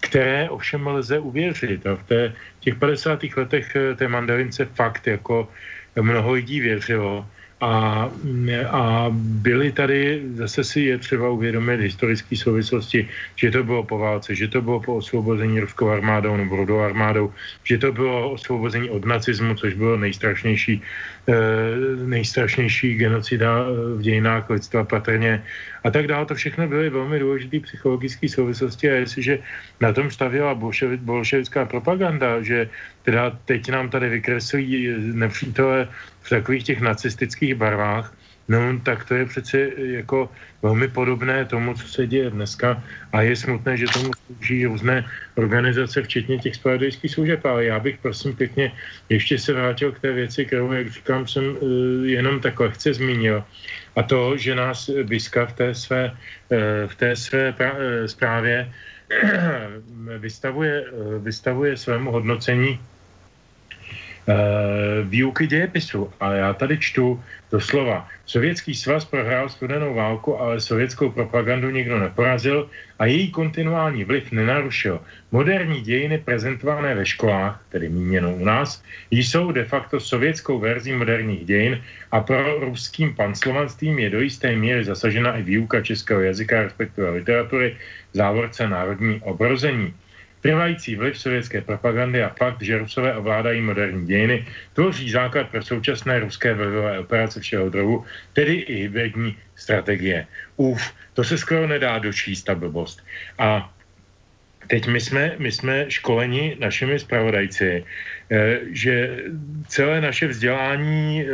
které ovšem lze uvěřit. A v té, těch 50. letech eh, té mandarince fakt jako mnoho lidí věřilo. A, a byly tady, zase si je třeba uvědomit historické souvislosti, že to bylo po válce, že to bylo po osvobození ruskou armádou nebo rudou armádou, že to bylo osvobození od nacismu, což bylo nejstrašnější, nejstrašnější genocida eh, v dějinách lidstva patrně a tak dále. To všechno byly velmi důležité psychologické souvislosti a jestliže na tom stavěla bolševická propaganda, že teda teď nám tady vykreslují nepřítele v takových těch nacistických barvách, no tak to je přece jako velmi podobné tomu, co se děje dneska. A je smutné, že tomu slouží různé organizace, včetně těch spravodajských služeb, ale já bych prosím pěkně ještě se vrátil k té věci, kterou, jak říkám, jsem uh, jenom tak lehce zmínil. A to, že nás Biska v té své, uh, v té své zprávě vystavuje, vystavuje svému hodnocení. Eh, výuky dějepisu. A já tady čtu doslova. Sovětský svaz prohrál studenou válku, ale sovětskou propagandu nikdo neporazil a její kontinuální vliv nenarušil. Moderní dějiny prezentované ve školách, tedy míněno u nás, jsou de facto sovětskou verzí moderních dějin a pro ruským panslovanstvím je do jisté míry zasažena i výuka českého jazyka, respektive literatury, závorce národní obrození. Trvající vliv sovětské propagandy a fakt, že Rusové ovládají moderní dějiny, tvoří základ pro současné ruské vlivové operace všeho druhu, tedy i hybridní strategie. Uf, to se skoro nedá dočíst, ta blbost. A teď my jsme, my jsme školeni našimi zpravodajci, eh, že celé naše vzdělání, eh,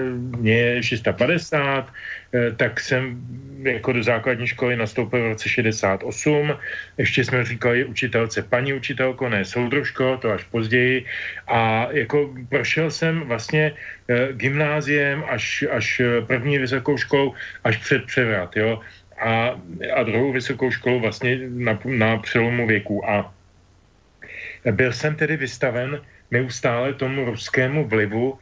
je 650, Eh, tak jsem jako do základní školy nastoupil v roce 68. Ještě jsme říkali učitelce paní učitelko, ne soudružko, to až později. A jako prošel jsem vlastně eh, gymnáziem až, až první vysokou školou, až před převrat, jo. A, a druhou vysokou školu vlastně na, na přelomu věku. A byl jsem tedy vystaven neustále tomu ruskému vlivu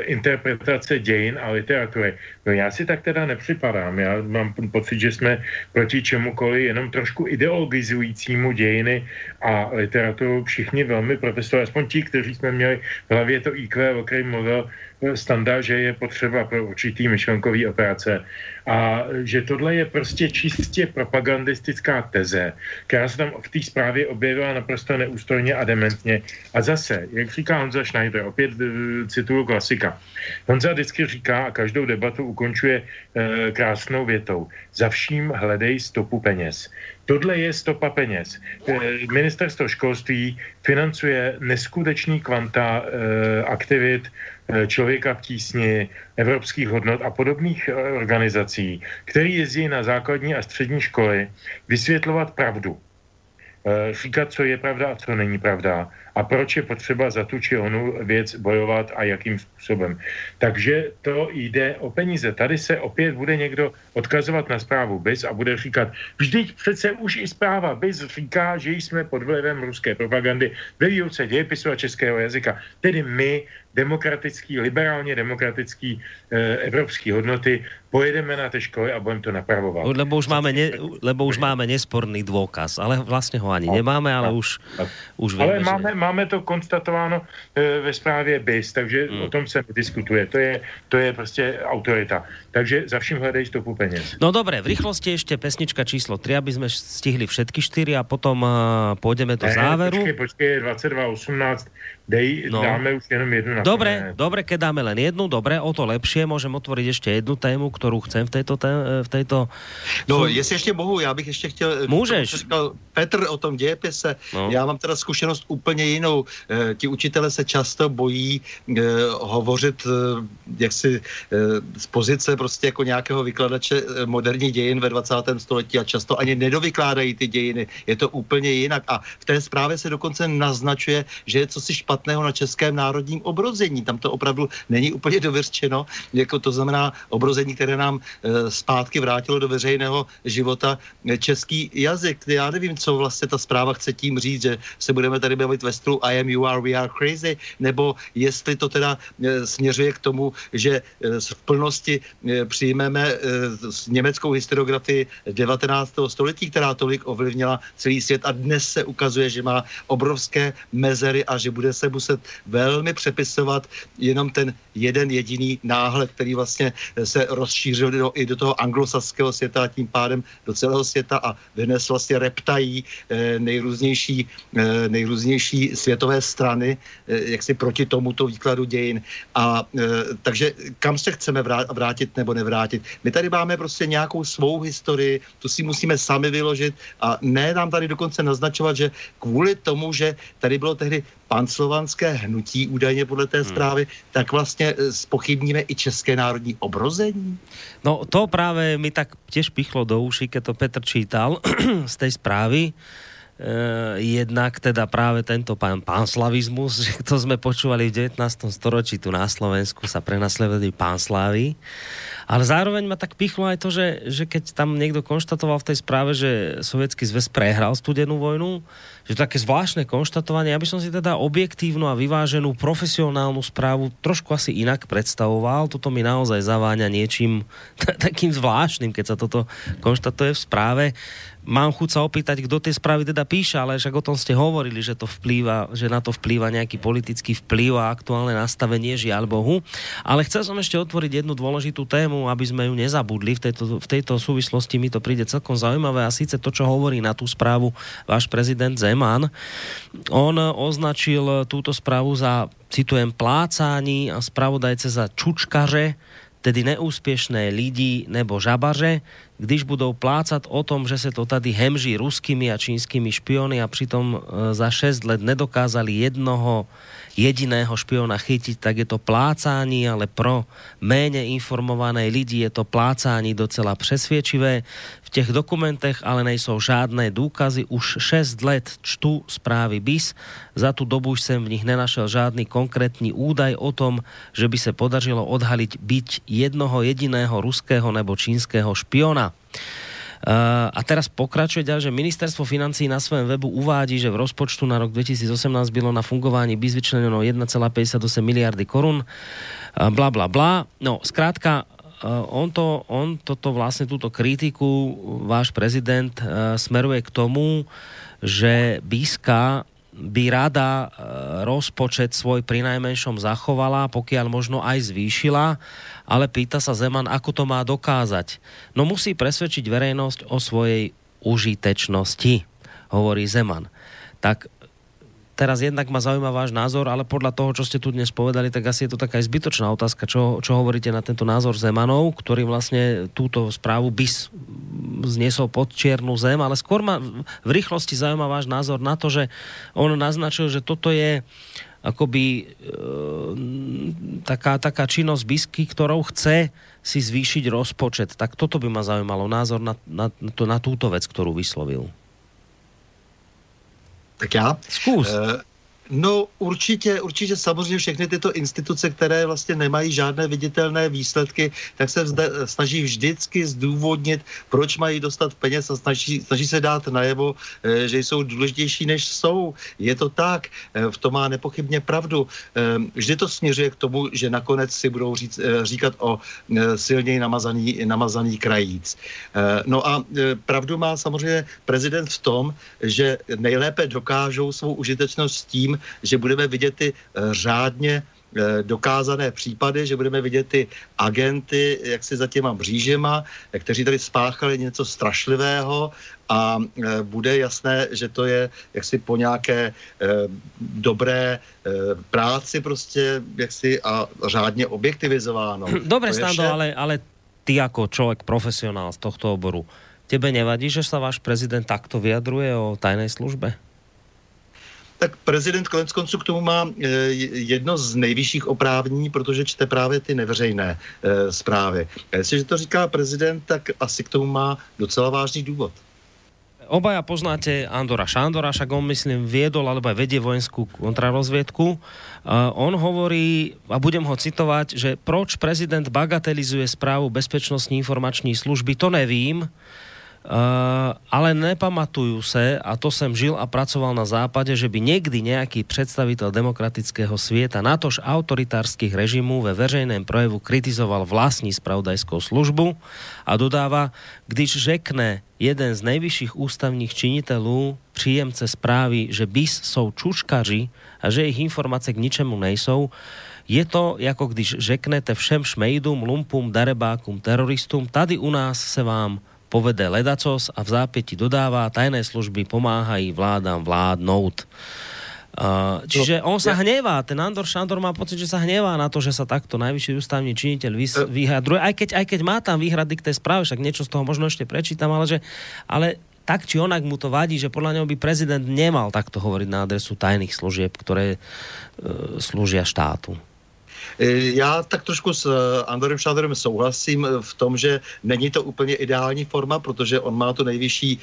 interpretace dějin a literatury. No já si tak teda nepřipadám. Já mám pocit, že jsme proti čemukoliv jenom trošku ideologizujícímu dějiny a literaturu všichni velmi protestovali. Aspoň ti, kteří jsme měli v hlavě to IQ, o kterém mluvil Standa, že je potřeba pro určitý myšlenkový operace. A že tohle je prostě čistě propagandistická teze, která se tam v té zprávě objevila naprosto neústojně a dementně. A zase, jak říká Honza Schneider, opět cituju klasika. Honza vždycky říká a každou debatu ukončuje uh, krásnou větou. Za vším hledej stopu peněz. Tohle je stopa peněz. Eh, ministerstvo školství financuje neskutečný kvanta aktivit Eh, člověka v tísni, evropských hodnot a podobných organizací, který jezdí na základní a střední školy vysvětlovat pravdu. Říkat, co je pravda a co není pravda a proč je potřeba za tu či onu věc bojovat a jakým způsobem. Takže to jde o peníze. Tady se opět bude někdo odkazovat na zprávu BIS a bude říkat, vždyť přece už i zpráva BIS říká, že jsme pod vlivem ruské propagandy ve výuce dějepisu a českého jazyka. Tedy my demokratický, liberálně demokratický e, evropský hodnoty, pojedeme na té školy a budeme to napravovat. Lebo už máme, ne, lebo už máme nesporný dôkaz, ale vlastně ho ani no, nemáme, ale no, už, no. už víme, Ale máme, že... máme to konstatováno e, ve zprávě BIS, takže hmm. o tom se diskutuje. To je, to je prostě autorita. Takže za vším hledej stopu peněz. No dobré, v rychlosti ještě pesnička číslo 3, aby jsme stihli všetky 4 a potom uh, půjdeme do ne, záveru. Počkej, počkej, 22.18 Dej, no. dáme už jenom jednu na Dobre, dobre, keď dáme len jednu, dobre, o to lepšie. Můžem otvoriť ještě jednu tému, kterou chcem v této, té, v této... No, Sú... jestli ještě mohu, já bych ještě chtěl... Můžeš. Říkal Petr o tom dějepise. No. Já mám teda zkušenost úplně jinou. E, ti učitele se často bojí e, hovořit e, jaksi e, z pozice prostě jako nějakého vykladače e, moderních dějin ve 20. století a často ani nedovykládají ty dějiny. Je to úplně jinak. A v té zprávě se dokonce naznačuje, že je co si špatně špatného na českém národním obrození. Tam to opravdu není úplně dovyřčeno, jako to znamená obrození, které nám e, zpátky vrátilo do veřejného života e, český jazyk. Já nevím, co vlastně ta zpráva chce tím říct, že se budeme tady bavit ve stylu I am, you are, we are crazy, nebo jestli to teda e, směřuje k tomu, že e, v plnosti e, přijmeme e, německou historiografii 19. století, která tolik ovlivnila celý svět a dnes se ukazuje, že má obrovské mezery a že bude se muset velmi přepisovat jenom ten jeden jediný náhled, který vlastně se rozšířil do, i do toho anglosaského světa a tím pádem do celého světa a dnes vlastně reptají eh, nejrůznější, eh, nejrůznější světové strany, eh, jak si proti tomuto výkladu dějin. A takže kam se chceme vrátit nebo nevrátit? My tady máme prostě nějakou svou historii, tu si musíme sami vyložit a ne nám tady dokonce naznačovat, že kvůli tomu, že tady bylo tehdy panslovanské hnutí, údajně podle té hmm. zprávy, hmm. tak vlastně spochybníme i české národní obrození? No to právě mi tak těž pichlo do uši, keď to Petr čítal z tej zprávy. Uh, jednak teda práve tento pán, pánslavizmus, že to sme počúvali v 19. storočí tu na Slovensku sa prenasledovali pánslávy. Ale zároveň ma tak pichlo aj to, že, že keď tam niekto konštatoval v tej správe, že sovietský zväz prehral studenú vojnu, že to také zvláštne konštatovanie, ja by som si teda objektívnu a vyváženú profesionálnu správu trošku asi inak predstavoval. Toto mi naozaj zaváňa niečím takým zvláštnym, keď sa toto konštatuje v správe mám chuť sa opýtať, kdo tie správy teda píše, ale však o tom ste hovorili, že, to vplýva, že na to vplýva nejaký politický vplyv a aktuálne nastavenie, žiaľ Bohu. Ale chcel som ešte otvoriť jednu dôležitú tému, aby sme ju nezabudli. V tejto, v tejto súvislosti mi to príde celkom zaujímavé a síce to, čo hovorí na tú správu váš prezident Zeman. On označil túto správu za, citujem, plácání a spravodajce za čučkaře, tedy neúspěšné lidi nebo žabaře, když budou plácat o tom, že se to tady hemží ruskými a čínskými špiony a přitom e, za 6 let nedokázali jednoho jediného špiona chytiť, tak je to plácání, ale pro méně informované lidi je to plácání docela přesvědčivé. V těch dokumentech ale nejsou žádné důkazy. Už 6 let čtu zprávy BIS. Za tu dobu jsem v nich nenašel žádný konkrétní údaj o tom, že by se podařilo odhaliť byť jednoho jediného ruského nebo čínského špiona. Uh, a teraz pokračuje ďalej, že ministerstvo financí na svém webu uvádí, že v rozpočtu na rok 2018 bylo na fungování BIS vyčleněno 1,58 miliardy korun, uh, bla bla bla. No, zkrátka, uh, on, to, on toto vlastne túto kritiku, váš prezident, smeruje k tomu, že BISka by rada rozpočet svoj pri najmenšom zachovala, pokiaľ možno aj zvýšila ale pýta sa Zeman, ako to má dokázať. No musí presvedčiť verejnosť o svojej užitečnosti, hovorí Zeman. Tak teraz jednak ma zaujíma váš názor, ale podľa toho, čo ste tu dnes povedali, tak asi je to taká zbytočná otázka, čo, čo hovoríte na tento názor Zemanov, ktorý vlastne túto správu by zniesol pod čiernu zem, ale skôr ma v rýchlosti zaujíma váš názor na to, že on naznačil, že toto je akoby e, taká, taká činnosť BISky, ktorou chce si zvýšiť rozpočet. Tak toto by ma zaujímalo, názor na, na, to, na túto vec, ktorú vyslovil. Tak já. Zkus. Uh, No určitě, určitě samozřejmě všechny tyto instituce, které vlastně nemají žádné viditelné výsledky, tak se vzde, snaží vždycky zdůvodnit, proč mají dostat peněz a snaží, snaží se dát najevo, eh, že jsou důležitější, než jsou. Je to tak, eh, v tom má nepochybně pravdu. Eh, vždy to směřuje k tomu, že nakonec si budou říct, říkat o silněji namazaný, namazaný krajíc. No a pravdu má samozřejmě prezident v tom, že nejlépe dokážou svou užitečnost tím, že budeme vidět ty eh, řádně eh, dokázané případy, že budeme vidět ty agenty, jak si za těma mřížema, kteří tady spáchali něco strašlivého a eh, bude jasné, že to je jaksi po nějaké dobré práci prostě jaksi a řádně objektivizováno. Dobre, Stando, vše... ale, ale ty jako člověk profesionál z tohto oboru, tebe nevadí, že sa váš prezident takto vyjadruje o tajnej službe? Tak prezident konec konců k tomu má eh, jedno z nejvyšších oprávnění, protože čte právě ty neveřejné e, zprávy. A jestliže to říká prezident, tak asi k tomu má docela vážný důvod. obaja poznáte Andora Šandora, však on myslím viedol alebo aj vedie vojenskú kontrarozviedku. Uh, on hovorí, a budem ho citovať, že proč prezident bagatelizuje správu Bezpečnostní informační služby, to nevím, Uh, ale nepamatujú se, a to jsem žil a pracoval na západe, že by někdy nějaký představitel demokratického světa, natož autoritárských režimů ve veřejném projevu kritizoval vlastní spravodajskou službu a dodává, když řekne jeden z nejvyšších ústavních činitelů, příjemce zprávy, že BIS jsou čučkaři a že jejich informace k ničemu nejsou, je to, jako když řeknete všem šmejdům, lumpům, darebákům, teroristům, tady u nás se vám povede ledacos a v zápäti dodává, tajné služby pomáhají vládám vládnout. Uh, čiže on sa hnevá, ten Andor Šandor má pocit, že sa hnevá na to, že sa takto najvyšší ústavný činiteľ vys, vyhadruje, aj keď, aj keď má tam výhrady k tej správe, však niečo z toho možno ešte prečítam, ale, že, ale tak či onak mu to vadí, že podľa neho by prezident nemal takto hovoriť na adresu tajných služieb, ktoré uh, slúžia štátu. Eh, já tak trošku s eh, Andorem Šádorem souhlasím eh, v tom, že není to úplně ideální forma, protože on má tu nejvyšší,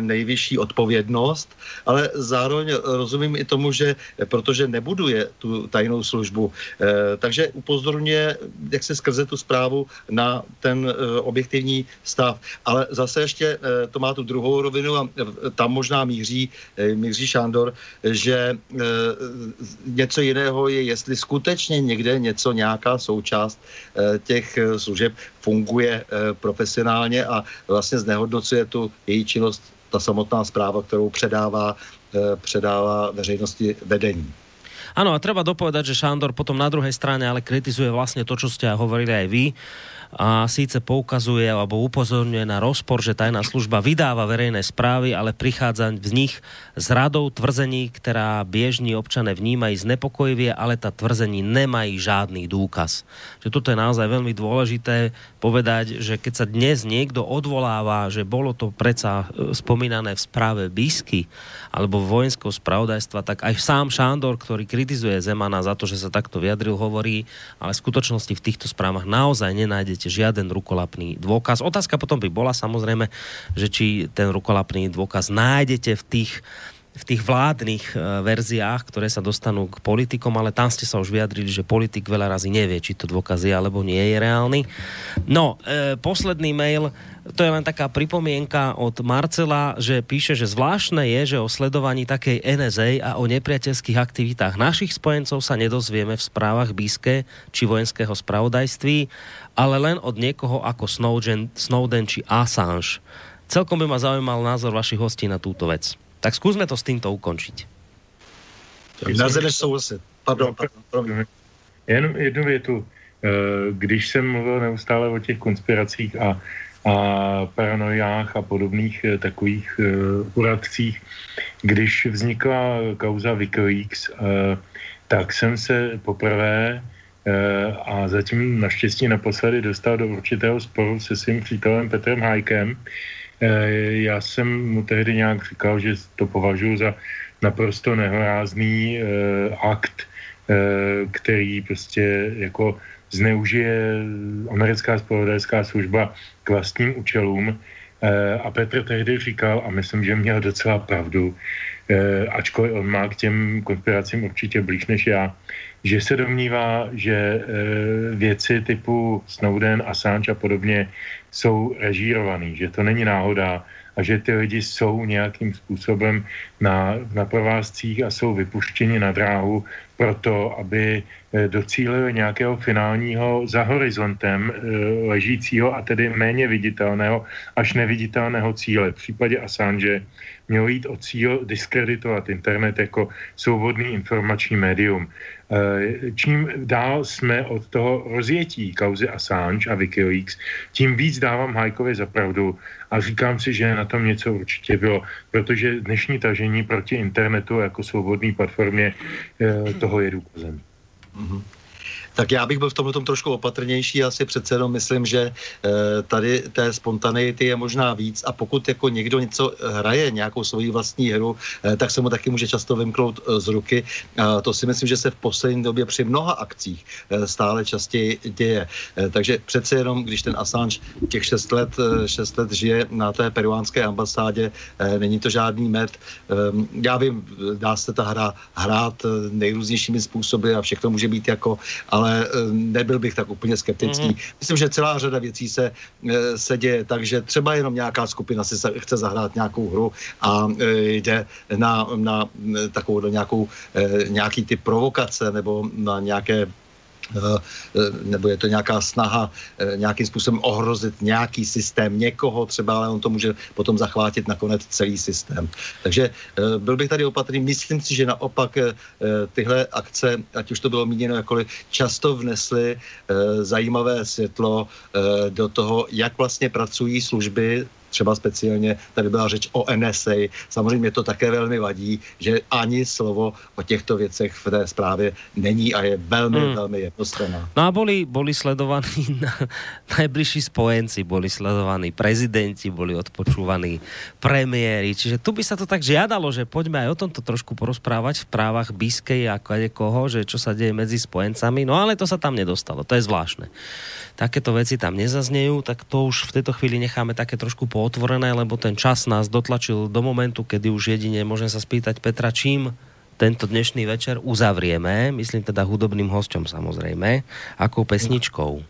nejvyšší odpovědnost, ale zároveň rozumím i tomu, že protože nebuduje tu tajnou službu, takže upozorňuje, jak se skrze tu zprávu na ten objektivní stav. Ale zase ještě to má tu druhou rovinu a tam možná míří, míří Šándor, že něco jiného je, jestli skutečně někde něco, nějaká součást eh, těch eh, služeb funguje eh, profesionálně a vlastně znehodnocuje tu její činnost ta samotná zpráva, kterou předává, předává veřejnosti vedení. Ano, a treba dopovedať, že Šandor potom na druhej strane ale kritizuje vlastne to, čo ste hovorili aj vy, a síce poukazuje alebo upozorňuje na rozpor, že tajná služba vydáva verejné správy, ale prichádza v nich s radou tvrzení, která běžní občané vnímají znepokojivě, ale ta tvrzení nemají žádný důkaz. Že toto je naozaj veľmi dôležité povedať, že keď sa dnes niekto odvoláva, že bolo to predsa e, spomínané v správe Bisky alebo vojenského spravodajstva, tak aj sám Šándor, ktorý kritizuje Zemana za to, že sa takto vyjadril, hovorí, ale v skutočnosti v týchto správach naozaj nenájdete žiaden rukolapný dôkaz. Otázka potom by bola samozrejme, že či ten rukolapný dôkaz nájdete v tých v tých vládnych e, verziách, ktoré sa dostanú k politikom, ale tam ste sa už vyjadrili, že politik veľa razy nevie, či to dôkaz je alebo nie je reálny. No, e, posledný mail, to je len taká pripomienka od Marcela, že píše, že zvláštne je, že o sledovaní takej NSA a o nepriateľských aktivitách našich spojencov sa nedozvieme v správach Bíske či vojenského spravodajství, ale len od niekoho ako Snowden, Snowden či Assange. Celkom by ma zaujímal názor vašich hostí na túto vec. Tak zkusme to s týmto ukončit. Nelze než souhlasit. Pardon, pardon, pardon. Jenom jednu větu. Eh, když jsem mluvil neustále o těch konspiracích a, a paranojách a podobných eh, takových uh, uradcích, když vznikla kauza Wikileaks, uh, tak jsem se poprvé a zatím naštěstí naposledy dostal do určitého sporu se svým přítelem Petrem Hajkem, Eh, já jsem mu tehdy nějak říkal, že to považuji za naprosto nehorázný eh, akt, eh, který prostě jako zneužije americká spravodajská služba k vlastním účelům. A Petr tehdy říkal, a myslím, že měl docela pravdu, ačkoliv on má k těm konspiracím určitě blíž než já, že se domnívá, že věci typu Snowden, Assange a podobně jsou režírovaný, že to není náhoda a že ty lidi jsou nějakým způsobem na, na provázcích a jsou vypuštěni na dráhu proto, aby eh, docílili nějakého finálního za horizontem eh, ležícího a tedy méně viditelného až neviditelného cíle. V případě Assange mělo jít o cíl diskreditovat internet jako svobodný informační médium. Eh, čím dál jsme od toho rozjetí kauzy Assange a Wikileaks, tím víc dávám Hajkovi za pravdu a říkám si, že na tom něco určitě bylo, protože dnešní tažení proti internetu jako svobodné platformě toho je důkazem. Mm-hmm. Tak já bych byl v tomhle tom trošku opatrnější, asi přece jenom myslím, že eh, tady té spontaneity je možná víc a pokud jako někdo něco hraje, nějakou svoji vlastní hru, eh, tak se mu taky může často vymknout eh, z ruky. A to si myslím, že se v poslední době při mnoha akcích stále častěji děje. Takže přece jenom, když ten Assange těch 6 let, 6 let žije na té peruánské ambasádě, není to žádný med. Ehm, já vím, dá se ta hra hrát nejrůznějšími způsoby a všechno může být jako, ale nebyl bych tak úplně skeptický. Mm-hmm. Myslím, že celá řada věcí se, eh, se děje tak, že třeba jenom nějaká skupina si chce zahrát nějakou hru a eh, jde na, na takovou do nějakou, eh, nějaký typ provokace nebo na nějaké Eh, eh, nebo je to nějaká snaha eh, nějakým způsobem ohrozit nějaký systém někoho třeba, ale on to může potom zachvátit nakonec celý systém. Takže byl bych tady opatrný. Myslím si, že naopak tyhle akce, ať už to bylo míněno jakkoliv, často vnesly zajímavé světlo do toho, jak vlastně pracují služby třeba speciálně tady byla řeč o NSA. Samozřejmě to také velmi vadí, že ani slovo o těchto věcech v té zprávě není a je velmi, hmm. velmi jednostranná. No a boli, boli sledovaní na, najbližší spojenci, boli sledovaní prezidenti, boli odpočúvaní premiéry, čiže tu by sa to tak žiadalo, že poďme aj o tomto trošku porozprávať v právach Biskej a koho, že čo sa deje medzi spojencami, no ale to sa tam nedostalo, to je zvláštne takéto veci tam nezaznejú, tak to už v tejto chvíli necháme také trošku pootvorené, lebo ten čas nás dotlačil do momentu, kedy už jedine môžem sa spýtať Petra, čím tento dnešný večer uzavrieme, myslím teda hudobným hostem samozrejme, akou pesničkou?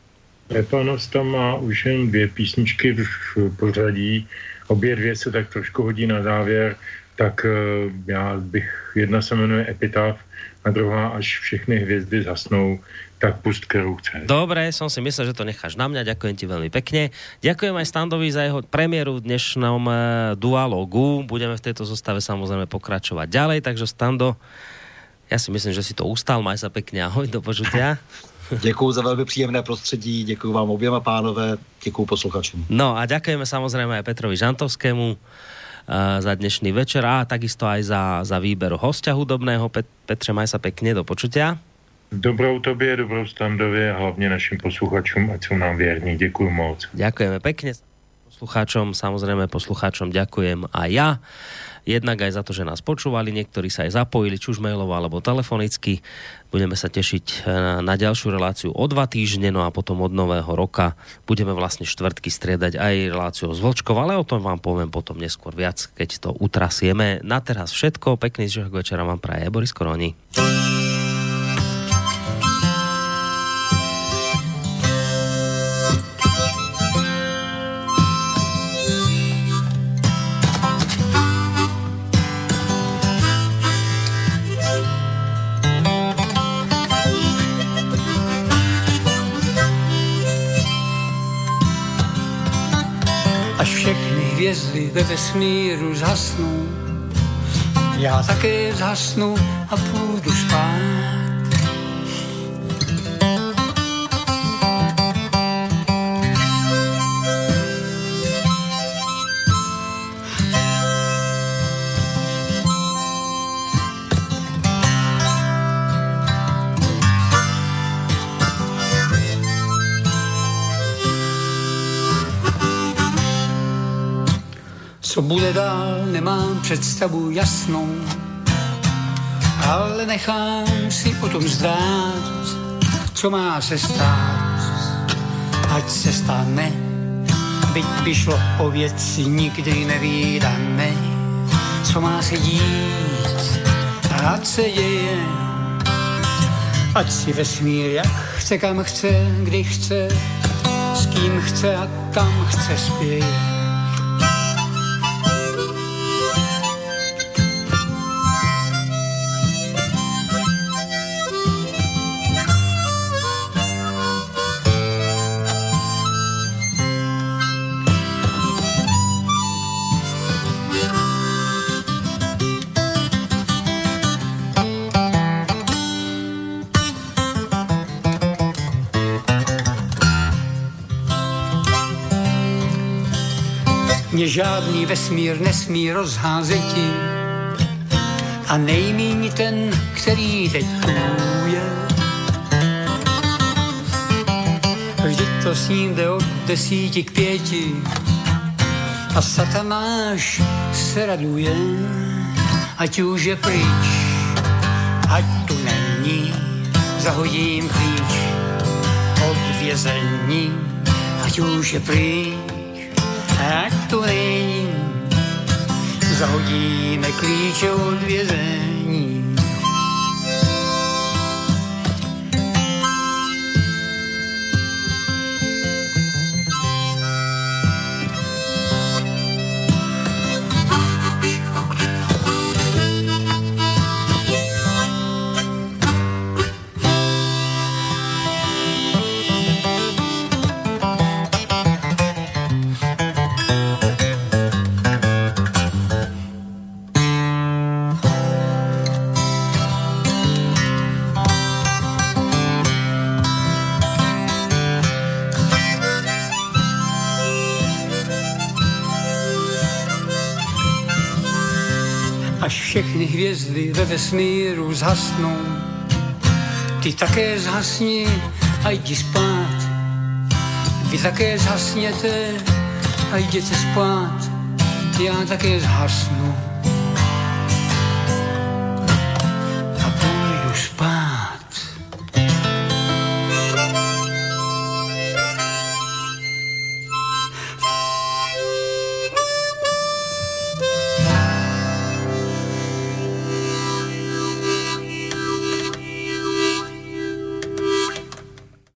Prepanos tam má už jen dvě písničky v pořadí, obě dvě se tak trošku hodí na závěr, tak eh, já bych, jedna se jmenuje Epitaph a druhá Až všechny hvězdy zasnou, tak pust, ktorú chce. Dobre, som si myslel, že to necháš na mňa. Ďakujem ti veľmi pekne. Ďakujem aj Standovi za jeho premiéru v dnešnom uh, dualogu. Budeme v tejto zostave samozrejme pokračovať ďalej, takže Stando, ja si myslím, že si to ustal. Maj sa pekne. Ahoj, do počutia. Děkuji za velmi příjemné prostředí, děkuji vám oběma pánové, děkuji posluchačům. No a ďakujeme samozrejme aj Petrovi Žantovskému uh, za dnešný večer a takisto aj za, za výber hostia hudobného. Pet, Petře, maj sa pekne, do počutia. Dobrou tobě, dobrou standově a hlavně našim posluchačům, ať jsou nám věrní. Děkuji moc. Ďakujeme pekne poslucháčom, samozrejme poslucháčom ďakujem aj ja. Jednak aj za to, že nás počúvali, niektorí sa aj zapojili, či už mailovo alebo telefonicky. Budeme sa tešiť e, na ďalšiu reláciu o dva týždne, no a potom od nového roka budeme vlastne štvrtky striedať aj reláciu s Vlčkov, ale o tom vám poviem potom neskôr viac, keď to utrasieme. Na teraz všetko, pekný zvyšok večera vám praje Boris Koroni. Hvězdy ve vesmíru zhasnou, já také zhasnu a půjdu spát. Co bude dál, nemám představu jasnou, ale nechám si o tom zdát, co má se stát, ať se stane, byť by šlo o věci nikdy nevýdané, co má se dít, ať se děje, ať si vesmír jak chce, kam chce, kdy chce, s kým chce a kam chce spěje žádný vesmír nesmí rozházeti a nejmíň ten, který teď tu je. to s ním jde od desíti k pěti. A satanáš se raduje, ať už je pryč, ať tu není, zahodím klíč od vězení, ať už je pryč, tu není, zahodíme klíče od vězení. Hvězdy ve vesmíru zhasnou. Ty také zhasni a jdi spát. Vy také zhasněte a jděte spát. Já také zhasnu.